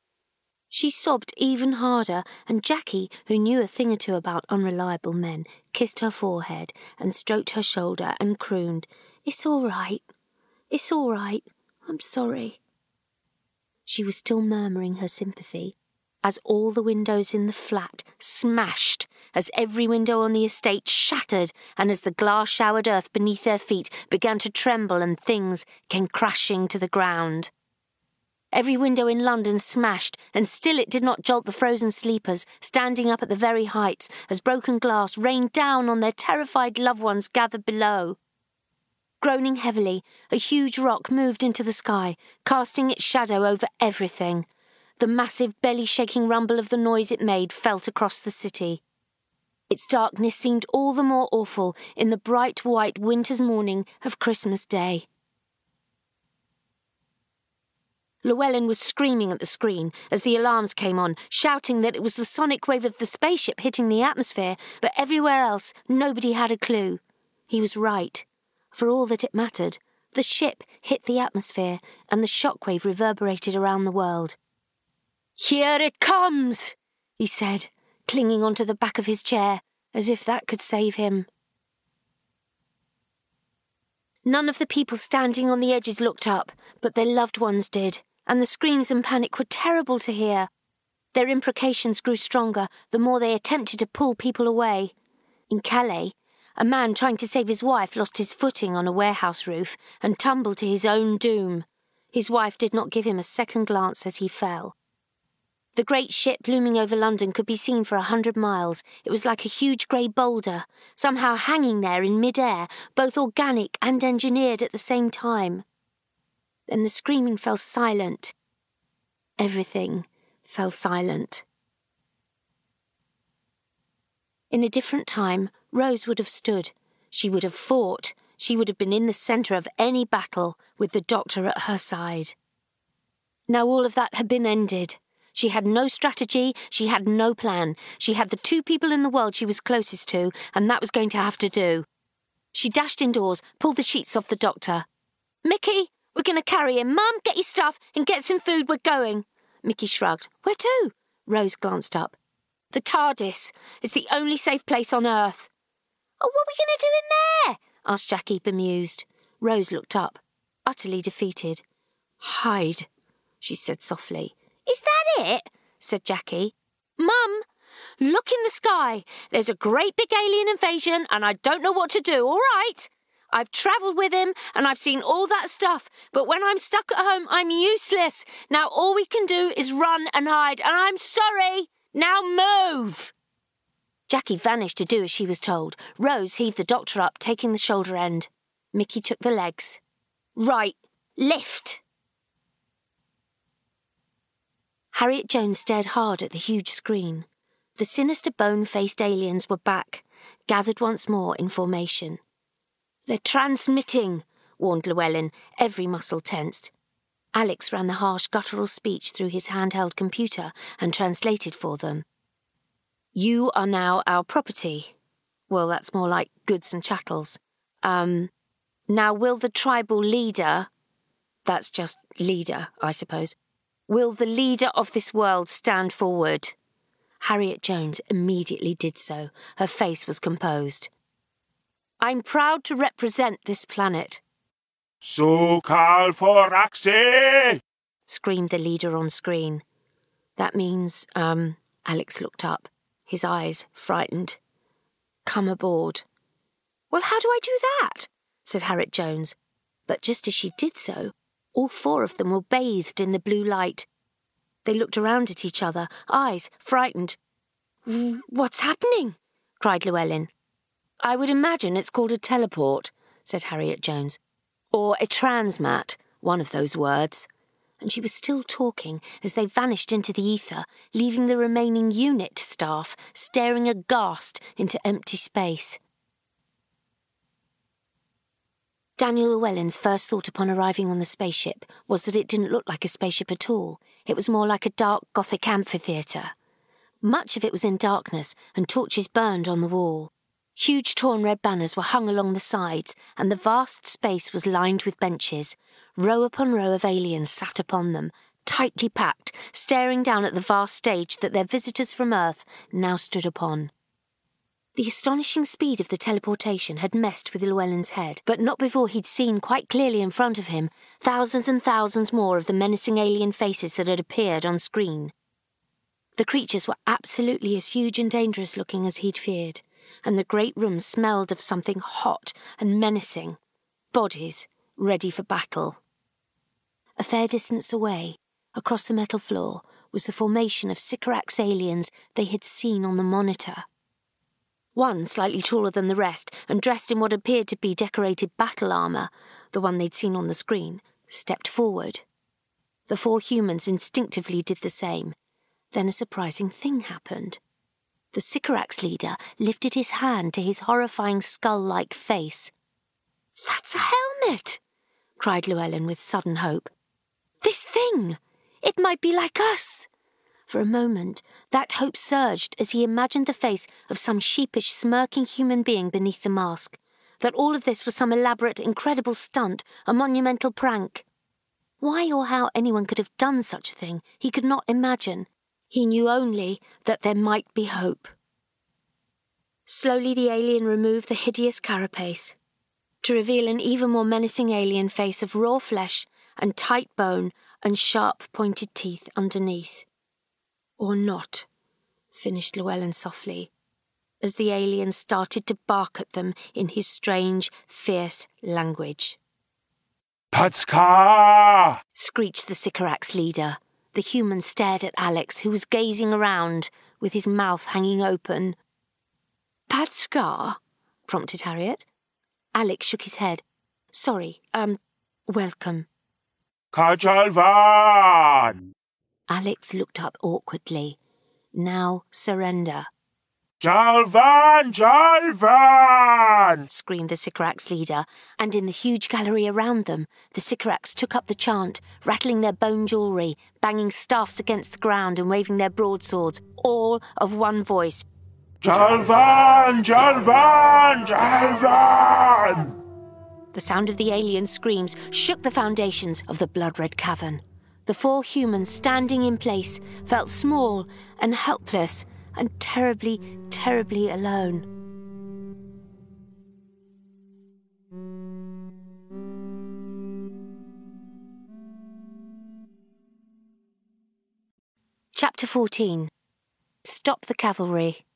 She sobbed even harder, and Jackie, who knew a thing or two about unreliable men, kissed her forehead and stroked her shoulder and crooned, It's all right. It's all right. I'm sorry. She was still murmuring her sympathy as all the windows in the flat smashed, as every window on the estate shattered, and as the glass showered earth beneath their feet began to tremble and things came crashing to the ground. Every window in London smashed, and still it did not jolt the frozen sleepers, standing up at the very heights, as broken glass rained down on their terrified loved ones gathered below. Groaning heavily, a huge rock moved into the sky, casting its shadow over everything. The massive, belly shaking rumble of the noise it made felt across the city. Its darkness seemed all the more awful in the bright white winter's morning of Christmas Day. Llewellyn was screaming at the screen as the alarms came on, shouting that it was the sonic wave of the spaceship hitting the atmosphere, but everywhere else nobody had a clue. He was right. For all that it mattered, the ship hit the atmosphere and the shockwave reverberated around the world. Here it comes, he said, clinging onto the back of his chair, as if that could save him. None of the people standing on the edges looked up, but their loved ones did, and the screams and panic were terrible to hear. Their imprecations grew stronger the more they attempted to pull people away. In Calais, a man trying to save his wife lost his footing on a warehouse roof and tumbled to his own doom. His wife did not give him a second glance as he fell. The great ship looming over London could be seen for a hundred miles. It was like a huge grey boulder, somehow hanging there in mid-air, both organic and engineered at the same time. Then the screaming fell silent. Everything fell silent. In a different time, Rose would have stood. She would have fought. She would have been in the centre of any battle with the doctor at her side. Now all of that had been ended. She had no strategy, she had no plan. She had the two people in the world she was closest to, and that was going to have to do. She dashed indoors, pulled the sheets off the doctor. Mickey, we're going to carry him. Mum, get your stuff and get some food. We're going. Mickey shrugged. Where to? Rose glanced up. The TARDIS. It's the only safe place on Earth. Oh, what are we going to do in there? asked Jackie, bemused. Rose looked up, utterly defeated. Hide, she said softly. Is that it? said Jackie. Mum, look in the sky. There's a great big alien invasion, and I don't know what to do, all right? I've travelled with him and I've seen all that stuff, but when I'm stuck at home, I'm useless. Now all we can do is run and hide, and I'm sorry. Now move! Jackie vanished to do as she was told. Rose heaved the doctor up, taking the shoulder end. Mickey took the legs. Right, lift! Harriet Jones stared hard at the huge screen. The sinister bone faced aliens were back, gathered once more in formation. They're transmitting, warned Llewellyn, every muscle tensed. Alex ran the harsh guttural speech through his handheld computer and translated for them. You are now our property. Well, that's more like goods and chattels. Um, now will the tribal leader, that's just leader, I suppose, Will the leader of this world stand forward? Harriet Jones immediately did so. Her face was composed. I'm proud to represent this planet. So call for Foraxi! screamed the leader on screen. That means, um, Alex looked up, his eyes frightened. Come aboard. Well, how do I do that? said Harriet Jones. But just as she did so, all four of them were bathed in the blue light. They looked around at each other, eyes frightened. What's happening? cried Llewellyn. I would imagine it's called a teleport, said Harriet Jones. Or a transmat, one of those words. And she was still talking as they vanished into the ether, leaving the remaining UNIT staff staring aghast into empty space. Daniel Llewellyn's first thought upon arriving on the spaceship was that it didn't look like a spaceship at all. It was more like a dark Gothic amphitheatre. Much of it was in darkness, and torches burned on the wall. Huge torn red banners were hung along the sides, and the vast space was lined with benches. Row upon row of aliens sat upon them, tightly packed, staring down at the vast stage that their visitors from Earth now stood upon. The astonishing speed of the teleportation had messed with Llewellyn's head, but not before he'd seen quite clearly in front of him thousands and thousands more of the menacing alien faces that had appeared on screen. The creatures were absolutely as huge and dangerous looking as he'd feared, and the great room smelled of something hot and menacing bodies ready for battle. A fair distance away, across the metal floor, was the formation of Sycorax aliens they had seen on the monitor. One, slightly taller than the rest, and dressed in what appeared to be decorated battle armour, the one they'd seen on the screen, stepped forward. The four humans instinctively did the same. Then a surprising thing happened. The Sycorax leader lifted his hand to his horrifying skull like face. That's a helmet! cried Llewellyn with sudden hope. This thing! It might be like us! For a moment, that hope surged as he imagined the face of some sheepish, smirking human being beneath the mask. That all of this was some elaborate, incredible stunt, a monumental prank. Why or how anyone could have done such a thing, he could not imagine. He knew only that there might be hope. Slowly, the alien removed the hideous carapace to reveal an even more menacing alien face of raw flesh and tight bone and sharp pointed teeth underneath. Or not, finished Llewellyn softly, as the alien started to bark at them in his strange, fierce language. Patska! screeched the Sycorax leader. The human stared at Alex, who was gazing around with his mouth hanging open. Patska? prompted Harriet. Alex shook his head. Sorry, um, welcome. Kajalvan! Alex looked up awkwardly. Now surrender. Jalvan! Jalvan! screamed the Sycorax leader, and in the huge gallery around them, the Sycorax took up the chant, rattling their bone jewellery, banging staffs against the ground, and waving their broadswords, all of one voice. Jalvan! Jalvan! Jalvan! The sound of the alien screams shook the foundations of the blood red cavern. The four humans standing in place felt small and helpless and terribly, terribly alone. Chapter 14 Stop the Cavalry.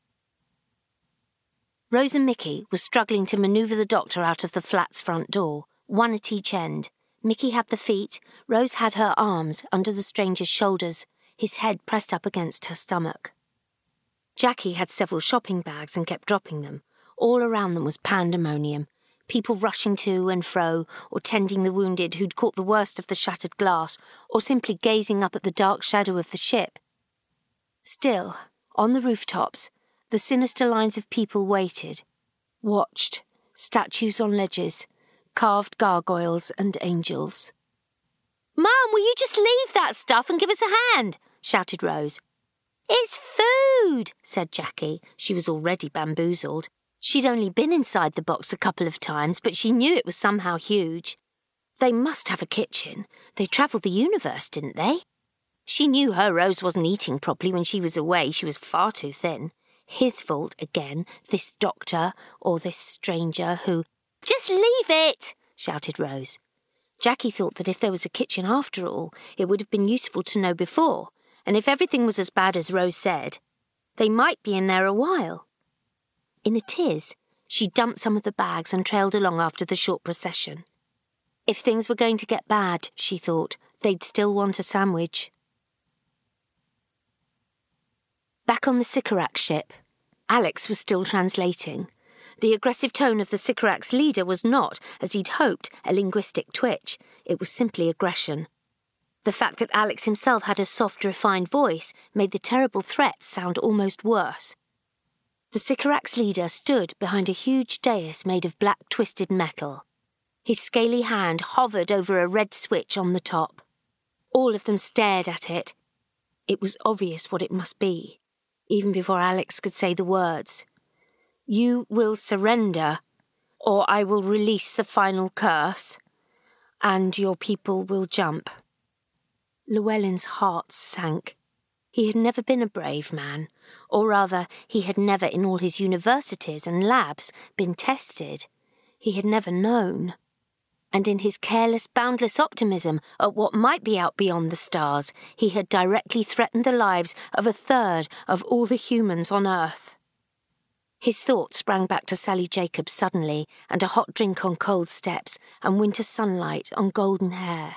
Rose and Mickey were struggling to maneuver the doctor out of the flat's front door, one at each end. Mickey had the feet, Rose had her arms under the stranger's shoulders, his head pressed up against her stomach. Jackie had several shopping bags and kept dropping them. All around them was pandemonium, people rushing to and fro, or tending the wounded who'd caught the worst of the shattered glass, or simply gazing up at the dark shadow of the ship. Still, on the rooftops, the sinister lines of people waited, watched, statues on ledges, carved gargoyles and angels. Mum, will you just leave that stuff and give us a hand? shouted Rose. It's food, said Jackie. She was already bamboozled. She'd only been inside the box a couple of times, but she knew it was somehow huge. They must have a kitchen. They travelled the universe, didn't they? She knew her Rose wasn't eating properly when she was away. She was far too thin. His fault again, this doctor or this stranger who. Just leave it, shouted Rose. Jackie thought that if there was a kitchen after all, it would have been useful to know before, and if everything was as bad as Rose said, they might be in there a while. In a tiz, she dumped some of the bags and trailed along after the short procession. If things were going to get bad, she thought, they'd still want a sandwich. Back on the Sycorax ship, Alex was still translating. The aggressive tone of the Sycorax leader was not, as he'd hoped, a linguistic twitch. It was simply aggression. The fact that Alex himself had a soft, refined voice made the terrible threats sound almost worse. The Sycorax leader stood behind a huge dais made of black twisted metal. His scaly hand hovered over a red switch on the top. All of them stared at it. It was obvious what it must be, even before Alex could say the words. You will surrender, or I will release the final curse, and your people will jump. Llewellyn's heart sank. He had never been a brave man, or rather, he had never in all his universities and labs been tested. He had never known. And in his careless, boundless optimism at what might be out beyond the stars, he had directly threatened the lives of a third of all the humans on Earth. His thoughts sprang back to Sally Jacobs suddenly, and a hot drink on cold steps, and winter sunlight on golden hair.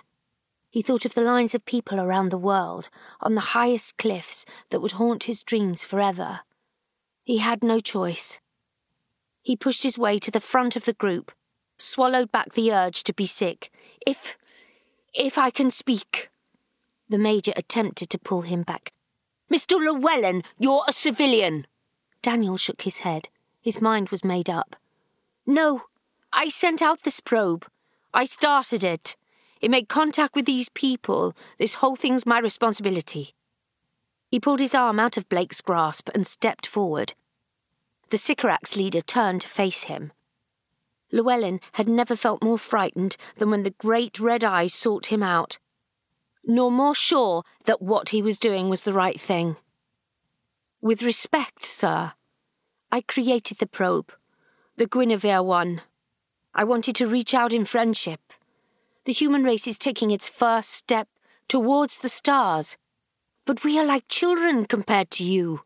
He thought of the lines of people around the world, on the highest cliffs that would haunt his dreams forever. He had no choice. He pushed his way to the front of the group, swallowed back the urge to be sick. If. if I can speak. The Major attempted to pull him back. Mr. Llewellyn, you're a civilian. Daniel shook his head. His mind was made up. No, I sent out this probe. I started it. It made contact with these people. This whole thing's my responsibility. He pulled his arm out of Blake's grasp and stepped forward. The Sycorax leader turned to face him. Llewellyn had never felt more frightened than when the great red eyes sought him out, nor more sure that what he was doing was the right thing. With respect, sir, I created the probe, the Guinevere one. I wanted to reach out in friendship the human race is taking its first step towards the stars. But we are like children compared to you.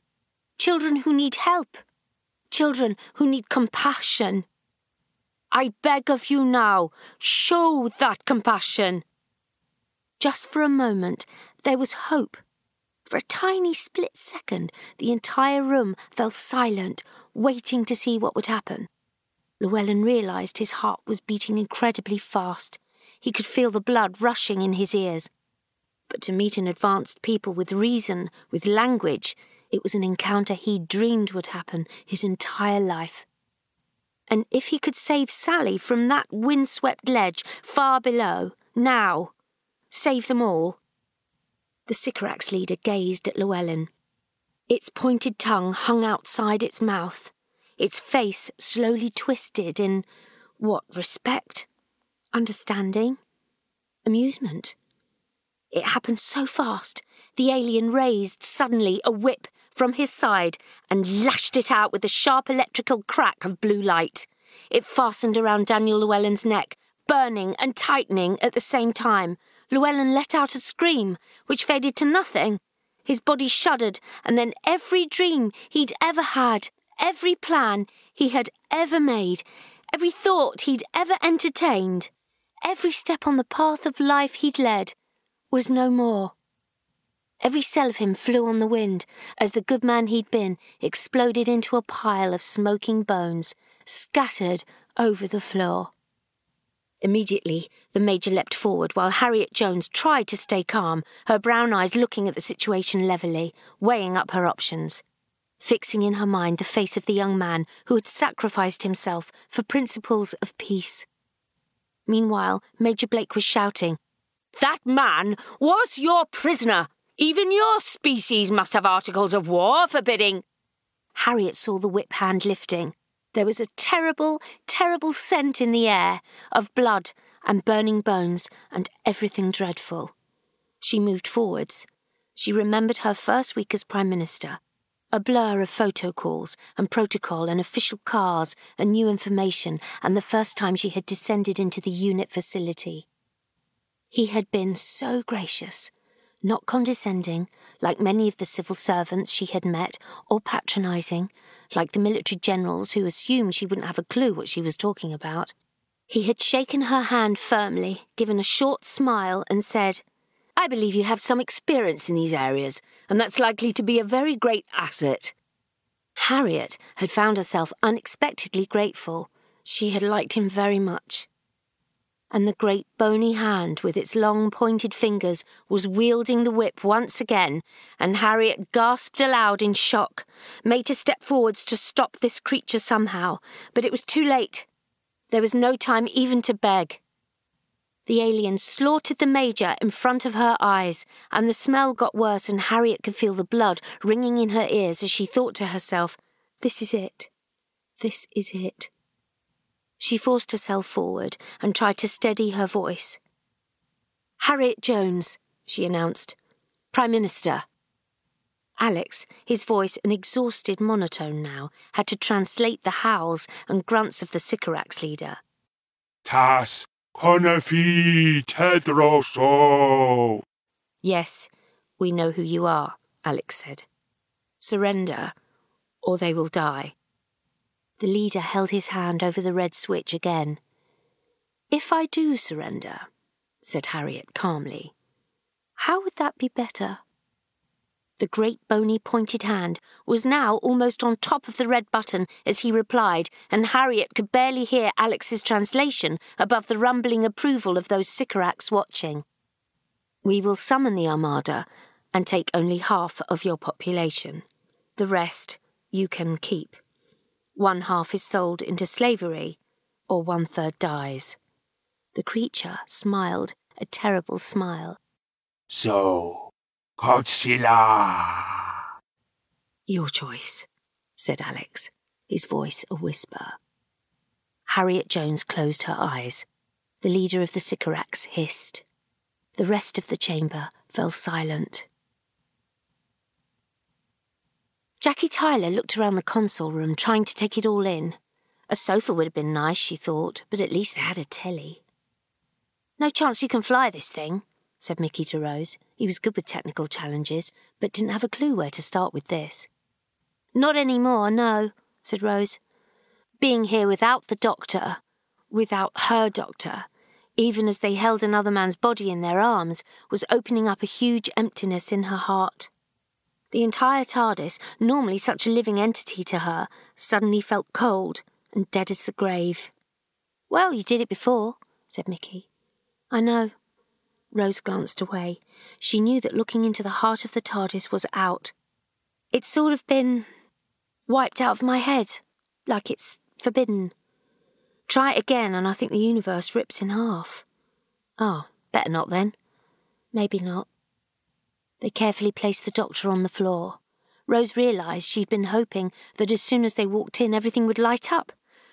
Children who need help. Children who need compassion. I beg of you now, show that compassion. Just for a moment, there was hope. For a tiny split second, the entire room fell silent, waiting to see what would happen. Llewellyn realized his heart was beating incredibly fast. He could feel the blood rushing in his ears. But to meet an advanced people with reason, with language, it was an encounter he dreamed would happen his entire life. And if he could save Sally from that windswept ledge far below, now, save them all. The Sycorax leader gazed at Llewellyn. Its pointed tongue hung outside its mouth, its face slowly twisted in what respect? Understanding, amusement. It happened so fast, the alien raised suddenly a whip from his side and lashed it out with a sharp electrical crack of blue light. It fastened around Daniel Llewellyn's neck, burning and tightening at the same time. Llewellyn let out a scream, which faded to nothing. His body shuddered, and then every dream he'd ever had, every plan he had ever made, every thought he'd ever entertained, Every step on the path of life he'd led was no more. Every cell of him flew on the wind as the good man he'd been exploded into a pile of smoking bones scattered over the floor. Immediately, the Major leapt forward while Harriet Jones tried to stay calm, her brown eyes looking at the situation levelly, weighing up her options, fixing in her mind the face of the young man who had sacrificed himself for principles of peace. Meanwhile, Major Blake was shouting, That man was your prisoner! Even your species must have articles of war forbidding. Harriet saw the whip hand lifting. There was a terrible, terrible scent in the air of blood and burning bones and everything dreadful. She moved forwards. She remembered her first week as Prime Minister a blur of photo calls and protocol and official cars and new information and the first time she had descended into the UNIT facility. He had been so gracious, not condescending, like many of the civil servants she had met, or patronizing, like the military generals who assumed she wouldn't have a clue what she was talking about. He had shaken her hand firmly, given a short smile, and said, I believe you have some experience in these areas, and that's likely to be a very great asset. Harriet had found herself unexpectedly grateful. She had liked him very much. and the great bony hand with its long pointed fingers was wielding the whip once again, and Harriet gasped aloud in shock, made to step forwards to stop this creature somehow, but it was too late. There was no time even to beg. The alien slaughtered the Major in front of her eyes, and the smell got worse, and Harriet could feel the blood ringing in her ears as she thought to herself, This is it. This is it. She forced herself forward and tried to steady her voice. Harriet Jones, she announced. Prime Minister. Alex, his voice an exhausted monotone now, had to translate the howls and grunts of the Sycorax leader. Tas Conefi Tedroso. Yes, we know who you are, Alex said. Surrender, or they will die. The leader held his hand over the red switch again. If I do surrender, said Harriet calmly, how would that be better? The great bony pointed hand was now almost on top of the red button as he replied, and Harriet could barely hear Alex's translation above the rumbling approval of those Sycorax watching. We will summon the Armada and take only half of your population. The rest you can keep. One half is sold into slavery, or one third dies. The creature smiled a terrible smile. So, Godzilla. Your choice, said Alex, his voice a whisper. Harriet Jones closed her eyes. The leader of the Sycorax hissed. The rest of the chamber fell silent. Jackie Tyler looked around the console room, trying to take it all in. A sofa would have been nice, she thought, but at least they had a telly. No chance you can fly this thing, said Mickey to Rose. He was good with technical challenges, but didn't have a clue where to start with this. Not any more, no, said Rose. Being here without the doctor, without her doctor, even as they held another man's body in their arms, was opening up a huge emptiness in her heart. The entire TARDIS, normally such a living entity to her, suddenly felt cold and dead as the grave. Well, you did it before, said Mickey. I know. Rose glanced away. She knew that looking into the heart of the TARDIS was out. It's sort of been wiped out of my head, like it's forbidden. Try it again, and I think the universe rips in half. Oh, better not then. Maybe not. They carefully placed the doctor on the floor. Rose realised she'd been hoping that as soon as they walked in, everything would light up,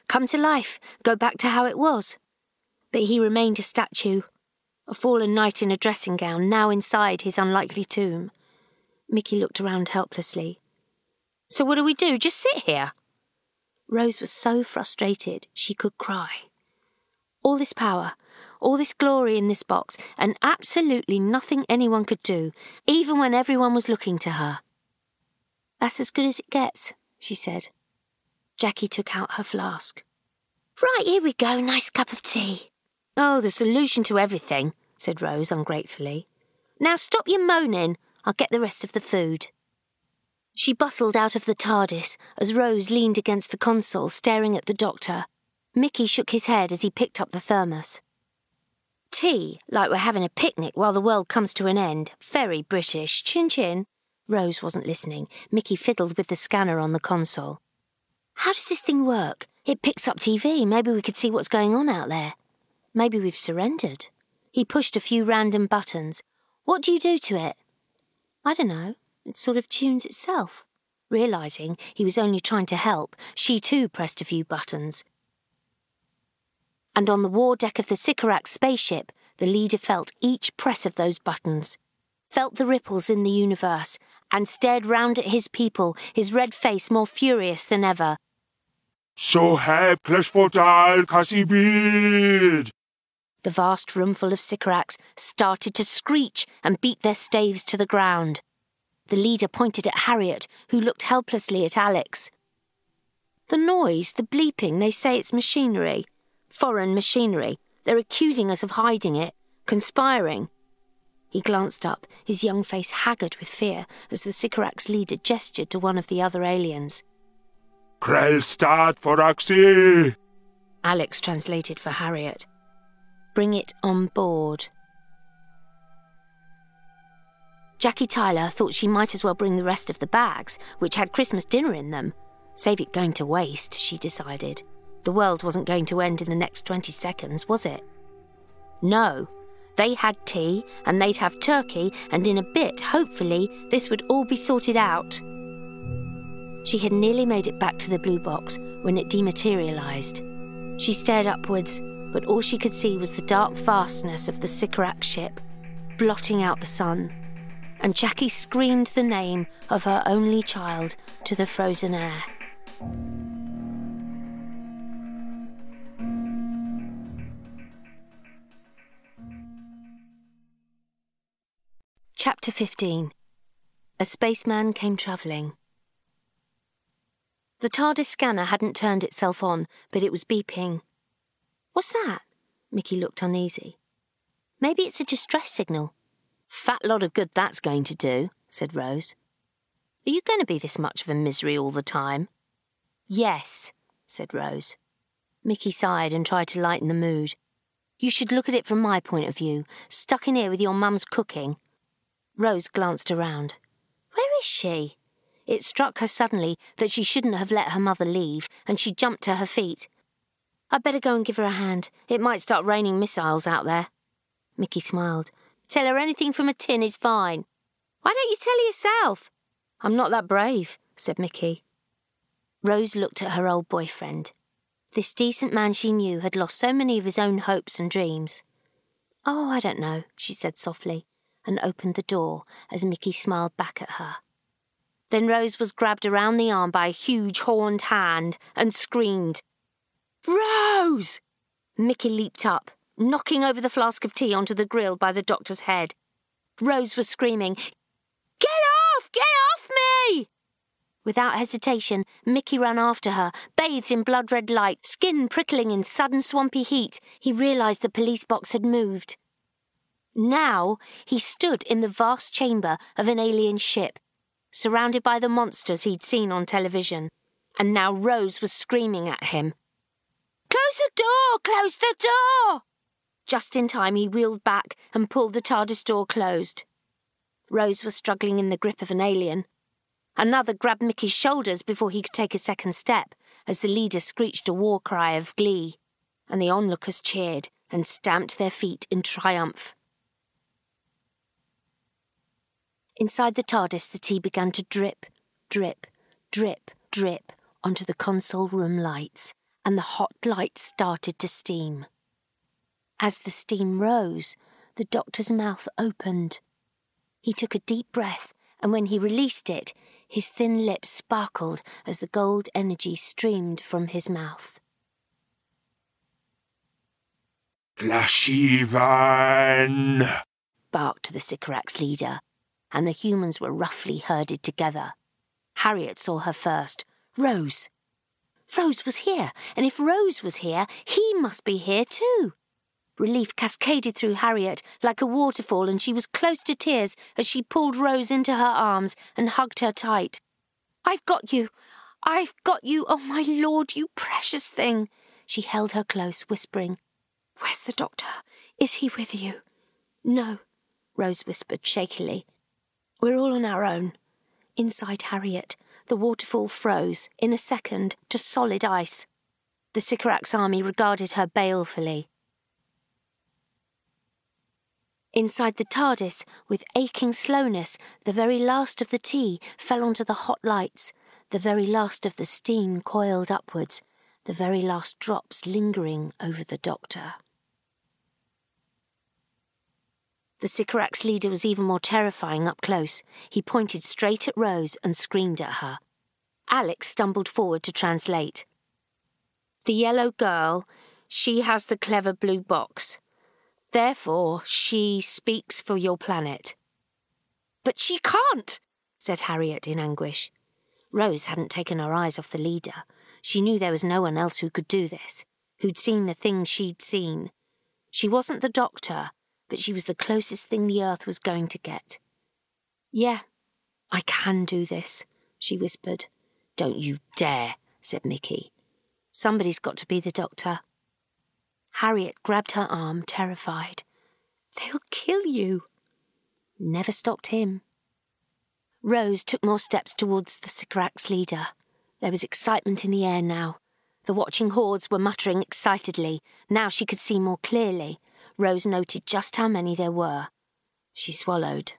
come to life, go back to how it was. But he remained a statue, a fallen knight in a dressing gown, now inside his unlikely tomb. Mickey looked around helplessly. So what do we do? Just sit here? Rose was so frustrated she could cry. All this power, all this glory in this box, and absolutely nothing anyone could do, even when everyone was looking to her. That's as good as it gets, she said. Jackie took out her flask. Right, here we go, nice cup of tea. Oh, the solution to everything, said Rose ungratefully. Now stop your moaning. I'll get the rest of the food. She bustled out of the TARDIS as Rose leaned against the console, staring at the doctor. Mickey shook his head as he picked up the thermos. Tea, like we're having a picnic while the world comes to an end. Very British. Chin chin. Rose wasn't listening. Mickey fiddled with the scanner on the console. How does this thing work? It picks up TV. Maybe we could see what's going on out there. Maybe we've surrendered. He pushed a few random buttons. What do you do to it? I don't know. It sort of tunes itself. Realizing he was only trying to help, she too pressed a few buttons and on the war deck of the Sycorax spaceship, the leader felt each press of those buttons, felt the ripples in the universe, and stared round at his people, his red face more furious than ever. So helpless for Dal Cassibid! The vast roomful of Sycorax started to screech and beat their staves to the ground. The leader pointed at Harriet, who looked helplessly at Alex. The noise, the bleeping, they say it's machinery foreign machinery. They're accusing us of hiding it, conspiring. He glanced up, his young face haggard with fear, as the Sycorax leader gestured to one of the other aliens. Krell start for Axi! Alex translated for Harriet. Bring it on board. Jackie Tyler thought she might as well bring the rest of the bags, which had Christmas dinner in them. Save it going to waste, she decided. The world wasn't going to end in the next 20 seconds, was it? No. They had tea, and they'd have turkey, and in a bit, hopefully, this would all be sorted out. She had nearly made it back to the blue box when it dematerialized. She stared upwards, but all she could see was the dark vastness of the Sycorax ship, blotting out the sun. And Jackie screamed the name of her only child to the frozen air. Chapter 15 A Spaceman Came Travelling. The TARDIS scanner hadn't turned itself on, but it was beeping. What's that? Mickey looked uneasy. Maybe it's a distress signal. Fat lot of good that's going to do, said Rose. Are you going to be this much of a misery all the time? Yes, said Rose. Mickey sighed and tried to lighten the mood. You should look at it from my point of view, stuck in here with your mum's cooking. Rose glanced around. Where is she? It struck her suddenly that she shouldn't have let her mother leave, and she jumped to her feet. I'd better go and give her a hand. It might start raining missiles out there. Mickey smiled. Tell her anything from a tin is fine. Why don't you tell her yourself? I'm not that brave, said Mickey. Rose looked at her old boyfriend. This decent man she knew had lost so many of his own hopes and dreams. Oh, I don't know, she said softly, and opened the door as Mickey smiled back at her. Then Rose was grabbed around the arm by a huge horned hand and screamed. Rose! Mickey leaped up, knocking over the flask of tea onto the grill by the doctor's head. Rose was screaming, Get off! Get off me! Without hesitation, Mickey ran after her, bathed in blood red light, skin prickling in sudden swampy heat. He realized the police box had moved. Now he stood in the vast chamber of an alien ship, surrounded by the monsters he'd seen on television. And now Rose was screaming at him. Close the door! Close the door! Just in time, he wheeled back and pulled the TARDIS door closed. Rose was struggling in the grip of an alien. Another grabbed Mickey's shoulders before he could take a second step, as the leader screeched a war cry of glee, and the onlookers cheered and stamped their feet in triumph. Inside the TARDIS, the tea began to drip, drip, drip, drip onto the console room lights, and the hot light started to steam. As the steam rose, the doctor's mouth opened. He took a deep breath, and when he released it, his thin lips sparkled as the gold energy streamed from his mouth. Plashivan! barked the Sycorax leader, and the humans were roughly herded together. Harriet saw her first. Rose. Rose was here, and if Rose was here, he must be here too. Relief cascaded through Harriet like a waterfall, and she was close to tears as she pulled Rose into her arms and hugged her tight. I've got you! I've got you! Oh, my lord, you precious thing! She held her close, whispering, Where's the doctor? Is he with you? No, Rose whispered shakily. We're all on our own. Inside Harriet, the waterfall froze, in a second, to solid ice. The Sycorax army regarded her balefully. Inside the TARDIS, with aching slowness, the very last of the tea fell onto the hot lights, the very last of the steam coiled upwards, the very last drops lingering over the doctor. The Sycorax leader was even more terrifying up close. He pointed straight at Rose and screamed at her. Alex stumbled forward to translate. The yellow girl, she has the clever blue box. Therefore, she speaks for your planet. But she can't, said Harriet in anguish. Rose hadn't taken her eyes off the leader. She knew there was no one else who could do this, who'd seen the things she'd seen. She wasn't the doctor, but she was the closest thing the earth was going to get. Yeah, I can do this, she whispered. Don't you dare, said Mickey. Somebody's got to be the doctor. Harriet grabbed her arm, terrified. They'll kill you. Never stopped him. Rose took more steps towards the Sycorax leader. There was excitement in the air now. The watching hordes were muttering excitedly. Now she could see more clearly. Rose noted just how many there were. She swallowed.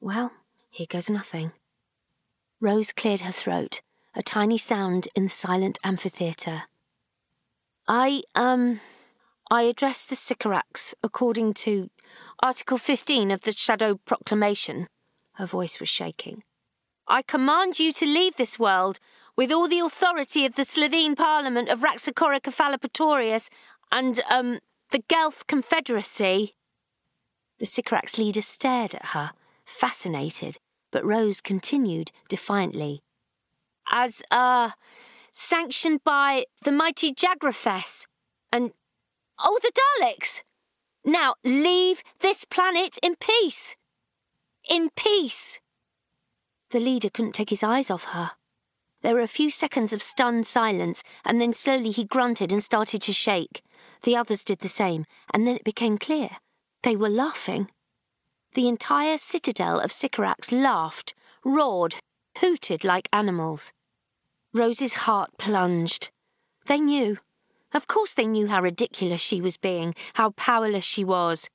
Well, here goes nothing. Rose cleared her throat, a tiny sound in the silent amphitheatre. I, um, I address the Sycorax according to Article 15 of the Shadow Proclamation. Her voice was shaking. I command you to leave this world with all the authority of the Slitheen Parliament of Raxacoricofallapatorius and, um, the Gelth Confederacy. The Sycorax leader stared at her, fascinated, but Rose continued defiantly. As, uh, sanctioned by the mighty Jagrafess and, oh, the Daleks! Now leave this planet in peace! In peace! The leader couldn't take his eyes off her. There were a few seconds of stunned silence, and then slowly he grunted and started to shake. The others did the same, and then it became clear. They were laughing. The entire citadel of Sycorax laughed, roared, hooted like animals. Rose's heart plunged. They knew. Of course they knew how ridiculous she was being, how powerless she was.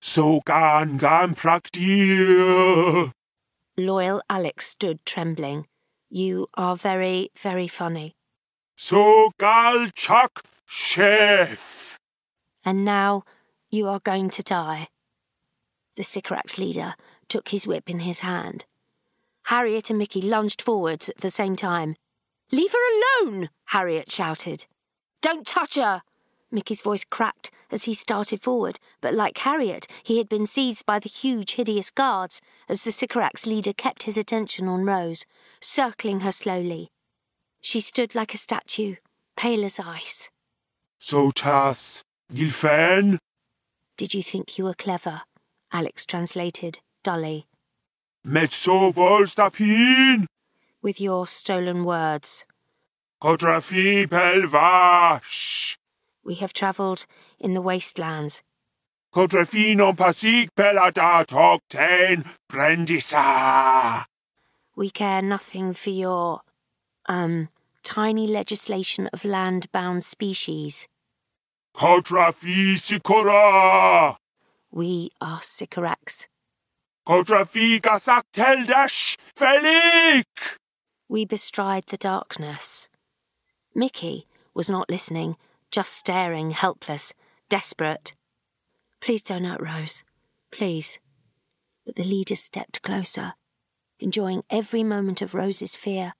So gan gan praktir. Loyal Alex stood trembling. You are very, very funny. Chuck chef. And now you are going to die. The Sycorax leader took his whip in his hand. Harriet and Mickey lunged forwards at the same time. Leave her alone! Harriet shouted. Don't touch her! Mickey's voice cracked as he started forward, but like Harriet, he had been seized by the huge, hideous guards as the Sycorax leader kept his attention on Rose, circling her slowly. She stood like a statue, pale as ice. So tas, Gilfen? Did you think you were clever? Alex translated, dully. Met so volstapin? With your stolen words. Kodrafi pelvash. We have travelled in the wastelands. Kodrafinon pasik pelada tokten brendisa. We care nothing for your, um, tiny legislation of land-bound species. Kodrafi sikora. We are Sycorax. Kodrafi gasak teldash felik. We bestride the darkness. Mickey was not listening, just staring, helpless, desperate. Please don't hurt Rose. Please. But the leader stepped closer, enjoying every moment of Rose's fear,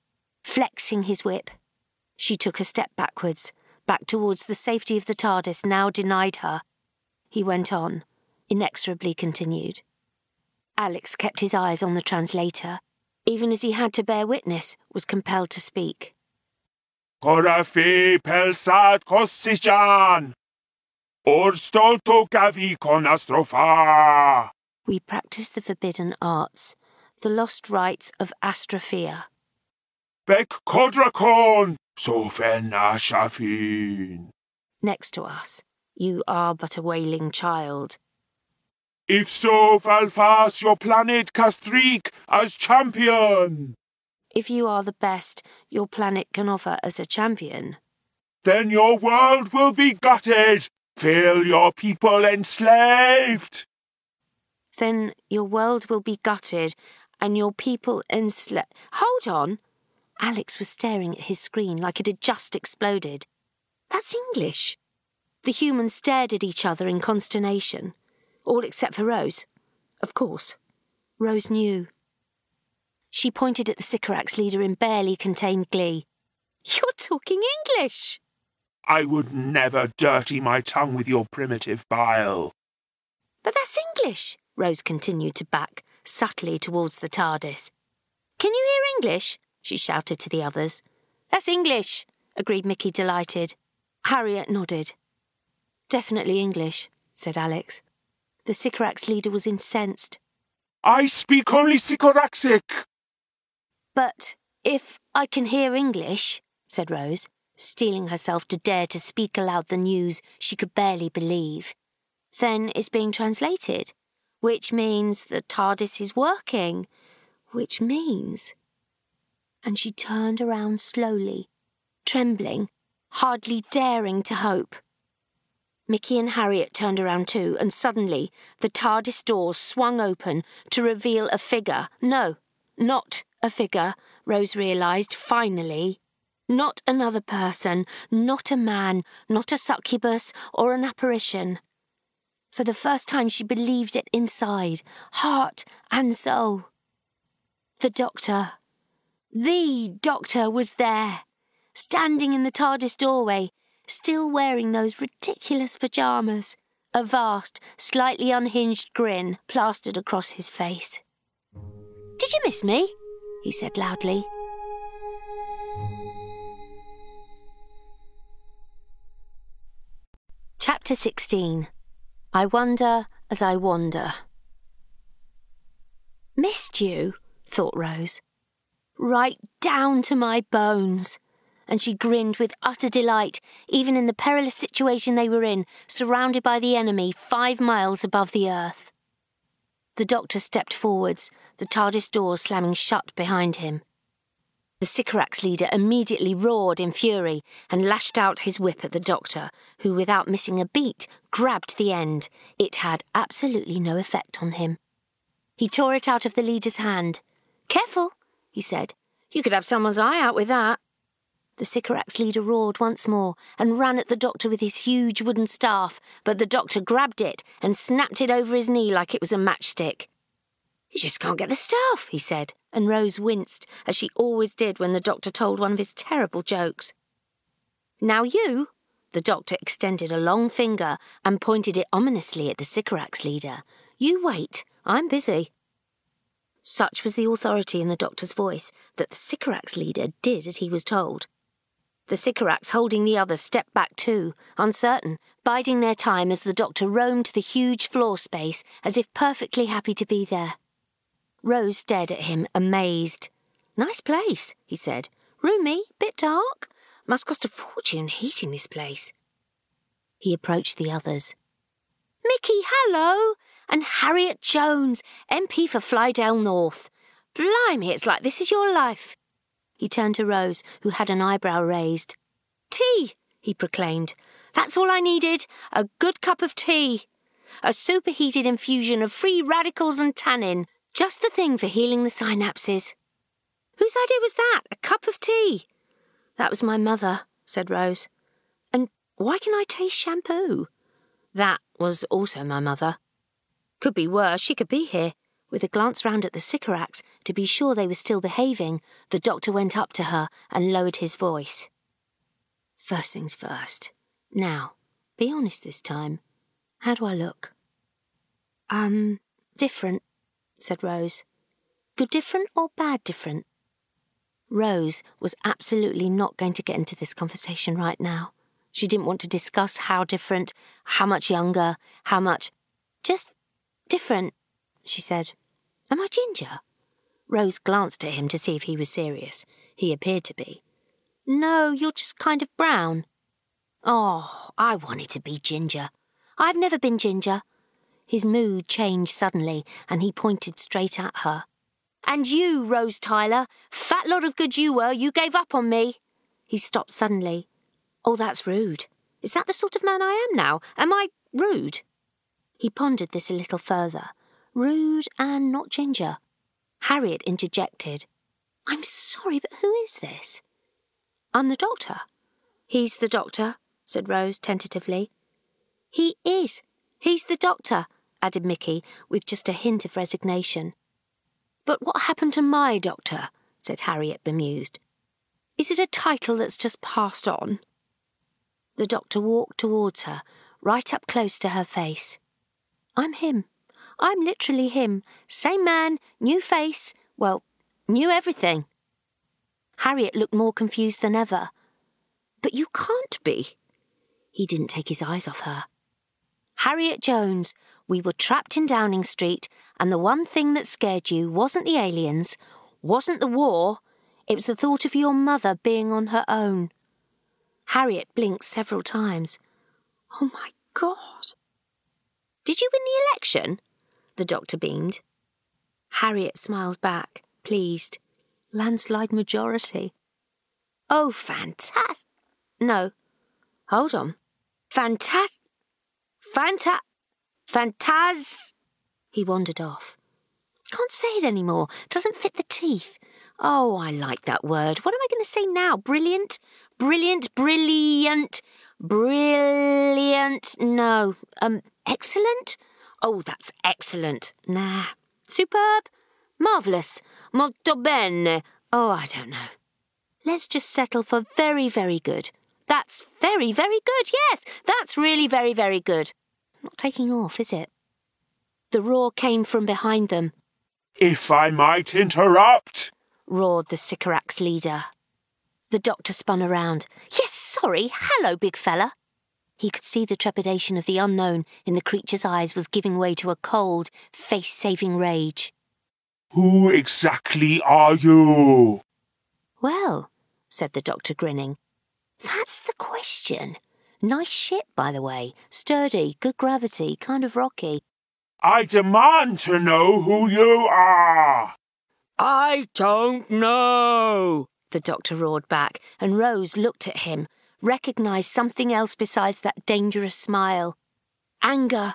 flexing his whip. She took a step backwards, back towards the safety of the TARDIS now denied her. He went on, inexorably continued. Alex kept his eyes on the translator, even as he had to bear witness, was compelled to speak. Korafi pelsat kosichan. Or stolto gavi konastropha. We practice the forbidden arts, the lost rites of astrophia. Bek kodrakon. Sofen ashafin. Next to us, you are but a wailing child. If so, Valfas your planet Castrik as champion. If you are the best your planet can offer as a champion, Then your world will be gutted. Feel your people enslaved. then your world will be gutted and your people enslaved. Hold on! Alex was staring at his screen like it had just exploded. That's English. The humans stared at each other in consternation, all except for Rose. Of course. Rose knew. She pointed at the Sycorax leader in barely contained glee. You're talking English! I would never dirty my tongue with your primitive bile. But that's English, Rose continued to back, subtly towards the TARDIS. Can you hear English? She shouted to the others. That's English, agreed Mickey, delighted. Harriet nodded. Definitely English, said Alex. The Sycorax leader was incensed. I speak only Sycoraxic. But if I can hear English, said Rose, steeling herself to dare to speak aloud the news she could barely believe. Then it's being translated, which means the TARDIS is working, which means. And she turned around slowly, trembling, hardly daring to hope. Mickey and Harriet turned around too, and suddenly the TARDIS doors swung open to reveal a figure. No, not a figure, Rose realised finally. Not another person, not a man, not a succubus or an apparition. For the first time, she believed it inside, heart and soul. The doctor, the doctor was there, standing in the TARDIS doorway, still wearing those ridiculous pyjamas, a vast, slightly unhinged grin plastered across his face. Did you miss me? he said loudly. Chapter 16 I Wonder as I Wander. Missed you, thought Rose. Right down to my bones. And she grinned with utter delight, even in the perilous situation they were in, surrounded by the enemy five miles above the earth. The doctor stepped forwards, the TARDIS doors slamming shut behind him. The Sycorax leader immediately roared in fury and lashed out his whip at the doctor, who, without missing a beat, grabbed the end. It had absolutely no effect on him. He tore it out of the leader's hand. Careful, he said. You could have someone's eye out with that. The Sycorax leader roared once more and ran at the doctor with his huge wooden staff, but the doctor grabbed it and snapped it over his knee like it was a matchstick. You just can't get the staff, he said, and Rose winced, as she always did when the doctor told one of his terrible jokes. Now you, the doctor extended a long finger and pointed it ominously at the Sycorax leader. You wait, I'm busy. Such was the authority in the doctor's voice that the Sycorax leader did as he was told. The Sycorax holding the others stepped back too, uncertain, biding their time as the doctor roamed the huge floor space as if perfectly happy to be there. Rose stared at him, amazed. Nice place, he said. Roomy, bit dark. Must cost a fortune heating this place. He approached the others. Mickey, hello! And Harriet Jones, MP for Flydale North. Blimey, it's like this is your life. He turned to Rose, who had an eyebrow raised. Tea, he proclaimed. That's all I needed. A good cup of tea. A superheated infusion of free radicals and tannin. Just the thing for healing the synapses. Whose idea was that? A cup of tea? That was my mother, said Rose. And why can I taste shampoo? That was also my mother. Could be worse, she could be here. With a glance round at the Sycorax to be sure they were still behaving, the doctor went up to her and lowered his voice. First things first. Now, be honest this time. How do I look? Um, different, said Rose. Good different or bad different? Rose was absolutely not going to get into this conversation right now. She didn't want to discuss how different, how much younger, how much. Just different, she said. Am I ginger? Rose glanced at him to see if he was serious. He appeared to be. No, you're just kind of brown. Oh, I wanted to be ginger. I've never been ginger. His mood changed suddenly, and he pointed straight at her. And you, Rose Tyler, fat lot of good you were, you gave up on me. He stopped suddenly. Oh, that's rude. Is that the sort of man I am now? Am I rude? He pondered this a little further. Rude and not ginger. Harriet interjected. I'm sorry, but who is this? I'm the doctor. He's the doctor, said Rose tentatively. He is. He's the doctor, added Mickey, with just a hint of resignation. But what happened to my doctor? said Harriet, bemused. Is it a title that's just passed on? The doctor walked towards her, right up close to her face. I'm him. I'm literally him. Same man, new face, well, new everything. Harriet looked more confused than ever. But you can't be. He didn't take his eyes off her. Harriet Jones, we were trapped in Downing Street, and the one thing that scared you wasn't the aliens, wasn't the war, it was the thought of your mother being on her own. Harriet blinked several times. Oh my God. Did you win the election? The doctor beamed. Harriet smiled back, pleased. Landslide majority. Oh, fantastic. No. Hold on. Fantas. Fanta. Fantaz. He wandered off. Can't say it anymore. Doesn't fit the teeth. Oh, I like that word. What am I going to say now? Brilliant? Brilliant, brilliant, brilliant. No. Um, excellent? Oh, that's excellent. Nah. Superb? Marvellous. Molto bene. Oh, I don't know. Let's just settle for very, very good. That's very, very good. Yes, that's really very, very good. Not taking off, is it? The roar came from behind them. If I might interrupt, roared the Sycorax leader. The doctor spun around. Yes, sorry. Hello, big fella. He could see the trepidation of the unknown in the creature's eyes was giving way to a cold, face-saving rage. Who exactly are you? Well, said the doctor, grinning, that's the question. Nice ship, by the way. Sturdy, good gravity, kind of rocky. I demand to know who you are. I don't know, the doctor roared back, and Rose looked at him, recognised something else besides that dangerous smile. Anger.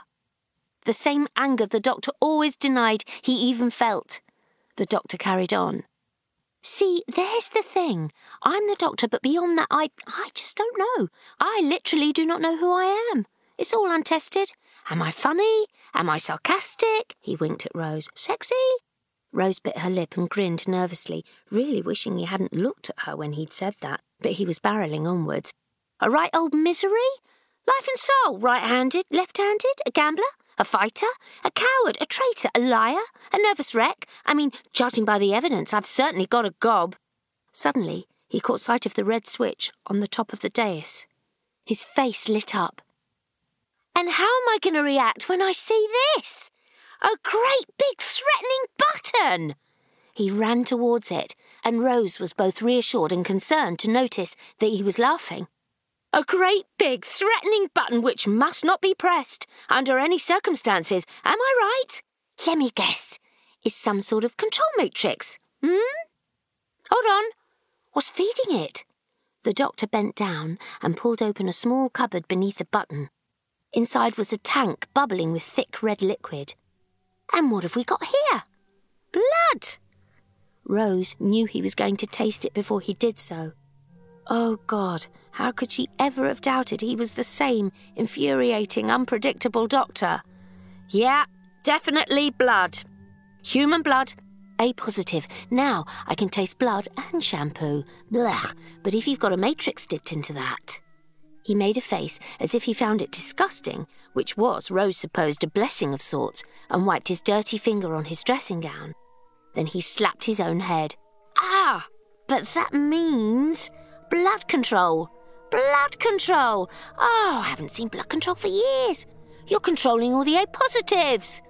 The same anger the doctor always denied he even felt. The doctor carried on. See, there's the thing. I'm the doctor, but beyond that, I, I just don't know. I literally do not know who I am. It's all untested. Am I funny? Am I sarcastic? He winked at Rose. Sexy? Rose bit her lip and grinned nervously, really wishing he hadn't looked at her when he'd said that, but he was barrelling onwards. A right old misery? Life and soul, right handed, left handed, a gambler, a fighter? A coward? A traitor? A liar? A nervous wreck? I mean, judging by the evidence, I've certainly got a gob. Suddenly, he caught sight of the red switch on the top of the dais. His face lit up. And how am I going to react when I see this? A great big threatening button! He ran towards it, and Rose was both reassured and concerned to notice that he was laughing. A great big threatening button which must not be pressed under any circumstances. Am I right? Let me guess. Is some sort of control matrix? Hmm? Hold on. What's feeding it? The doctor bent down and pulled open a small cupboard beneath the button. Inside was a tank bubbling with thick red liquid. And what have we got here? Blood! Rose knew he was going to taste it before he did so. Oh, God, how could she ever have doubted he was the same infuriating, unpredictable doctor? Yeah, definitely blood. Human blood, A positive. Now I can taste blood and shampoo. Blech. But if you've got a matrix dipped into that. He made a face as if he found it disgusting, which was, Rose supposed, a blessing of sorts, and wiped his dirty finger on his dressing gown. Then he slapped his own head. Ah! But that means blood control. Blood control! Oh, I haven't seen blood control for years. You're controlling all the A positives.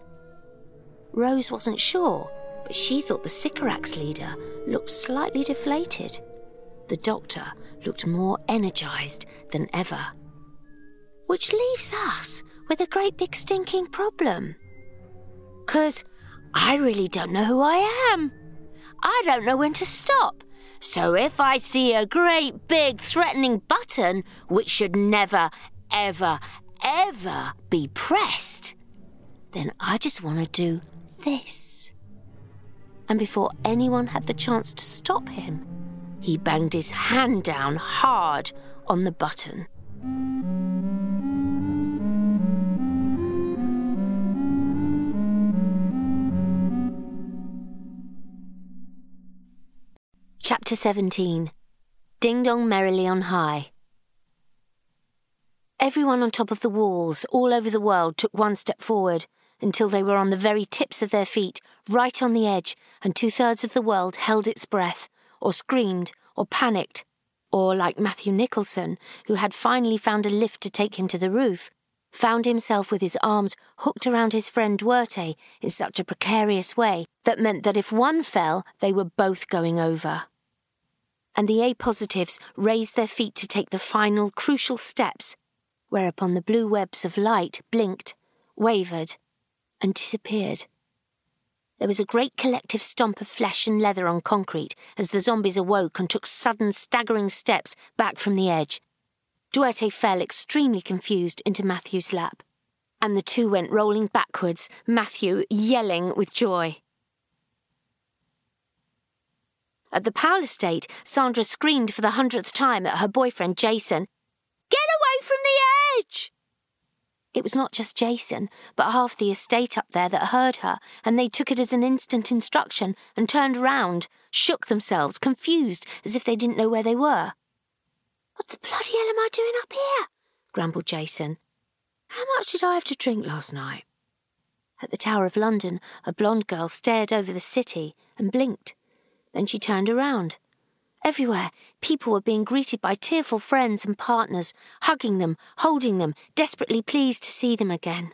Rose wasn't sure, but she thought the Sycorax leader looked slightly deflated. The doctor looked more energized than ever. Which leaves us with a great big stinking problem. 'Cause I really don't know who I am. I don't know when to stop. So if I see a great big threatening button, which should never, ever, ever be pressed, then I just want to do this. And before anyone had the chance to stop him, he banged his hand down hard on the button. Chapter 17 Ding Dong Merrily on High. Everyone on top of the walls, all over the world, took one step forward until they were on the very tips of their feet, right on the edge, and two thirds of the world held its breath, or screamed, or panicked, or, like Matthew Nicholson, who had finally found a lift to take him to the roof, found himself with his arms hooked around his friend Duarte in such a precarious way that meant that if one fell, they were both going over. And the A positives raised their feet to take the final crucial steps, whereupon the blue webs of light blinked, wavered, and disappeared. There was a great collective stomp of flesh and leather on concrete as the zombies awoke and took sudden, staggering steps back from the edge. Duarte fell extremely confused into Matthew's lap, and the two went rolling backwards, Matthew yelling with joy. At the Powell estate, Sandra screamed for the hundredth time at her boyfriend Jason, Get away from the edge! It was not just Jason, but half the estate up there that heard her, and they took it as an instant instruction and turned round, shook themselves, confused, as if they didn't know where they were. What the bloody hell am I doing up here? grumbled Jason. How much did I have to drink last night? At the Tower of London, a blonde girl stared over the city and blinked. Then she turned around. Everywhere, people were being greeted by tearful friends and partners, hugging them, holding them, desperately pleased to see them again.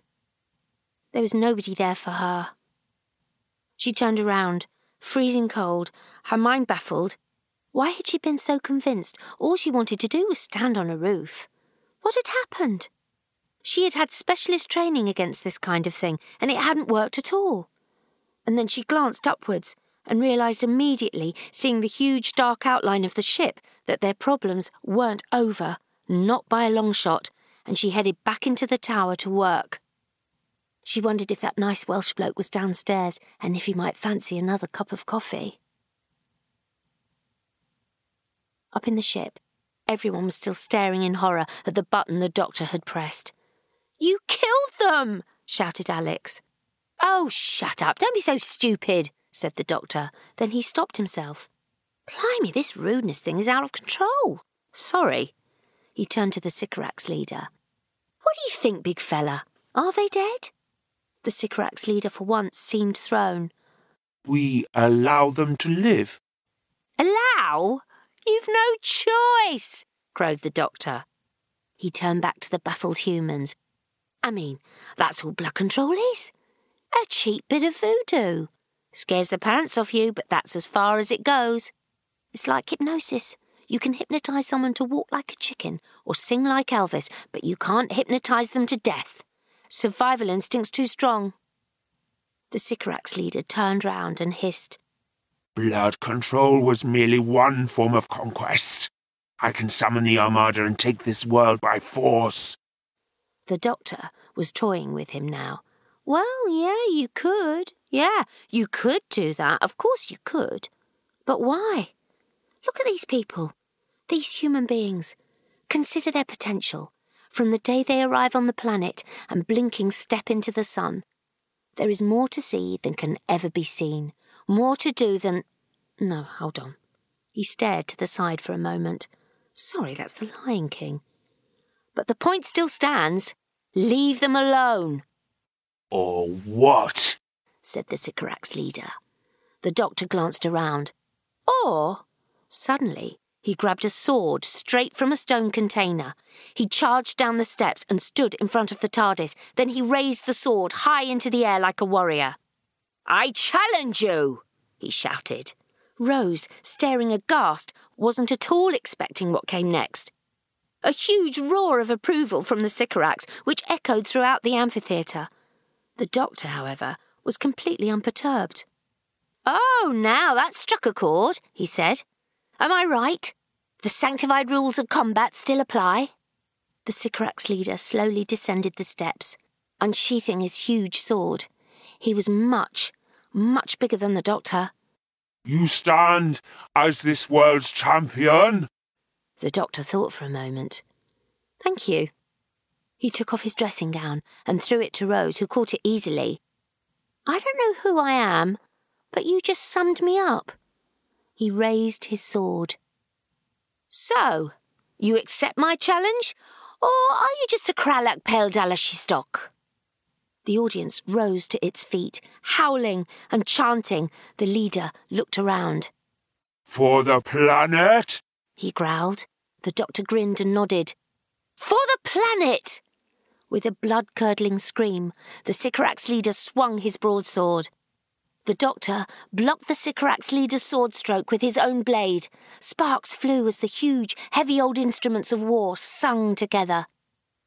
There was nobody there for her. She turned around, freezing cold, her mind baffled. Why had she been so convinced all she wanted to do was stand on a roof? What had happened? She had had specialist training against this kind of thing, and it hadn't worked at all. And then she glanced upwards and realised immediately, seeing the huge dark outline of the ship, that their problems weren't over, not by a long shot, and she headed back into the tower to work. She wondered if that nice Welsh bloke was downstairs and if he might fancy another cup of coffee. Up in the ship, everyone was still staring in horror at the button the doctor had pressed. You killed them! shouted Alex. Oh, shut up! Don't be so stupid! Said the doctor. Then he stopped himself. Blimey, this rudeness thing is out of control. Sorry. He turned to the Sycorax leader. What do you think, big fella? Are they dead? The Sycorax leader for once seemed thrown. We allow them to live. Allow? You've no choice, crowed the doctor. He turned back to the baffled humans. I mean, that's all blood control is. A cheap bit of voodoo. Scares the pants off you, but that's as far as it goes. It's like hypnosis. You can hypnotize someone to walk like a chicken or sing like Elvis, but you can't hypnotize them to death. Survival instinct's too strong. The Sycorax leader turned round and hissed. Blood control was merely one form of conquest. I can summon the Armada and take this world by force. The doctor was toying with him now. Well, yeah, you could. Yeah, you could do that. Of course you could. But why? Look at these people, these human beings. Consider their potential. From the day they arrive on the planet and blinking step into the sun, there is more to see than can ever be seen, more to do than. No, hold on. He stared to the side for a moment. Sorry, that's the Lion King. But the point still stands. Leave them alone. Or what? said the Sycorax leader. The doctor glanced around. Or, suddenly, he grabbed a sword straight from a stone container. He charged down the steps and stood in front of the TARDIS. Then he raised the sword high into the air like a warrior. I challenge you, he shouted. Rose, staring aghast, wasn't at all expecting what came next. A huge roar of approval from the Sycorax, which echoed throughout the amphitheatre. The doctor, however, was completely unperturbed. Oh, now that struck a chord, he said. Am I right? The sanctified rules of combat still apply? The Sycorax leader slowly descended the steps, unsheathing his huge sword. He was much, much bigger than the doctor. You stand as this world's champion? The doctor thought for a moment. Thank you. He took off his dressing gown and threw it to Rose, who caught it easily. I don't know who I am, but you just summed me up. He raised his sword. So, you accept my challenge, or are you just a Kralak Peldalashystok? The audience rose to its feet, howling and chanting. The leader looked around. For the planet? He growled. The doctor grinned and nodded. For the planet! With a blood curdling scream, the Sycorax leader swung his broadsword. The doctor blocked the Sycorax leader's sword stroke with his own blade. Sparks flew as the huge, heavy old instruments of war sung together.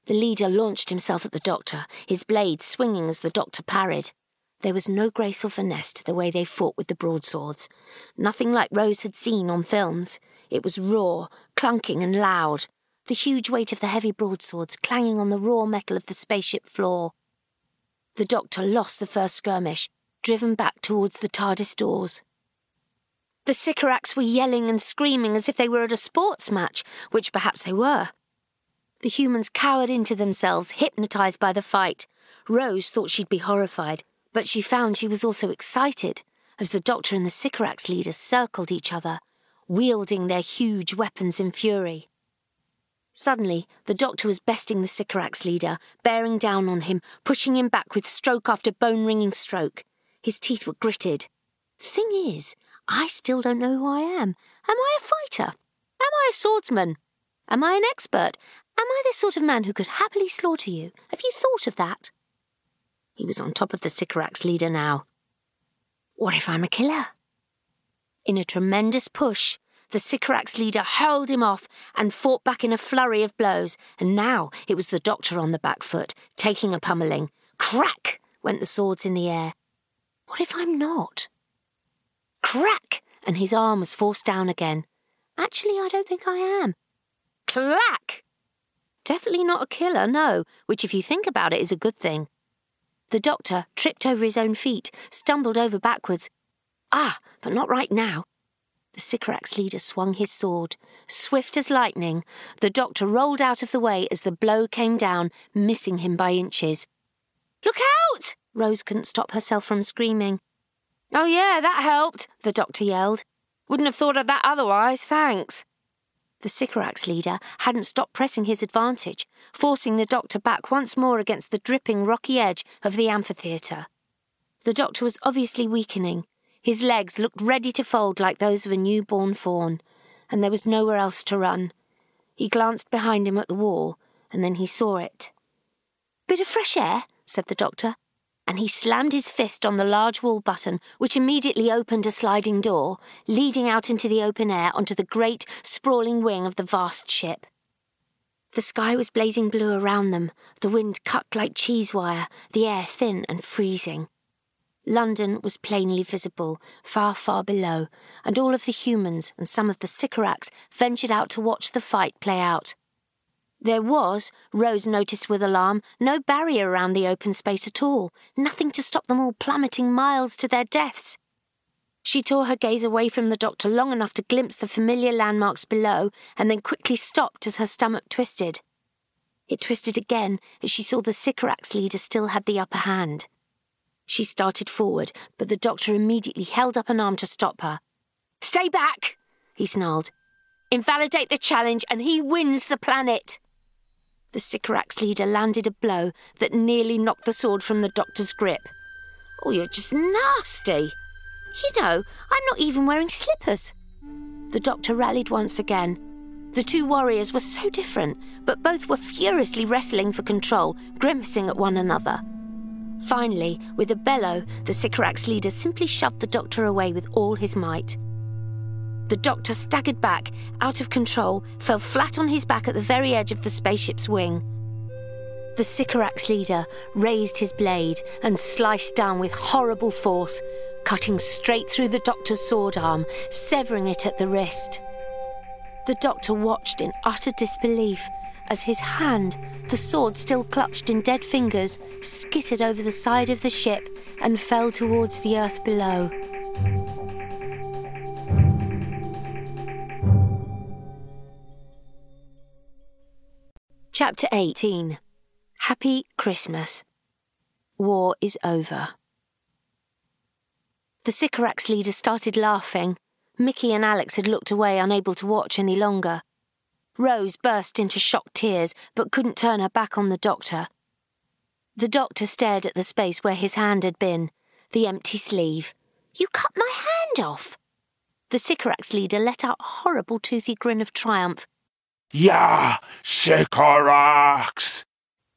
The leader launched himself at the doctor, his blade swinging as the doctor parried. There was no grace or finesse to the way they fought with the broadswords. Nothing like Rose had seen on films. It was raw, clunking, and loud, the huge weight of the heavy broadswords clanging on the raw metal of the spaceship floor. The doctor lost the first skirmish, driven back towards the TARDIS doors. The Sycorax were yelling and screaming as if they were at a sports match, which perhaps they were. The humans cowered into themselves, hypnotized by the fight. Rose thought she'd be horrified, but she found she was also excited as the Doctor and the Sycorax leader circled each other, wielding their huge weapons in fury. Suddenly, the Doctor was besting the Sycorax leader, bearing down on him, pushing him back with stroke after bone ringing stroke. His teeth were gritted. Thing is, I still don't know who I am. Am I a fighter? Am I a swordsman? Am I an expert? Am I the sort of man who could happily slaughter you? Have you thought of that? He was on top of the Sycorax leader now. What if I'm a killer? In a tremendous push, the Sycorax leader hurled him off and fought back in a flurry of blows, and now it was the doctor on the back foot, taking a pummeling. Crack! went the swords in the air, what if I'm not? Crack! And his arm was forced down again. Actually, I don't think I am. Clack! Definitely not a killer, no, which, if you think about it, is a good thing. The doctor tripped over his own feet, stumbled over backwards. Ah, but not right now. The Sycorax leader swung his sword. Swift as lightning, the doctor rolled out of the way as the blow came down, missing him by inches. Look out! Rose couldn't stop herself from screaming. Oh, yeah, that helped, the doctor yelled. Wouldn't have thought of that otherwise, thanks. The Sycorax leader hadn't stopped pressing his advantage, forcing the doctor back once more against the dripping rocky edge of the amphitheatre. The doctor was obviously weakening. His legs looked ready to fold like those of a newborn fawn, and there was nowhere else to run. He glanced behind him at the wall, and then he saw it. Bit of fresh air, said the doctor and he slammed his fist on the large wall button, which immediately opened a sliding door, leading out into the open air onto the great, sprawling wing of the vast ship. The sky was blazing blue around them, the wind cut like cheese wire, the air thin and freezing. London was plainly visible, far, far below, and all of the humans and some of the Sycorax ventured out to watch the fight play out. There was, Rose noticed with alarm, no barrier around the open space at all, nothing to stop them all plummeting miles to their deaths. She tore her gaze away from the doctor long enough to glimpse the familiar landmarks below, and then quickly stopped as her stomach twisted. It twisted again as she saw the Sycorax leader still had the upper hand. She started forward, but the doctor immediately held up an arm to stop her. Stay back, he snarled. Invalidate the challenge, and he wins the planet. The Sycorax leader landed a blow that nearly knocked the sword from the doctor's grip. Oh, you're just nasty. You know, I'm not even wearing slippers. The doctor rallied once again. The two warriors were so different, but both were furiously wrestling for control, grimacing at one another. Finally, with a bellow, the Sycorax leader simply shoved the doctor away with all his might. The doctor staggered back, out of control, fell flat on his back at the very edge of the spaceship's wing. The Sycorax leader raised his blade and sliced down with horrible force, cutting straight through the doctor's sword arm, severing it at the wrist. The doctor watched in utter disbelief as his hand, the sword still clutched in dead fingers, skittered over the side of the ship and fell towards the earth below. Chapter 18 Happy Christmas. War is over. The Sycorax leader started laughing. Mickey and Alex had looked away, unable to watch any longer. Rose burst into shocked tears, but couldn't turn her back on the doctor. The doctor stared at the space where his hand had been, the empty sleeve. You cut my hand off! The Sycorax leader let out a horrible toothy grin of triumph Ya, Sycorax!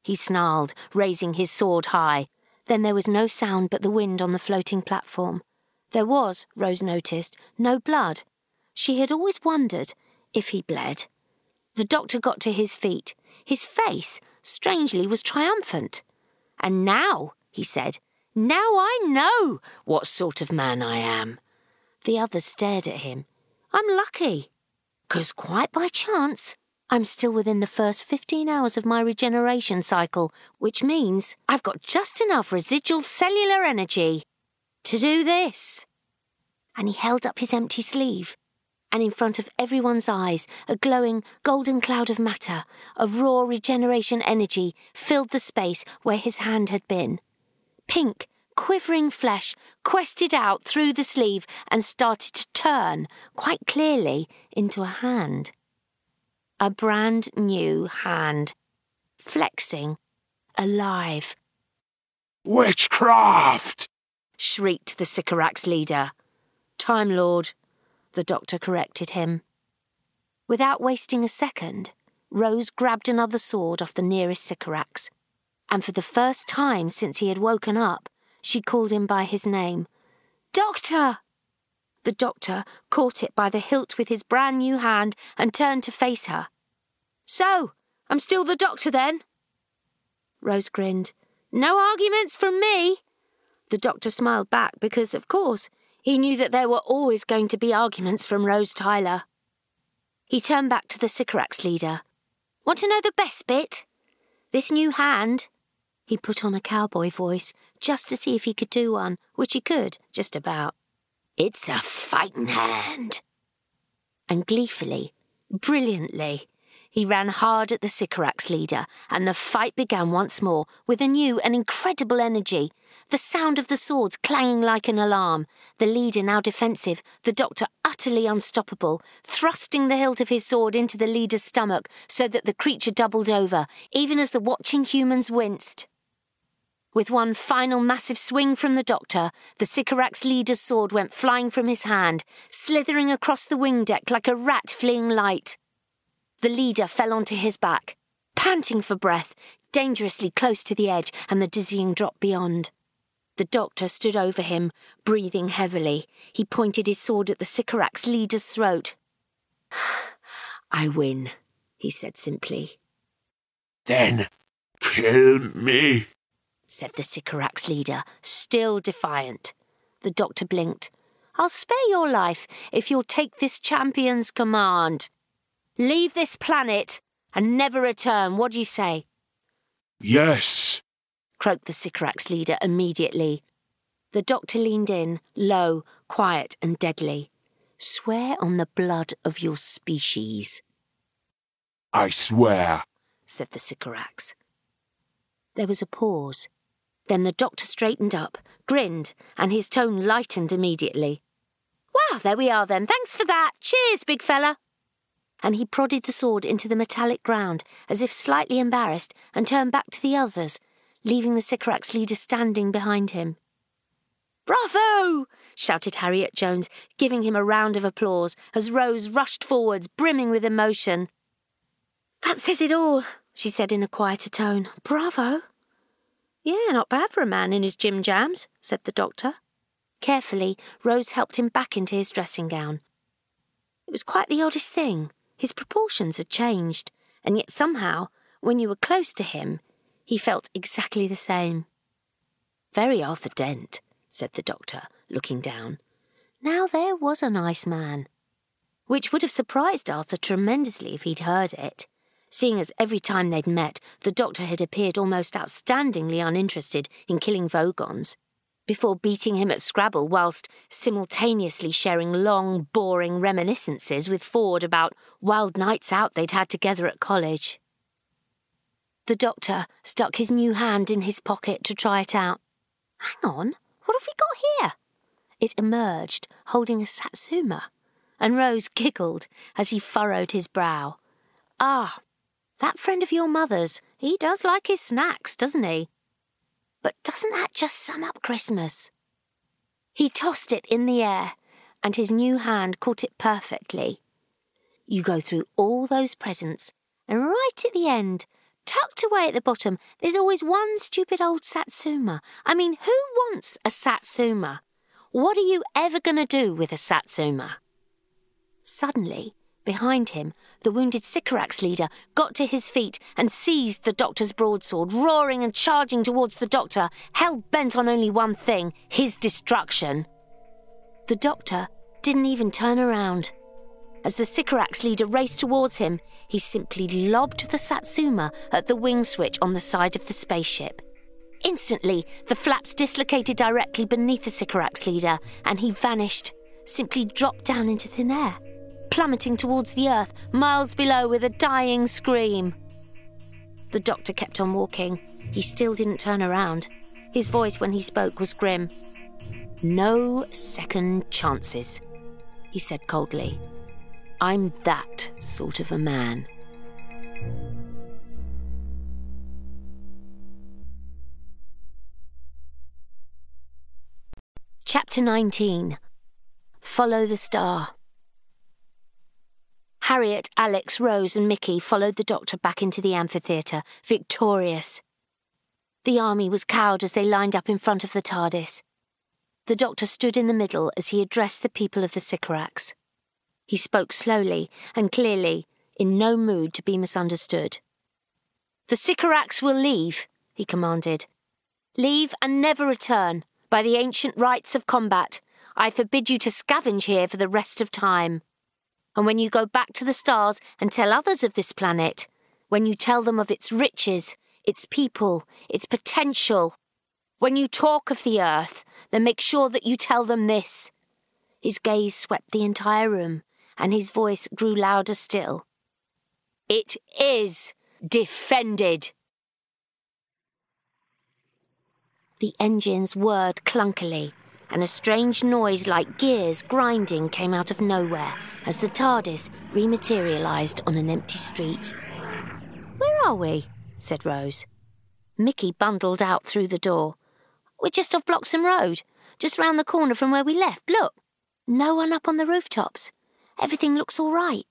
He snarled, raising his sword high. Then there was no sound but the wind on the floating platform. There was, Rose noticed, no blood. She had always wondered if he bled. The doctor got to his feet. His face, strangely, was triumphant. And now, he said, now I know what sort of man I am. The others stared at him. I'm lucky. 'Cause quite by chance, I'm still within the first 15 hours of my regeneration cycle, which means I've got just enough residual cellular energy to do this. And he held up his empty sleeve. And in front of everyone's eyes, a glowing golden cloud of matter, of raw regeneration energy, filled the space where his hand had been. Pink, quivering flesh quested out through the sleeve and started to turn, quite clearly, into a hand a brand new hand, flexing, alive. Witchcraft! shrieked the Sycorax leader. Time Lord, the doctor corrected him. Without wasting a second, Rose grabbed another sword off the nearest Sycorax, and for the first time since he had woken up, she called him by his name. Doctor! The doctor caught it by the hilt with his brand new hand and turned to face her. So, I'm still the doctor then? Rose grinned. No arguments from me. The doctor smiled back because, of course, he knew that there were always going to be arguments from Rose Tyler. He turned back to the Sycorax leader. Want to know the best bit? This new hand. He put on a cowboy voice just to see if he could do one, which he could, just about. It's a fighting hand. And gleefully, brilliantly, he ran hard at the Sycorax leader, and the fight began once more with a new and incredible energy. The sound of the swords clanging like an alarm, the leader now defensive, the doctor utterly unstoppable, thrusting the hilt of his sword into the leader's stomach so that the creature doubled over, even as the watching humans winced. With one final massive swing from the doctor, the Sycorax leader's sword went flying from his hand, slithering across the wing deck like a rat fleeing light. The leader fell onto his back, panting for breath, dangerously close to the edge and the dizzying drop beyond. The doctor stood over him, breathing heavily. He pointed his sword at the Sycorax leader's throat. I win, he said simply. Then kill me said the Sycorax leader, still defiant. The doctor blinked. I'll spare your life if you'll take this champion's command. Leave this planet and never return. What do you say? Yes, croaked the Sycorax leader immediately. The doctor leaned in, low, quiet, and deadly. Swear on the blood of your species. I swear, said the Sycorax. There was a pause. Then the doctor straightened up, grinned, and his tone lightened immediately. Well, there we are then. Thanks for that. Cheers, big fella. And he prodded the sword into the metallic ground, as if slightly embarrassed, and turned back to the others, leaving the Sycorax leader standing behind him. Bravo! shouted Harriet Jones, giving him a round of applause as Rose rushed forwards, brimming with emotion. That says it all, she said in a quieter tone. Bravo! Yeah, not bad for a man in his gym jams, said the doctor. Carefully, Rose helped him back into his dressing gown. It was quite the oddest thing. His proportions had changed, and yet somehow, when you were close to him, he felt exactly the same. Very Arthur Dent, said the doctor, looking down. Now there was a nice man. Which would have surprised Arthur tremendously if he'd heard it seeing as every time they'd met, the doctor had appeared almost outstandingly uninterested in killing Vogons, before beating him at Scrabble whilst simultaneously sharing long, boring reminiscences with Ford about wild nights out they'd had together at college. The doctor stuck his new hand in his pocket to try it out. Hang on, what have we got here? It emerged, holding a satsuma, and Rose giggled as he furrowed his brow. Ah, that friend of your mother's, he does like his snacks, doesn't he? But doesn't that just sum up Christmas? He tossed it in the air, and his new hand caught it perfectly. You go through all those presents, and right at the end, tucked away at the bottom, there's always one stupid old satsuma. I mean, who wants a satsuma? What are you ever going to do with a satsuma? Suddenly, behind him, the wounded Sycorax leader got to his feet and seized the doctor's broadsword, roaring and charging towards the doctor, hell bent on only one thing his destruction. The doctor didn't even turn around. As the Sycorax leader raced towards him, he simply lobbed the Satsuma at the wing switch on the side of the spaceship. Instantly, the flaps dislocated directly beneath the Sycorax leader, and he vanished, simply dropped down into thin air, plummeting towards the earth, miles below with a dying scream. The doctor kept on walking. He still didn't turn around. His voice, when he spoke, was grim. No second chances, he said coldly. I'm that sort of a man. Chapter 19 Follow the Star. Harriet, Alex, Rose, and Mickey followed the doctor back into the amphitheatre, victorious. The army was cowed as they lined up in front of the TARDIS. The doctor stood in the middle as he addressed the people of the Sycorax. He spoke slowly and clearly, in no mood to be misunderstood. The Sycorax will leave, he commanded. Leave and never return. By the ancient rites of combat, I forbid you to scavenge here for the rest of time. And when you go back to the stars and tell others of this planet, when you tell them of its riches, its people, its potential, when you talk of the earth, then make sure that you tell them this. His gaze swept the entire room and his voice grew louder still. It is defended. The engines whirred clunkily, and a strange noise like gears grinding came out of nowhere as the TARDIS rematerialized on an empty street. Where are we? said Rose. Mickey bundled out through the door. We're just off Bloxham Road, just round the corner from where we left. Look, no one up on the rooftops. Everything looks all right.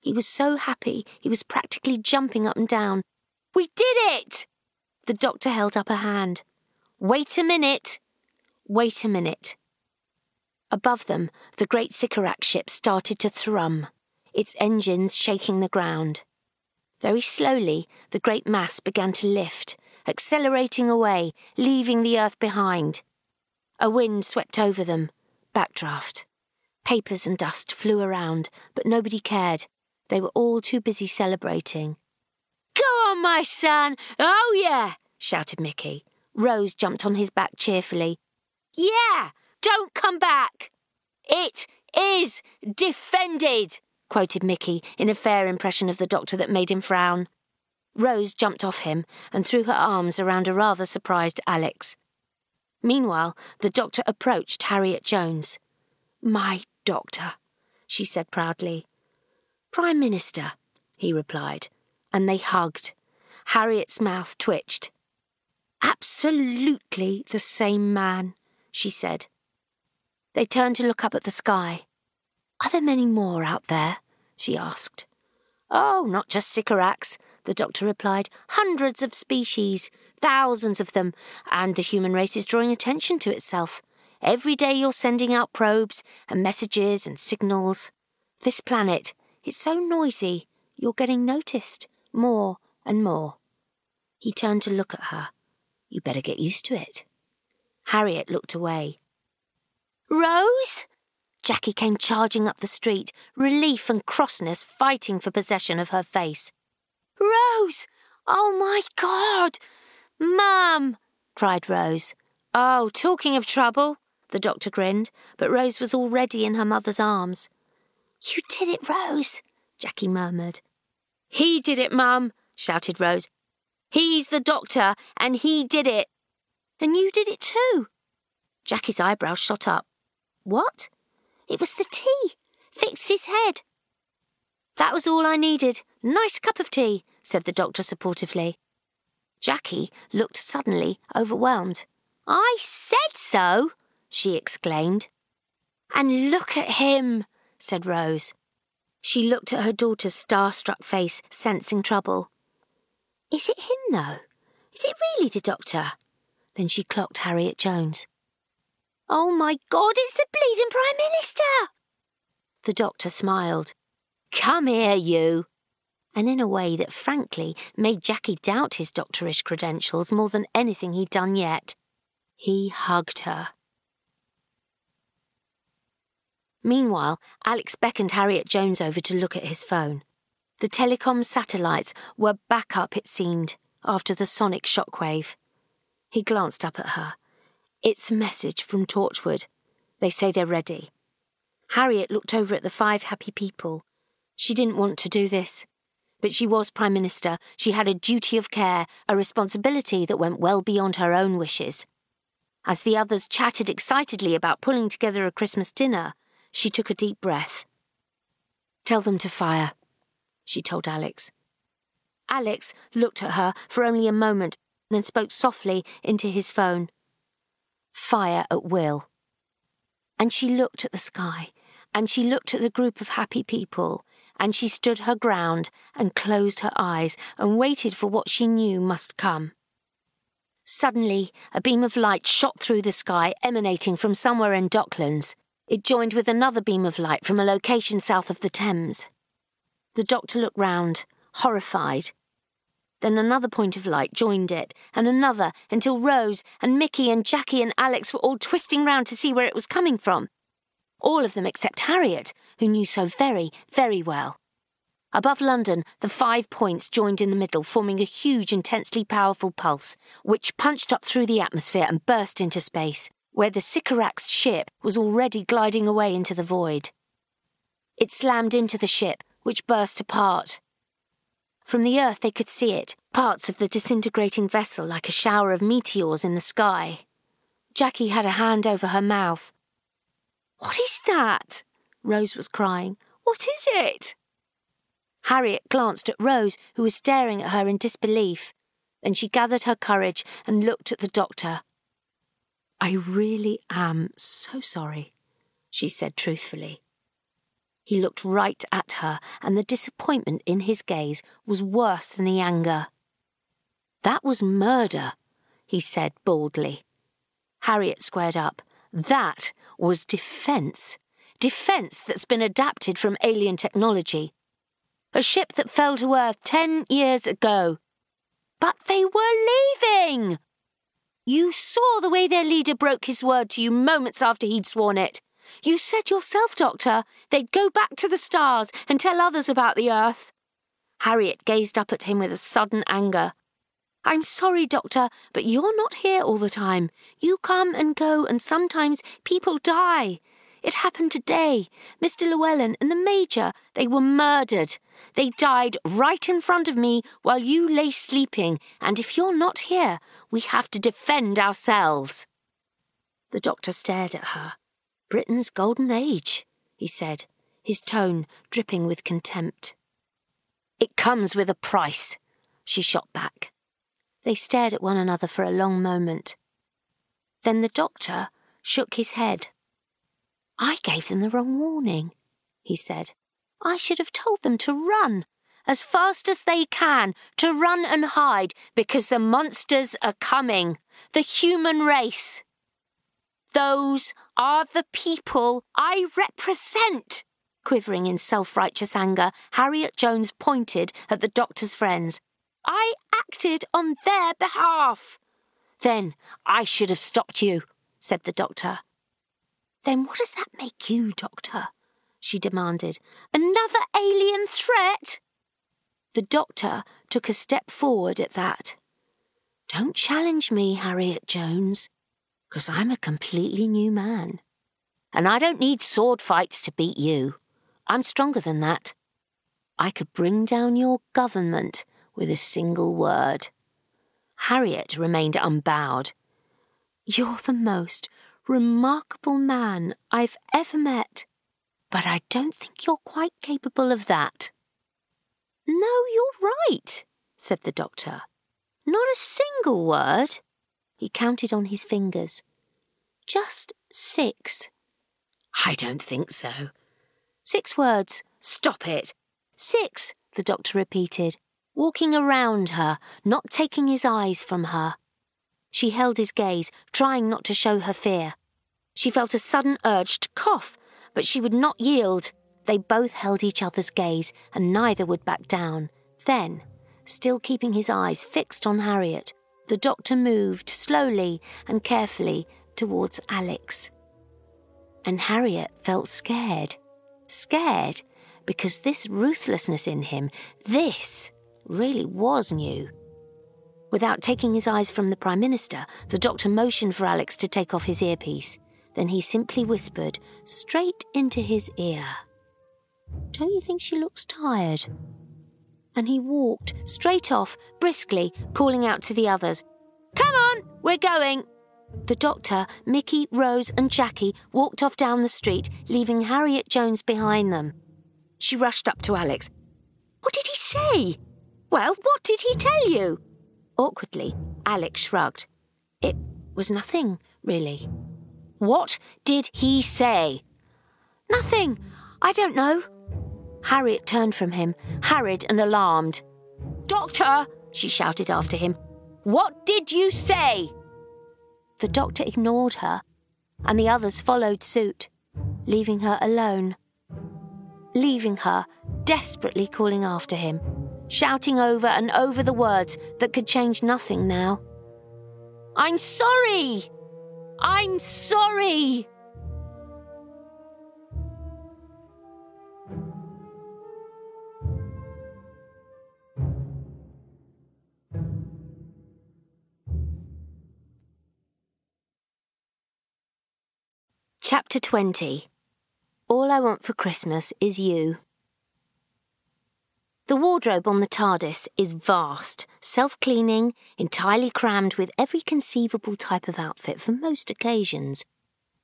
He was so happy, he was practically jumping up and down. We did it! The doctor held up a hand. Wait a minute. Wait a minute. Above them, the great Sycorax ship started to thrum, its engines shaking the ground. Very slowly, the great mass began to lift, accelerating away, leaving the earth behind. A wind swept over them, backdraft. Papers and dust flew around, but nobody cared. They were all too busy celebrating. Go on, my son! Oh, yeah! shouted Mickey. Rose jumped on his back cheerfully. Yeah! Don't come back! It is defended! quoted Mickey in a fair impression of the doctor that made him frown. Rose jumped off him and threw her arms around a rather surprised Alex. Meanwhile, the doctor approached Harriet Jones. My doctor, she said proudly. Prime Minister, he replied, and they hugged. Harriet's mouth twitched. Absolutely the same man, she said. They turned to look up at the sky. Are there many more out there? she asked. Oh, not just Sycorax, the doctor replied. Hundreds of species, thousands of them, and the human race is drawing attention to itself. Every day you're sending out probes and messages and signals. This planet, it's so noisy, you're getting noticed more and more. He turned to look at her. You better get used to it. Harriet looked away. Rose? Jackie came charging up the street, relief and crossness fighting for possession of her face. Rose! Oh my God! Mum! cried Rose. Oh, talking of trouble, the doctor grinned, but Rose was already in her mother's arms. You did it, Rose, Jackie murmured. He did it, Mum, shouted Rose. He's the doctor, and he did it. And you did it too. Jackie's eyebrows shot up. What? It was the tea. Fixed his head. That was all I needed. Nice cup of tea, said the doctor supportively. Jackie looked suddenly overwhelmed. I said so, she exclaimed. And look at him, said Rose. She looked at her daughter's star-struck face, sensing trouble. Is it him, though? Is it really the doctor? Then she clocked Harriet Jones. Oh my God, it's the bleeding Prime Minister! The doctor smiled. Come here, you. And in a way that frankly made Jackie doubt his doctorish credentials more than anything he'd done yet. He hugged her. Meanwhile, Alex beckoned Harriet Jones over to look at his phone. The telecom satellites were back up, it seemed, after the sonic shockwave. He glanced up at her. It's a message from Torchwood. They say they're ready. Harriet looked over at the five happy people. She didn't want to do this. But she was Prime Minister. She had a duty of care, a responsibility that went well beyond her own wishes. As the others chatted excitedly about pulling together a Christmas dinner, she took a deep breath. Tell them to fire, she told Alex. Alex looked at her for only a moment, then spoke softly into his phone. Fire at will. And she looked at the sky, and she looked at the group of happy people, and she stood her ground and closed her eyes and waited for what she knew must come. Suddenly, a beam of light shot through the sky, emanating from somewhere in Docklands. It joined with another beam of light from a location south of the Thames. The doctor looked round, horrified. Then another point of light joined it, and another, until Rose and Mickey and Jackie and Alex were all twisting round to see where it was coming from. All of them except Harriet, who knew so very, very well. Above London, the five points joined in the middle, forming a huge, intensely powerful pulse, which punched up through the atmosphere and burst into space, where the Sycorax ship was already gliding away into the void. It slammed into the ship, which burst apart. From the earth, they could see it, parts of the disintegrating vessel like a shower of meteors in the sky. Jackie had a hand over her mouth. What is that? Rose was crying. What is it? Harriet glanced at Rose, who was staring at her in disbelief. Then she gathered her courage and looked at the doctor. I really am so sorry, she said truthfully. He looked right at her, and the disappointment in his gaze was worse than the anger. That was murder, he said baldly. Harriet squared up. That was defence. Defence that's been adapted from alien technology a ship that fell to Earth ten years ago. But they were leaving! You saw the way their leader broke his word to you moments after he'd sworn it. You said yourself, Doctor, they'd go back to the stars and tell others about the Earth. Harriet gazed up at him with a sudden anger. I'm sorry, Doctor, but you're not here all the time. You come and go, and sometimes people die. It happened today. Mr. Llewellyn and the Major, they were murdered. They died right in front of me while you lay sleeping, and if you're not here, we have to defend ourselves. The doctor stared at her. Britain's golden age, he said, his tone dripping with contempt. It comes with a price, she shot back. They stared at one another for a long moment. Then the doctor shook his head. I gave them the wrong warning, he said. I should have told them to run, as fast as they can, to run and hide, because the monsters are coming, the human race. Those are the people I represent. Quivering in self righteous anger, Harriet Jones pointed at the doctor's friends. I acted on their behalf. Then I should have stopped you, said the doctor. Then what does that make you, Doctor? she demanded. Another alien threat? The doctor took a step forward at that. Don't challenge me, Harriet Jones, because I'm a completely new man. And I don't need sword fights to beat you. I'm stronger than that. I could bring down your government with a single word. Harriet remained unbowed. You're the most remarkable man I've ever met, but I don't think you're quite capable of that. No, you're right, said the doctor. Not a single word. He counted on his fingers. Just six. I don't think so. Six words. Stop it. Six, the doctor repeated. walking around her, not taking his eyes from her. She held his gaze, trying not to show her fear. She felt a sudden urge to cough, but she would not yield. They both held each other's gaze, and neither would back down. Then, still keeping his eyes fixed on Harriet, the doctor moved slowly and carefully towards Alex. And Harriet felt scared. Scared because this ruthlessness in him, this really was new. Without taking his eyes from the Prime Minister, the doctor motioned for Alex to take off his earpiece. Then he simply whispered straight into his ear. Don't you think she looks tired? And he walked straight off, briskly, calling out to the others, Come on, we're going. The doctor, Mickey, Rose, and Jackie walked off down the street, leaving Harriet Jones behind them. She rushed up to Alex. What did he say? Well, what did he tell you? Awkwardly, Alex shrugged. It was nothing, really. What did he say? Nothing. I don't know. Harriet turned from him, harried and alarmed. Doctor, she shouted after him. What did you say? The doctor ignored her, and the others followed suit, leaving her alone. Leaving her, desperately calling after him, shouting over and over the words that could change nothing now. I'm sorry! I'm sorry! Chapter 20 All I Want for Christmas is You. The wardrobe on the TARDIS is vast, self cleaning, entirely crammed with every conceivable type of outfit for most occasions.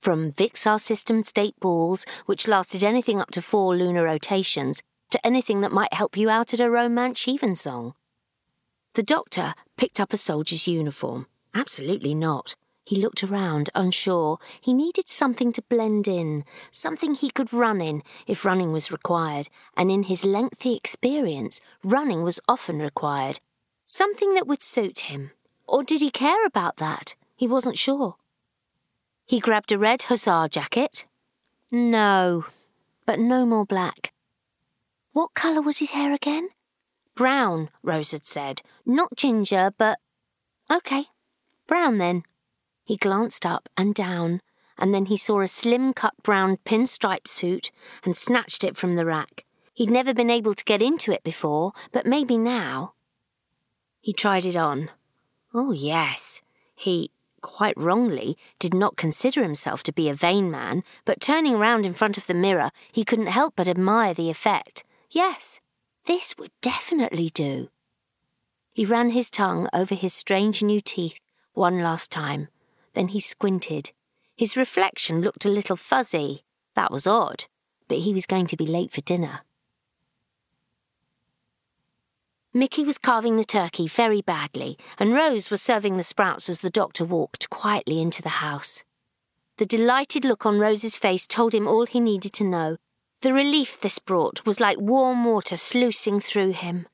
From Vixar system state balls, which lasted anything up to four lunar rotations, to anything that might help you out at a romance evensong. The doctor picked up a soldier's uniform. Absolutely not. He looked around, unsure. He needed something to blend in, something he could run in if running was required, and in his lengthy experience, running was often required. Something that would suit him. Or did he care about that? He wasn't sure. He grabbed a red hussar jacket. No, but no more black. What colour was his hair again? Brown, Rose had said. Not ginger, but. OK, brown then. He glanced up and down, and then he saw a slim cut brown pinstripe suit and snatched it from the rack. He'd never been able to get into it before, but maybe now. He tried it on. Oh, yes. He, quite wrongly, did not consider himself to be a vain man, but turning round in front of the mirror, he couldn't help but admire the effect. Yes, this would definitely do. He ran his tongue over his strange new teeth one last time then he squinted. His reflection looked a little fuzzy. That was odd, but he was going to be late for dinner. Mickey was carving the turkey very badly, and Rose was serving the sprouts as the doctor walked quietly into the house. The delighted look on Rose's face told him all he needed to know. The relief this brought was like warm water sluicing through him.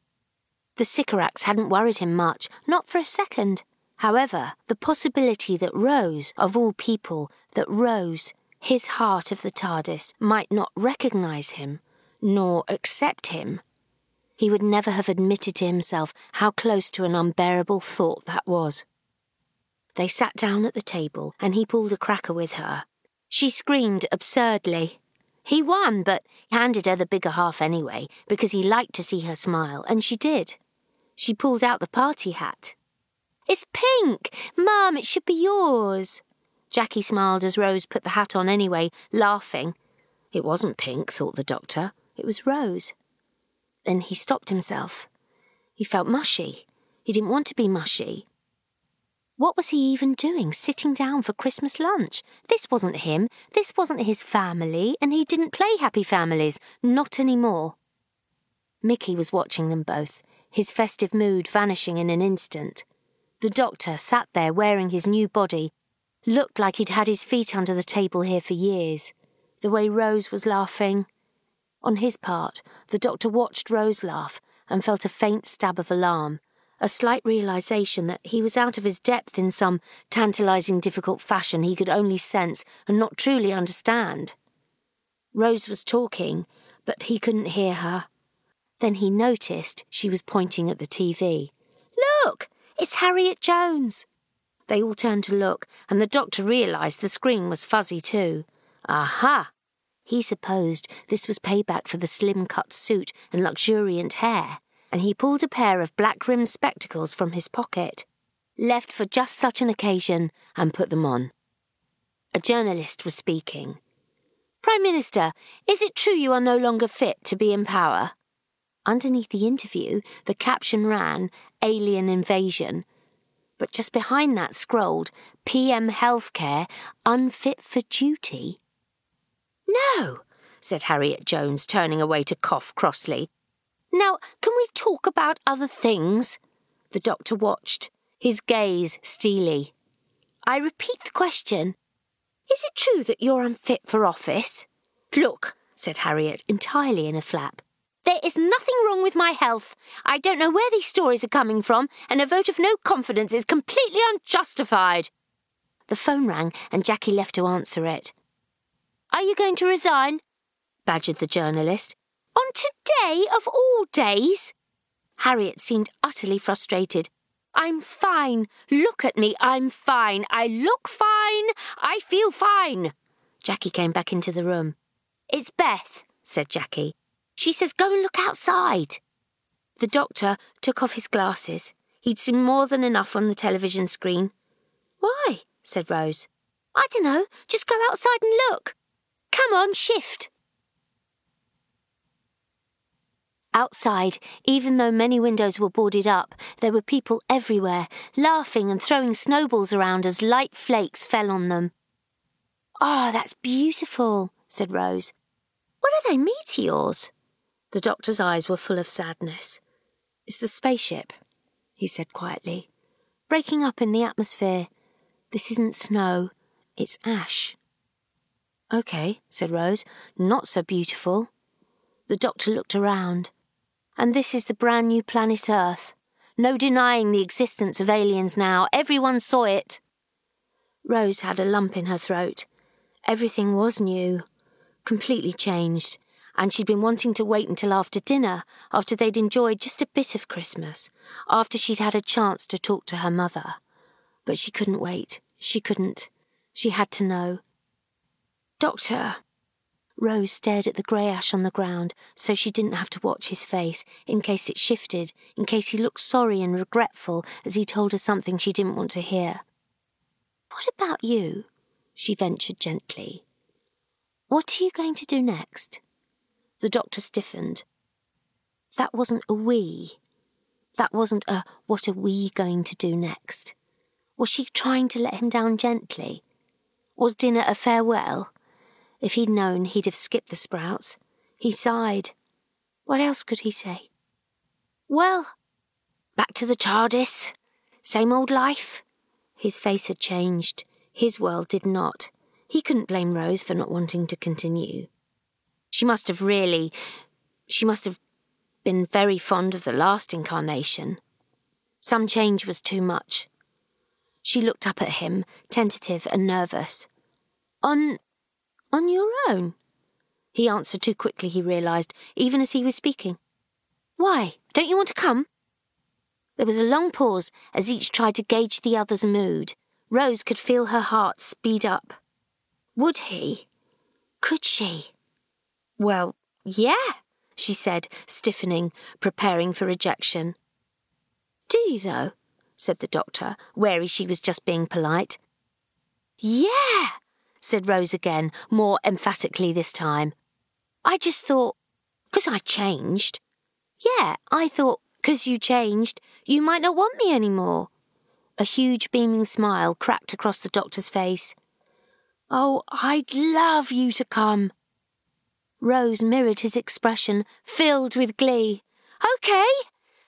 The Sycorax hadn't worried him much, not for a second. However, the possibility that Rose, of all people, that Rose, his heart of the TARDIS, might not recognize him, nor accept him, he would never have admitted to himself how close to an unbearable thought that was. They sat down at the table, and he pulled a cracker with her. She screamed absurdly. He won, but handed her the bigger half anyway, because he liked to see her smile, and she did. She pulled out the party hat. It's pink! Mum, it should be yours. Jackie smiled as Rose put the hat on anyway, laughing. It wasn't pink, thought the doctor. It was Rose. Then he stopped himself. He felt mushy. He didn't want to be mushy. What was he even doing, sitting down for Christmas lunch? This wasn't him. This wasn't his family, and he didn't play Happy Families. Not any more. Mickey was watching them both, his festive mood vanishing in an instant. The doctor sat there wearing his new body, looked like he'd had his feet under the table here for years. The way Rose was laughing. On his part, the doctor watched Rose laugh, and felt a faint stab of alarm, a slight realization that he was out of his depth in some tantalizing, difficult fashion he could only sense and not truly understand. Rose was talking, but he couldn't hear her. Then he noticed she was pointing at the TV. Look! It's Harriet Jones! They all turned to look, and the doctor realized the screen was fuzzy too. Aha! He supposed this was payback for the slim cut suit and luxuriant hair, and he pulled a pair of black rimmed spectacles from his pocket, left for just such an occasion, and put them on. A journalist was speaking. Prime Minister, is it true you are no longer fit to be in power? Underneath the interview, the caption ran Alien Invasion, but just behind that scrolled PM Healthcare Unfit for Duty. No, said Harriet Jones, turning away to cough crossly. Now, can we talk about other things? The doctor watched, his gaze steely. I repeat the question. Is it true that you're unfit for office? Look, said Harriet, entirely in a flap. There is nothing wrong with my health. I don't know where these stories are coming from, and a vote of no confidence is completely unjustified. The phone rang, and Jackie left to answer it. Are you going to resign? badgered the journalist. On today of all days? Harriet seemed utterly frustrated. I'm fine. Look at me. I'm fine. I look fine. I feel fine. Jackie came back into the room. It's Beth, said Jackie. She says go and look outside. The doctor took off his glasses. He'd seen more than enough on the television screen. Why? said Rose. I don't know. Just go outside and look. Come on, shift. Outside, even though many windows were boarded up, there were people everywhere, laughing and throwing snowballs around as light flakes fell on them. Oh, that's beautiful, said Rose. What are they, meteors? The doctor's eyes were full of sadness. It's the spaceship, he said quietly. Breaking up in the atmosphere. This isn't snow, it's ash. OK, said Rose. Not so beautiful. The doctor looked around. And this is the brand new planet Earth. No denying the existence of aliens now. Everyone saw it. Rose had a lump in her throat. Everything was new, completely changed, and she'd been wanting to wait until after dinner, after they'd enjoyed just a bit of Christmas, after she'd had a chance to talk to her mother. But she couldn't wait. She couldn't. She had to know. Doctor. Rose stared at the grey ash on the ground so she didn't have to watch his face in case it shifted, in case he looked sorry and regretful as he told her something she didn't want to hear. What about you? she ventured gently. What are you going to do next? The doctor stiffened. That wasn't a we. That wasn't a what are we going to do next. Was she trying to let him down gently? Was dinner a farewell? If he'd known, he'd have skipped the sprouts. He sighed. What else could he say? Well, back to the TARDIS. Same old life. His face had changed. His world did not. He couldn't blame Rose for not wanting to continue. She must have really. She must have been very fond of the last incarnation. Some change was too much. She looked up at him, tentative and nervous. On on your own? He answered too quickly, he realised, even as he was speaking. Why? Don't you want to come? There was a long pause as each tried to gauge the other's mood. Rose could feel her heart speed up. Would he? Could she? Well, yeah, she said, stiffening, preparing for rejection. Do you, though? said the doctor, wary she was just being polite. Yeah, said Rose again, more emphatically this time. I just thought, 'cause I changed. Yeah, I thought, 'cause you changed, you might not want me any more. A huge beaming smile cracked across the doctor's face. Oh, I'd love you to come. Rose mirrored his expression, filled with glee. Okay,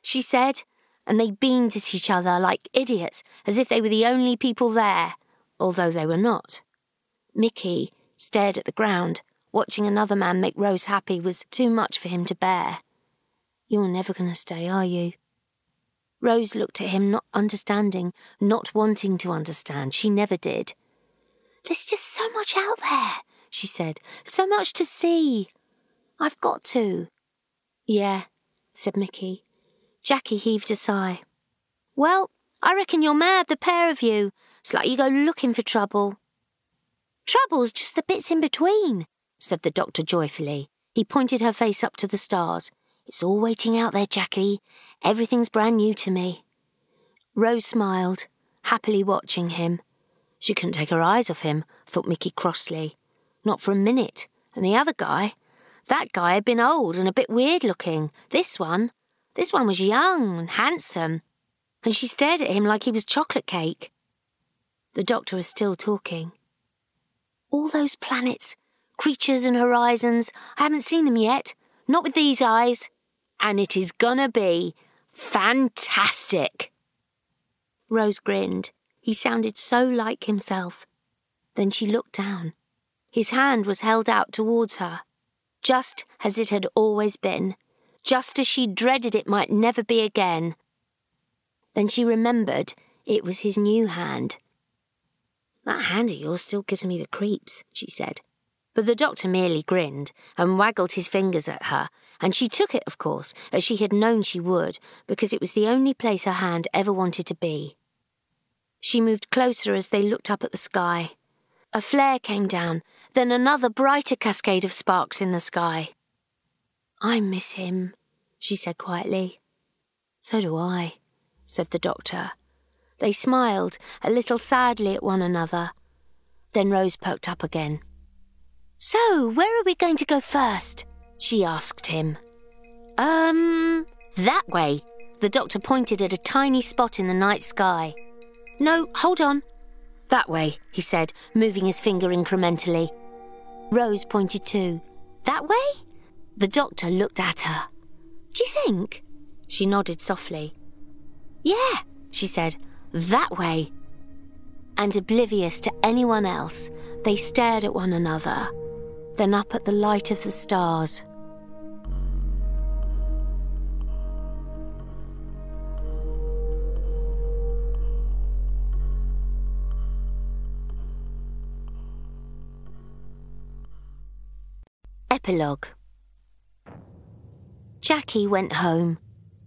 she said, and they beamed at each other like idiots, as if they were the only people there, although they were not. Mickey stared at the ground. Watching another man make Rose happy was too much for him to bear. You're never going to stay, are you? Rose looked at him, not understanding, not wanting to understand. She never did. There's just so much out there, she said. So much to see. I've got to. Yeah, said Mickey. Jackie heaved a sigh. Well, I reckon you're mad, the pair of you. It's like you go looking for trouble. Trouble's just the bits in between, said the doctor joyfully. He pointed her face up to the stars. It's all waiting out there, Jackie. Everything's brand new to me. Rose smiled, happily watching him. She couldn't take her eyes off him, thought Mickey crossly. Not for a minute. And the other guy? That guy had been old and a bit weird looking. This one? This one was young and handsome. And she stared at him like he was chocolate cake. The doctor was still talking. All those planets, creatures and horizons, I haven't seen them yet. Not with these eyes. And it is gonna be fantastic. Rose grinned. He sounded so like himself. Then she looked down. His hand was held out towards her, just as it had always been, just as she dreaded it might never be again. Then she remembered it was his new hand. That hand of yours still gives me the creeps, she said. But the doctor merely grinned and waggled his fingers at her, and she took it, of course, as she had known she would, because it was the only place her hand ever wanted to be. She moved closer as they looked up at the sky. A flare came down, then another brighter cascade of sparks in the sky. I miss him, she said quietly. So do I, said the doctor. They smiled, a little sadly at one another. Then Rose perked up again. So, where are we going to go first? she asked him. Um, that way. The doctor pointed at a tiny spot in the night sky. No, hold on. That way, he said, moving his finger incrementally. Rose pointed too. That way? The doctor looked at her. Do you think? She nodded softly. Yeah, she said, that way. And oblivious to anyone else, they stared at one another, then up at the light of the stars. Epilogue Jackie went home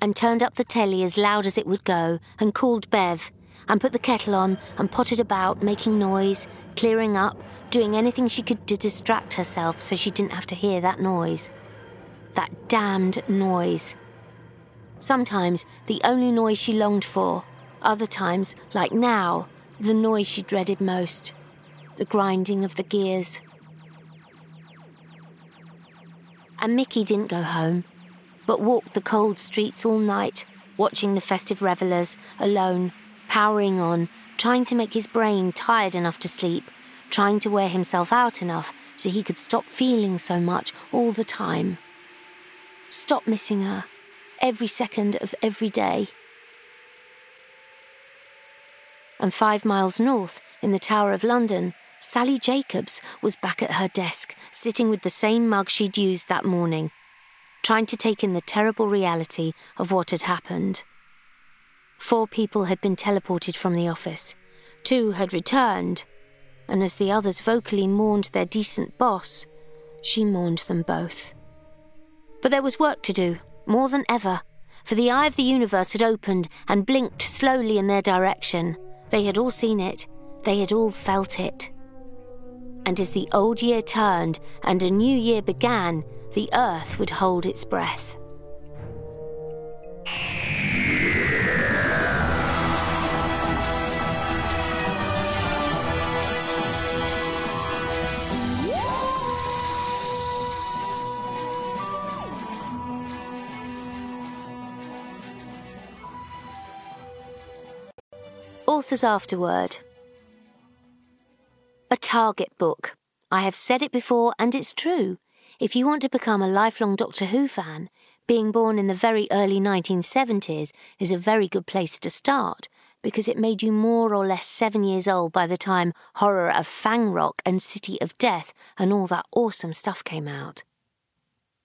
and turned up the telly as loud as it would go and called Bev and put the kettle on and potted about, making noise, clearing up, doing anything she could to distract herself so she didn't have to hear that noise. That damned noise. Sometimes the only noise she longed for, other times, like now, the noise she dreaded most the grinding of the gears. And Mickey didn't go home, but walked the cold streets all night, watching the festive revellers, alone, powering on, trying to make his brain tired enough to sleep, trying to wear himself out enough so he could stop feeling so much all the time. Stop missing her, every second of every day. And five miles north, in the Tower of London, Sally Jacobs was back at her desk, sitting with the same mug she'd used that morning, trying to take in the terrible reality of what had happened. Four people had been teleported from the office, two had returned, and as the others vocally mourned their decent boss, she mourned them both. But there was work to do, more than ever, for the eye of the universe had opened and blinked slowly in their direction. They had all seen it, they had all felt it and as the old year turned and a new year began, the earth would hold its breath. Authors afterword a target book. I have said it before, and it's true. If you want to become a lifelong Doctor Who fan, being born in the very early 1970s is a very good place to start because it made you more or less seven years old by the time Horror of Fang Rock and City of Death and all that awesome stuff came out.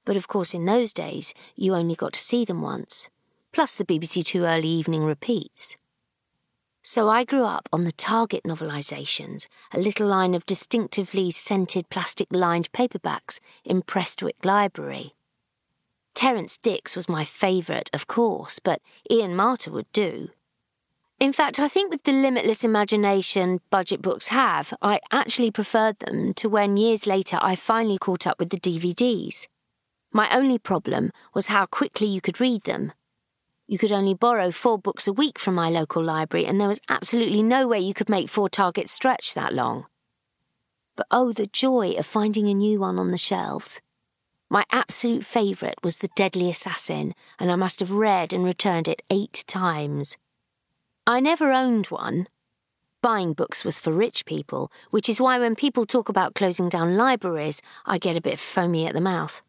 But of course, in those days, you only got to see them once, plus the BBC Two early evening repeats. So I grew up on the Target novelisations, a little line of distinctively scented plastic lined paperbacks in Prestwick Library. Terrance Dicks was my favourite, of course, but Ian Marter would do. In fact, I think with the limitless imagination budget books have, I actually preferred them to when years later I finally caught up with the DVDs. My only problem was how quickly you could read them. You could only borrow four books a week from my local library, and there was absolutely no way you could make four targets stretch that long. But oh, the joy of finding a new one on the shelves. My absolute favourite was The Deadly Assassin, and I must have read and returned it eight times. I never owned one. Buying books was for rich people, which is why when people talk about closing down libraries, I get a bit foamy at the mouth.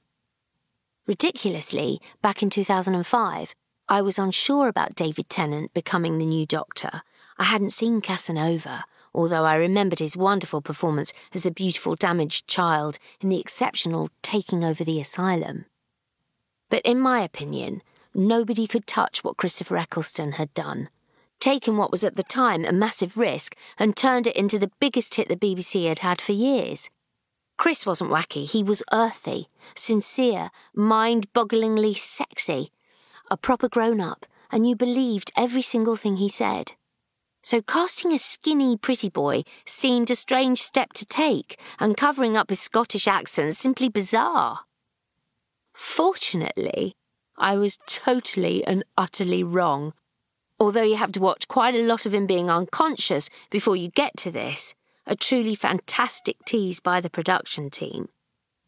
Ridiculously, back in 2005, I was unsure about David Tennant becoming the new Doctor. I hadn't seen Casanova, although I remembered his wonderful performance as a beautiful damaged child in the exceptional taking over the asylum. But in my opinion, nobody could touch what Christopher Eccleston had done. Taken what was at the time a massive risk and turned it into the biggest hit the BBC had had for years. Chris wasn't wacky, he was earthy, sincere, mind bogglingly sexy a proper grown up, and you believed every single thing he said. So casting a skinny, pretty boy seemed a strange step to take, and covering up his Scottish accent simply bizarre. Fortunately, I was totally and utterly wrong. Although you have to watch quite a lot of him being unconscious before you get to this, a truly fantastic tease by the production team,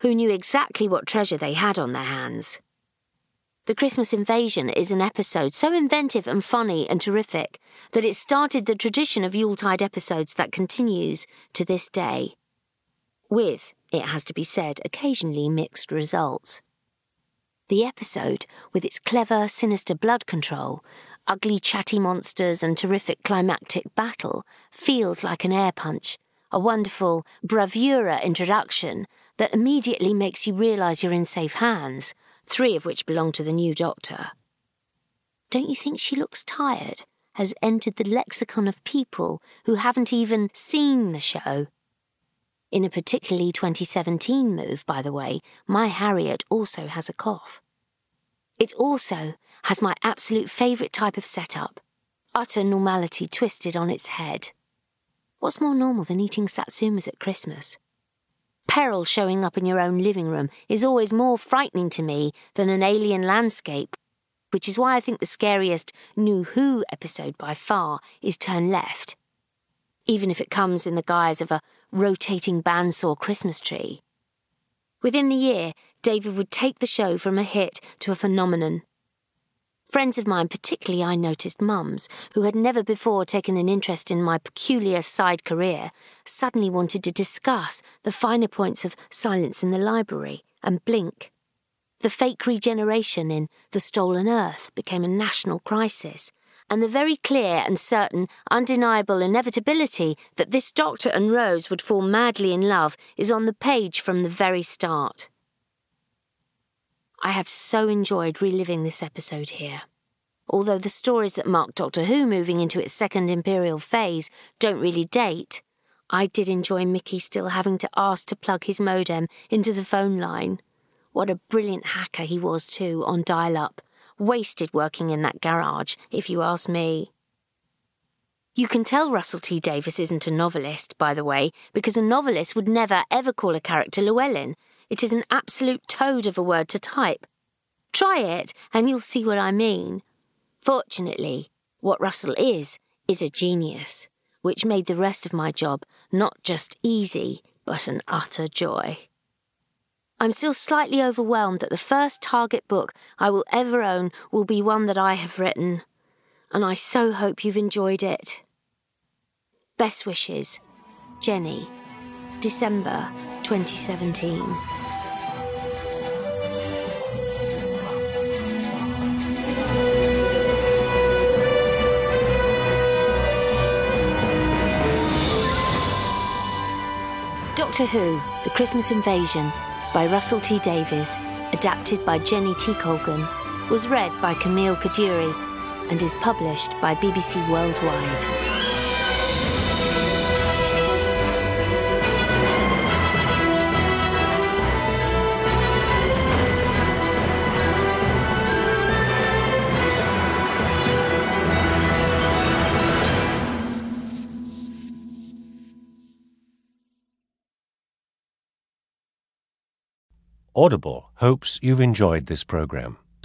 who knew exactly what treasure they had on their hands. The Christmas Invasion is an episode so inventive and funny and terrific that it started the tradition of Yuletide episodes that continues to this day. With, it has to be said, occasionally mixed results. The episode, with its clever, sinister blood control, ugly, chatty monsters, and terrific climactic battle, feels like an air punch, a wonderful bravura introduction that immediately makes you realise you're in safe hands three of which belong to the new doctor. Don't you think she looks tired? Has entered the lexicon of people who haven't even seen the show. In a particularly 2017 move, by the way, my Harriet also has a cough. It also has my absolute favourite type of setup utter normality twisted on its head. What's more normal than eating satsumas at Christmas? Peril showing up in your own living room is always more frightening to me than an alien landscape, which is why I think the scariest New Who episode by far is Turn Left, even if it comes in the guise of a rotating bandsaw Christmas tree. Within the year, David would take the show from a hit to a phenomenon. Friends of mine, particularly I noticed mums, who had never before taken an interest in my peculiar side career, suddenly wanted to discuss the finer points of Silence in the Library and Blink. The fake regeneration in The Stolen Earth became a national crisis, and the very clear and certain, undeniable inevitability that this doctor and Rose would fall madly in love is on the page from the very start. I have so enjoyed reliving this episode here. Although the stories that mark Doctor Who moving into its second Imperial phase don't really date, I did enjoy Mickey still having to ask to plug his modem into the phone line. What a brilliant hacker he was, too, on dial up. Wasted working in that garage, if you ask me. You can tell Russell T Davies isn't a novelist, by the way, because a novelist would never ever call a character Llewellyn. It is an absolute toad of a word to type. Try it, and you'll see what I mean. Fortunately, what Russell is, is a genius, which made the rest of my job not just easy, but an utter joy. I'm still slightly overwhelmed that the first Target book I will ever own will be one that I have written, and I so hope you've enjoyed it. Best wishes, Jenny, December 2017. Doctor Who The Christmas Invasion by Russell T Davies adapted by Jenny T. Colgan, was read by Camille Coduri, and is published by BBC Worldwide. Audible hopes you've enjoyed this program.